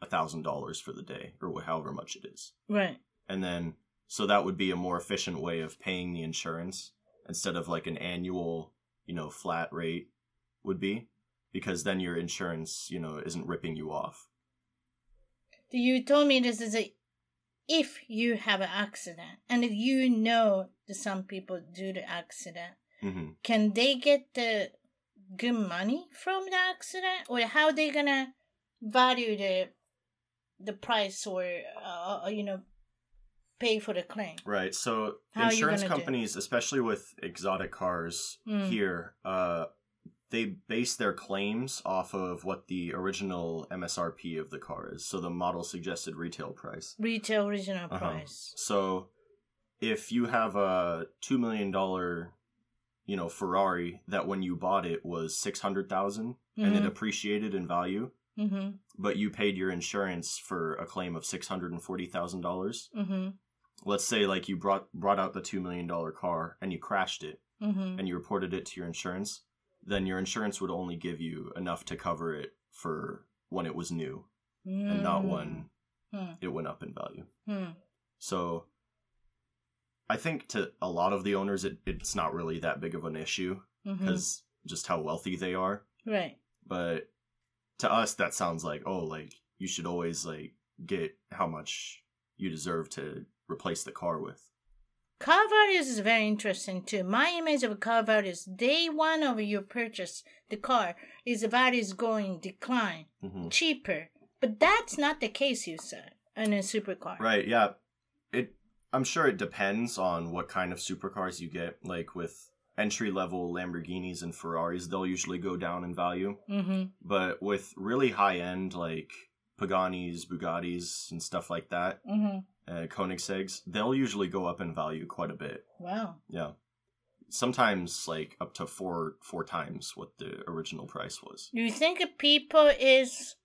a thousand dollars for the day or however much it is. Right. And then, so that would be a more efficient way of paying the insurance instead of like an annual, you know, flat rate would be because then your insurance, you know, isn't ripping you off. You told me this is a if you have an accident and if you know that some people do the accident, mm-hmm. can they get the good money from the accident or how they gonna value the the price or uh, uh you know pay for the claim right so how insurance companies especially with exotic cars mm. here uh they base their claims off of what the original MSRP of the car is. So the model suggested retail price. Retail original uh-huh. price. So if you have a two million dollar, you know, Ferrari that when you bought it was six hundred thousand mm-hmm. and it mm-hmm. appreciated in value, mm-hmm. but you paid your insurance for a claim of six hundred and forty thousand dollars. Mm-hmm. Let's say like you brought brought out the two million dollar car and you crashed it mm-hmm. and you reported it to your insurance then your insurance would only give you enough to cover it for when it was new mm. and not when mm. it went up in value. Mm. So I think to a lot of the owners, it, it's not really that big of an issue because mm-hmm. just how wealthy they are. Right. But to us, that sounds like, oh, like you should always like get how much you deserve to replace the car with. Car values is very interesting too. My image of car is day one of your purchase the car, is value is going decline, mm-hmm. cheaper. But that's not the case, you said, in a supercar. Right. Yeah. It. I'm sure it depends on what kind of supercars you get. Like with entry level Lamborghinis and Ferraris, they'll usually go down in value. Mm-hmm. But with really high end, like Paganis, Bugattis, and stuff like that, mm-hmm uh, Koenigsegg's, they'll usually go up in value quite a bit. Wow. Yeah. Sometimes like up to four four times what the original price was. Do you think people is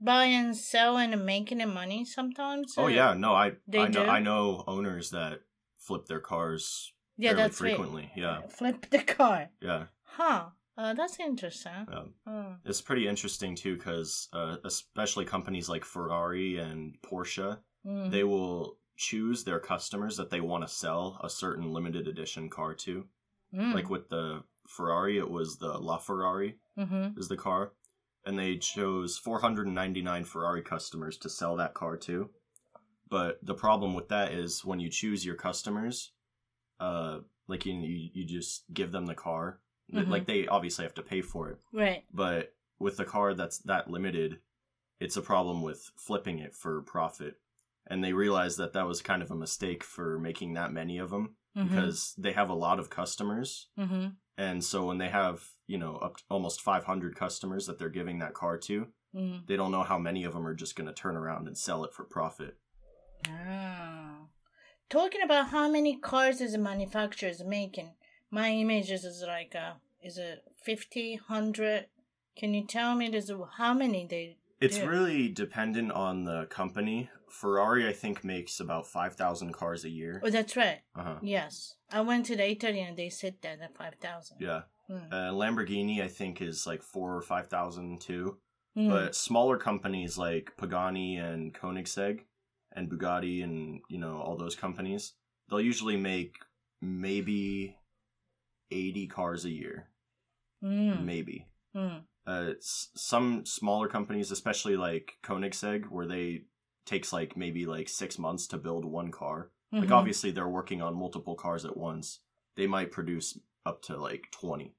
buying and selling and making money sometimes? Oh yeah, no, I I know I know owners that flip their cars yeah, that's frequently. Right. Yeah. Flip the car. Yeah. Huh. Uh, that's interesting. Yeah. Oh. It's pretty interesting too, because uh, especially companies like Ferrari and Porsche, Mm. They will choose their customers that they want to sell a certain limited edition car to. Mm. Like with the Ferrari, it was the LaFerrari mm-hmm. is the car, and they chose 499 Ferrari customers to sell that car to. But the problem with that is when you choose your customers, uh, like you you just give them the car, mm-hmm. like they obviously have to pay for it, right? But with the car that's that limited, it's a problem with flipping it for profit and they realized that that was kind of a mistake for making that many of them mm-hmm. because they have a lot of customers mm-hmm. And so when they have, you know, up to almost 500 customers that they're giving that car to, mm. they don't know how many of them are just going to turn around and sell it for profit. Ah. Talking about how many cars is the manufacturers making, my image is like, uh, is it 50, 100? Can you tell me this, how many they it's really dependent on the company. Ferrari, I think, makes about 5,000 cars a year. Oh, that's right. Uh-huh. Yes. I went to the Italy and they said that at 5,000. Yeah. Mm. Uh, Lamborghini, I think, is like four or 5,000 too. Mm. But smaller companies like Pagani and Koenigsegg and Bugatti and, you know, all those companies, they'll usually make maybe 80 cars a year. Mm. Maybe. Mm uh, some smaller companies, especially like Koenigsegg, where they takes like maybe like six months to build one car. Mm-hmm. Like obviously they're working on multiple cars at once. They might produce up to like twenty.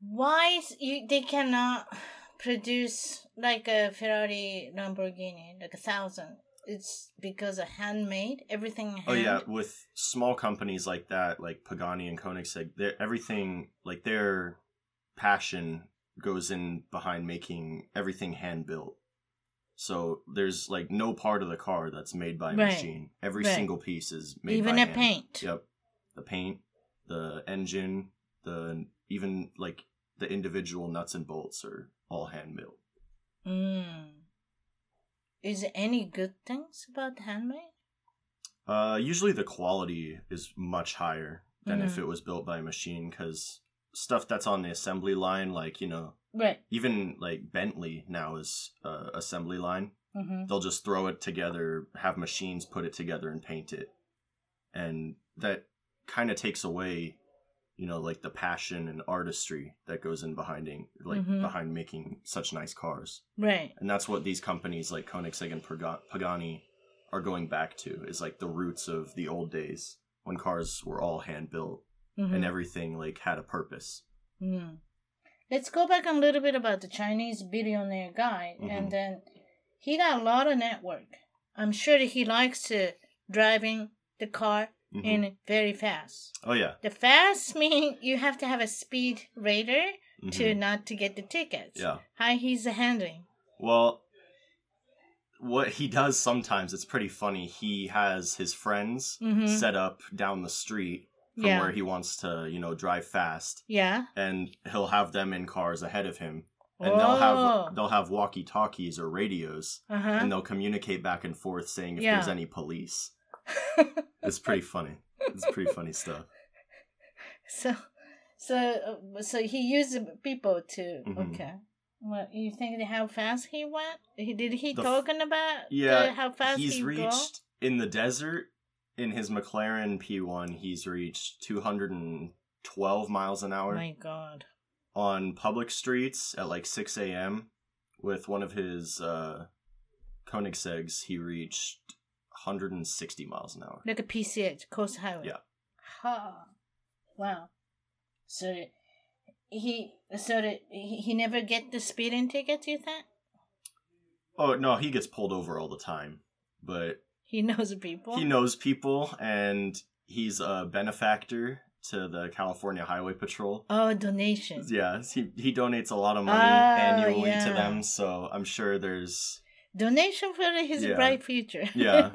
Why is you they cannot produce like a Ferrari, Lamborghini, like a thousand? It's because of handmade everything. Hand? Oh yeah, with small companies like that, like Pagani and Koenigsegg, everything like they're passion goes in behind making everything hand built. So there's like no part of the car that's made by a right. machine. Every right. single piece is made even a hand. paint. Yep, the paint, the engine, the even like the individual nuts and bolts are all hand built. Mm. Is there any good things about handmade? Uh, usually the quality is much higher than mm. if it was built by a machine because stuff that's on the assembly line, like you know, right? Even like Bentley now is uh, assembly line. Mm-hmm. They'll just throw it together, have machines put it together and paint it, and that kind of takes away, you know, like the passion and artistry that goes in behinding, like mm-hmm. behind making such nice cars. Right. And that's what these companies like Koenigsegg and Pagani are going back to is like the roots of the old days when cars were all hand built mm-hmm. and everything like had a purpose. Mm. Let's go back a little bit about the Chinese billionaire guy, mm-hmm. and then he got a lot of network. I'm sure that he likes to driving the car mm-hmm. in very fast. Oh yeah. The fast mean you have to have a speed radar to mm-hmm. not to get the tickets. Yeah. How he's handling. Well, what he does sometimes it's pretty funny. He has his friends mm-hmm. set up down the street from yeah. where he wants to, you know, drive fast. Yeah. And he'll have them in cars ahead of him. And oh. they'll have oh. they'll have walkie talkies or radios, uh-huh. and they'll communicate back and forth saying if yeah. there's any police. it's pretty funny. It's pretty funny stuff. So, so, uh, so he used people to mm-hmm. okay. What you think how fast he went? He did he the talking about yeah how fast he's he reached go? in the desert in his McLaren P1, he's reached 212 miles an hour. My God. On public streets at like 6 a.m. with one of his uh, Koenigsegg's, he reached 160 miles an hour. Like a PCH, coast highway. Yeah. Ha. Wow. So he so he, he never get the speeding tickets, you think? Oh no, he gets pulled over all the time. But he knows people. He knows people, and he's a benefactor to the California Highway Patrol. Oh, donations. Yes, he he donates a lot of money oh, annually yeah. to them, so I'm sure there's donation for his yeah. bright future. Yeah,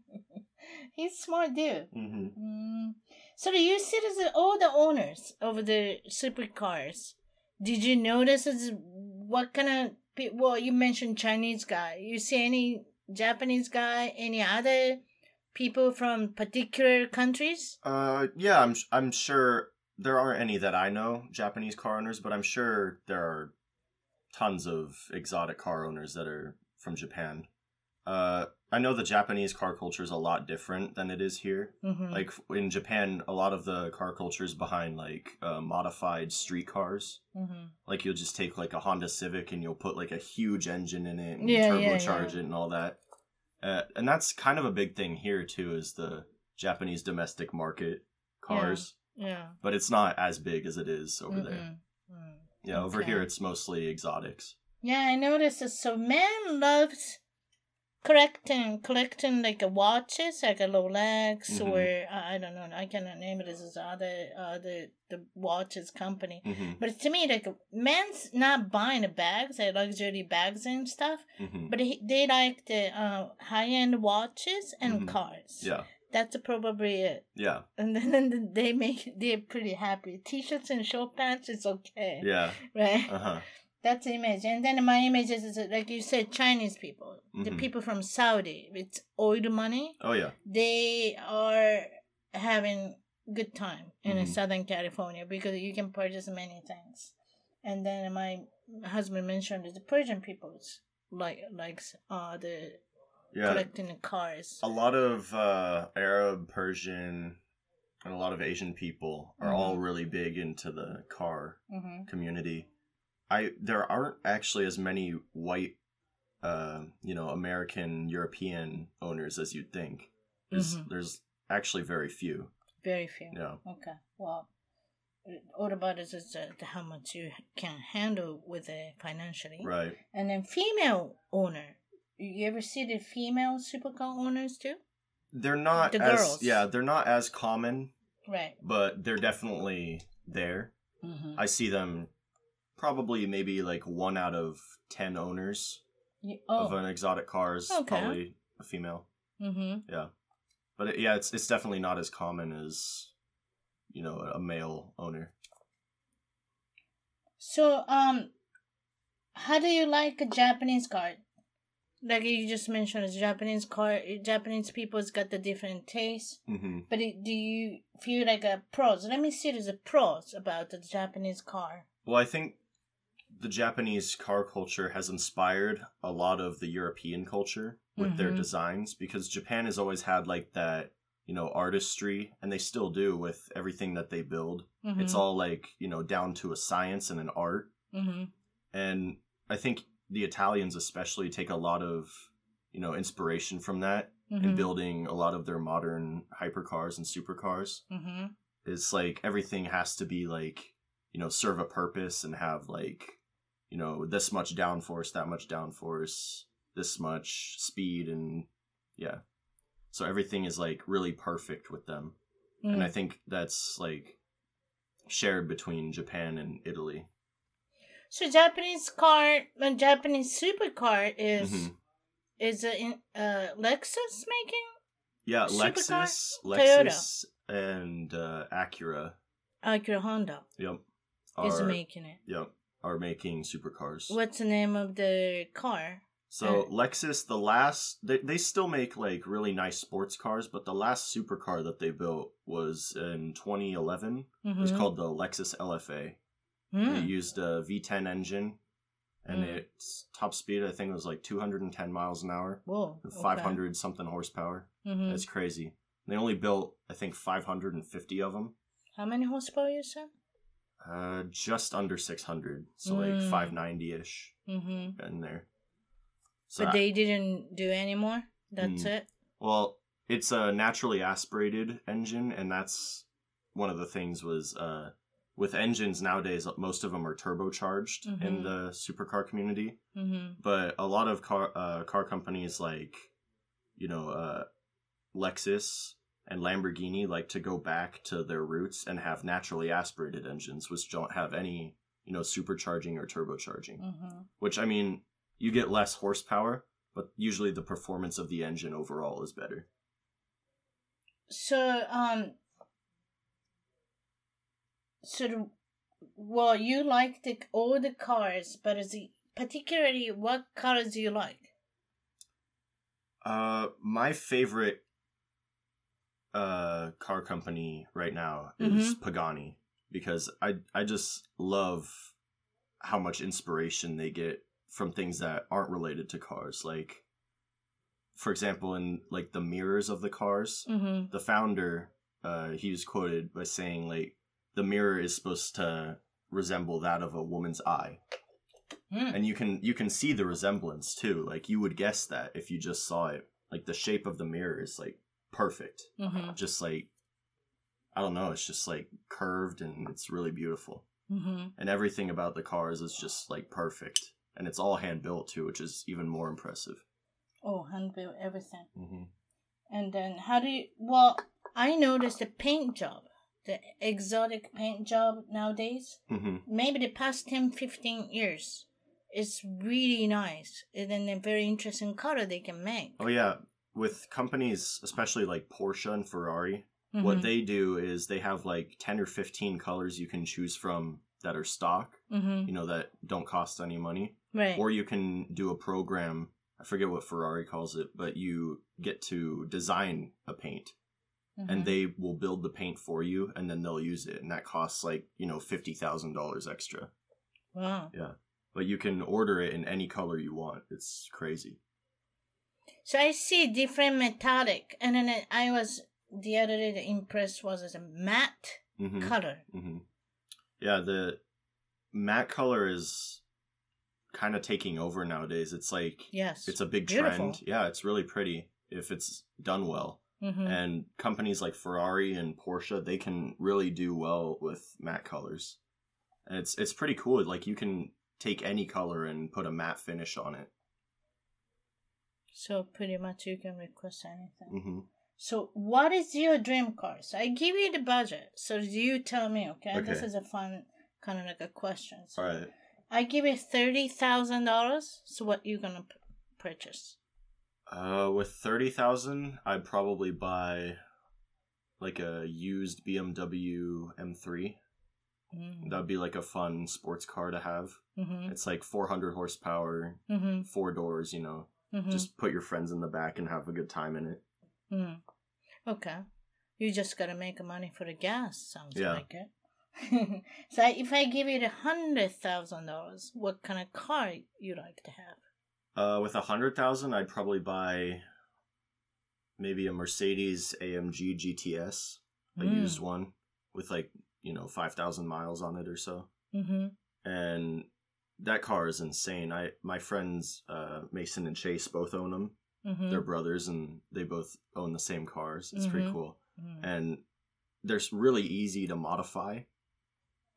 he's smart dude. Mm-hmm. Mm. So you see, all the owners of the supercars. Did you notice what kind of well? You mentioned Chinese guy. You see any Japanese guy? Any other people from particular countries? Uh, yeah, I'm I'm sure there aren't any that I know Japanese car owners, but I'm sure there are tons of exotic car owners that are from Japan. Uh, I know the Japanese car culture is a lot different than it is here. Mm-hmm. Like in Japan, a lot of the car culture is behind like uh, modified street cars. Mm-hmm. Like you'll just take like a Honda Civic and you'll put like a huge engine in it and yeah, turbocharge yeah, yeah. it and all that. Uh, and that's kind of a big thing here too, is the Japanese domestic market cars. Yeah. But it's not as big as it is over mm there. Mm. Yeah, okay. over here it's mostly exotics. Yeah, I noticed this. So man loves collecting collecting like a watches like a Rolex mm-hmm. or uh, I don't know I cannot name it as other uh the the watches company. Mm-hmm. but to me like men's not buying the bags like luxury bags and stuff mm-hmm. but he, they like the uh, high end watches and mm-hmm. cars. Yeah. That's probably it. Yeah. And then they make they're pretty happy. T-shirts and short pants is okay. Yeah. Right? Uh-huh that's the image. And then my image is, like you said, Chinese people, mm-hmm. the people from Saudi, it's oil money. Oh, yeah. They are having good time in mm-hmm. Southern California because you can purchase many things. And then my husband mentioned the Persian peoples like likes uh the yeah, collecting the cars. A lot of uh Arab, Persian, and a lot of Asian people are mm-hmm. all really big into the car mm-hmm. community. I there aren't actually as many white, uh, you know, American European owners as you'd think. There's mm-hmm. there's actually very few. Very few. Yeah. Okay. Well, all about is is uh, how much you can handle with it financially. Right. And then female owner. You ever see the female supercar owners too? They're not the as girls. yeah, they're not as common. Right. But they're definitely there. Mm-hmm. I see them probably maybe like one out of ten owners oh. of an exotic car is okay. probably a female. Mm-hmm. Yeah, but it, yeah, it's it's definitely not as common as you know a male owner. So, um, how do you like a Japanese car? Like you just mentioned, a Japanese car. Japanese people's got the different taste. Mm-hmm. But it, do you feel like a pros? Let me see. There's a pros about the Japanese car. Well, I think the Japanese car culture has inspired a lot of the European culture with mm-hmm. their designs because Japan has always had like that, you know, artistry and they still do with everything that they build. Mm-hmm. It's all like, you know, down to a science and an art. Mm-hmm. And I think the Italians especially take a lot of, you know, inspiration from that in mm-hmm. building a lot of their modern hypercars and supercars. Mm-hmm. It's like everything has to be like, you know, serve a purpose and have like you know, this much downforce, that much downforce, this much speed, and yeah. So everything is like really perfect with them. Mm. And I think that's like shared between Japan and Italy. So Japanese car, a Japanese supercar is mm-hmm. is a uh, Lexus making. Yeah, Lexus, Lexus, and uh, Acura. Acura Honda. Yep. Is making it. Yep are making supercars. What's the name of the car? So uh, Lexus, the last they they still make like really nice sports cars, but the last supercar that they built was in 2011. Mm-hmm. It was called the Lexus LFA. Mm. It used a V10 engine, and mm. its top speed I think was like 210 miles an hour. Whoa, 500 okay. something horsepower. Mm-hmm. That's crazy. They only built I think 550 of them. How many horsepower you said? Uh, just under 600, so mm. like 590 ish mm-hmm. in there. So but they didn't do any more. That's mm. it. Well, it's a naturally aspirated engine, and that's one of the things was uh, with engines nowadays. Most of them are turbocharged mm-hmm. in the supercar community, mm-hmm. but a lot of car uh, car companies like you know uh, Lexus and Lamborghini like to go back to their roots and have naturally aspirated engines, which don't have any, you know, supercharging or turbocharging. Mm-hmm. Which I mean, you get less horsepower, but usually the performance of the engine overall is better. So, um, so the, well, you like the all the cars, but is it particularly what cars do you like? Uh, my favorite uh car company right now is mm-hmm. Pagani because I I just love how much inspiration they get from things that aren't related to cars like for example in like the mirrors of the cars mm-hmm. the founder uh he was quoted by saying like the mirror is supposed to resemble that of a woman's eye mm. and you can you can see the resemblance too like you would guess that if you just saw it like the shape of the mirror is like perfect. Mm-hmm. Just like I don't know, it's just like curved and it's really beautiful. Mm-hmm. And everything about the cars is just like perfect, and it's all hand built too, which is even more impressive. Oh, hand built everything. Mm-hmm. And then how do you? Well, I noticed the paint job, the exotic paint job nowadays. Mm-hmm. Maybe the past 10, 15 years, is really nice and then a very interesting color they can make. Oh yeah, with companies, especially like Porsche and Ferrari, mm-hmm. what they do is they have like 10 or 15 colors you can choose from that are stock, mm-hmm. you know, that don't cost any money. Right. Or you can do a program, I forget what Ferrari calls it, but you get to design a paint. Mm-hmm. And they will build the paint for you and then they'll use it. And that costs like, you know, $50,000 extra. Wow. Yeah. But you can order it in any color you want. It's crazy. So I see different metallic, and then I was the other day the impressed was as a matte mm-hmm. color. Mm-hmm. Yeah, the matte color is kind of taking over nowadays. It's like yes, it's a big Beautiful. trend. Yeah, it's really pretty if it's done well. Mm-hmm. And companies like Ferrari and Porsche, they can really do well with matte colors. And it's it's pretty cool. Like you can take any color and put a matte finish on it. So pretty much you can request anything. Mm-hmm. So what is your dream car? So I give you the budget. So you tell me, okay? okay. This is a fun kind of like a question. So All right. I give you thirty thousand dollars. So what you gonna p- purchase? Uh, with thirty thousand, I'd probably buy like a used BMW M3. Mm. That'd be like a fun sports car to have. Mm-hmm. It's like 400 horsepower, mm-hmm. four doors, you know. Mm-hmm. Just put your friends in the back and have a good time in it. Mm. Okay. You just gotta make money for the gas, sounds yeah. like it. so if I give you the hundred thousand dollars, what kind of car you like to have? Uh, with a hundred thousand, I'd probably buy maybe a Mercedes AMG GTS, a mm. used one with like you know five thousand miles on it or so. Mm-hmm. And that car is insane. I my friends uh, Mason and Chase both own them. Mm-hmm. They're brothers and they both own the same cars. It's mm-hmm. pretty cool. Mm-hmm. And they're really easy to modify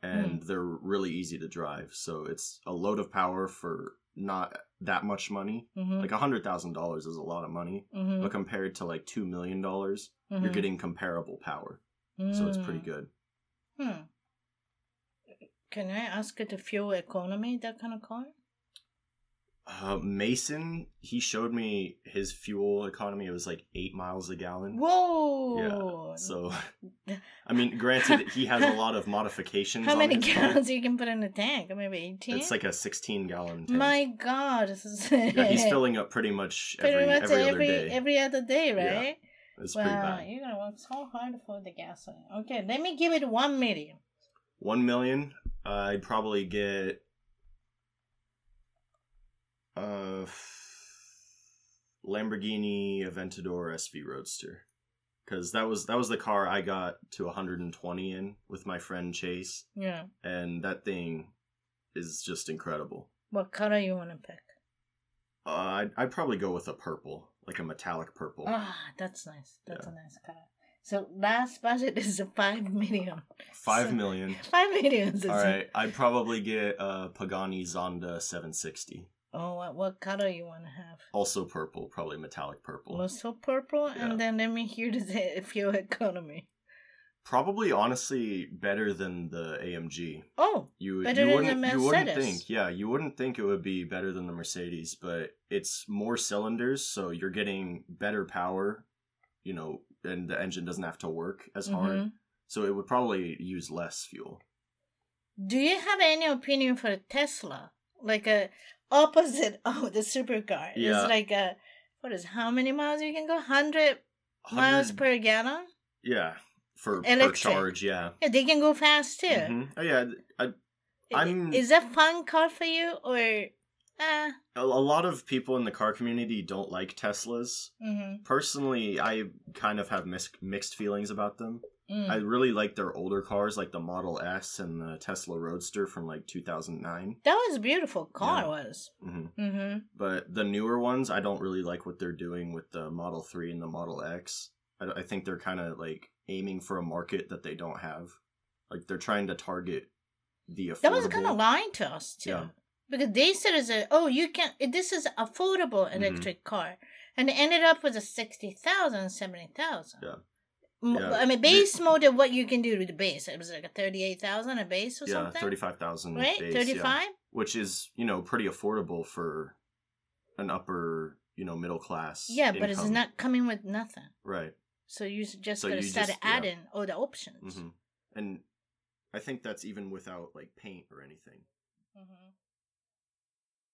and mm. they're really easy to drive. So it's a load of power for not that much money. Mm-hmm. Like a hundred thousand dollars is a lot of money, mm-hmm. but compared to like two million dollars, you're mm-hmm. getting comparable power. So it's pretty mm. good. Hmm. Can I ask the fuel economy that kind of car? Uh, Mason, he showed me his fuel economy. It was like eight miles a gallon. Whoa! Yeah. So, I mean, granted, he has a lot of modifications. How many gallons you can put in the tank? Maybe eighteen. It's like a sixteen gallon tank. My God, this is yeah, he's filling up pretty much every pretty much every, every other day. Every other day, right? Yeah. It's wow, pretty bad. You're gonna work so hard for the gasoline. Okay, let me give it one million. One million. I'd probably get a Lamborghini Aventador SV Roadster because that was that was the car I got to 120 in with my friend Chase. Yeah, and that thing is just incredible. What color you want to pick? Uh, I'd, I'd probably go with a purple, like a metallic purple. Ah, that's nice. That's yeah. a nice color. So last budget is five million. Five so, million. Five million. All right, I'd probably get a Pagani Zonda 760. Oh, what, what color you want to have? Also purple, probably metallic purple. Also purple, yeah. and then let me hear the fuel economy. Probably, honestly, better than the AMG. Oh, you better you wouldn't, You wouldn't think, yeah, you wouldn't think it would be better than the Mercedes, but it's more cylinders, so you're getting better power. You know, and the engine doesn't have to work as mm-hmm. hard. So it would probably use less fuel. Do you have any opinion for Tesla? Like a opposite of the supercar. Yeah. It's like a what is how many miles you can go? Hundred miles per gallon. Yeah, for Electric. per charge. Yeah. Yeah, they can go fast too. Mm-hmm. Oh yeah, I, I'm. Is that fun car for you or? Uh, a, lot of people in the car community don't like Teslas. Mm-hmm. Personally, I kind of have mis- mixed feelings about them. Mm. I really like their older cars, like the Model S and the Tesla Roadster from like 2009. That was a beautiful car, yeah. was. Mm-hmm. Mm-hmm. But the newer ones, I don't really like what they're doing with the Model 3 and the Model X. I, I think they're kind of like aiming for a market that they don't have. Like they're trying to target the affordable. That was kind of lying to us too. Yeah because they said as a oh you can this is affordable mm-hmm. electric mm-hmm. car And it ended up with a 60,000, 70,000. Yeah. Yeah. I mean, base the, mode, what you can do with the base. It was like a 38,000 a base or yeah, something? Yeah, 35,000 Right? 35? Yeah. Which is, you know, pretty affordable for an upper, you know, middle class. Yeah, income. but it's not coming with nothing. Right. So you just so gotta start just, adding all the options. Mm-hmm. And I think that's even without like paint or anything. Mm-hmm.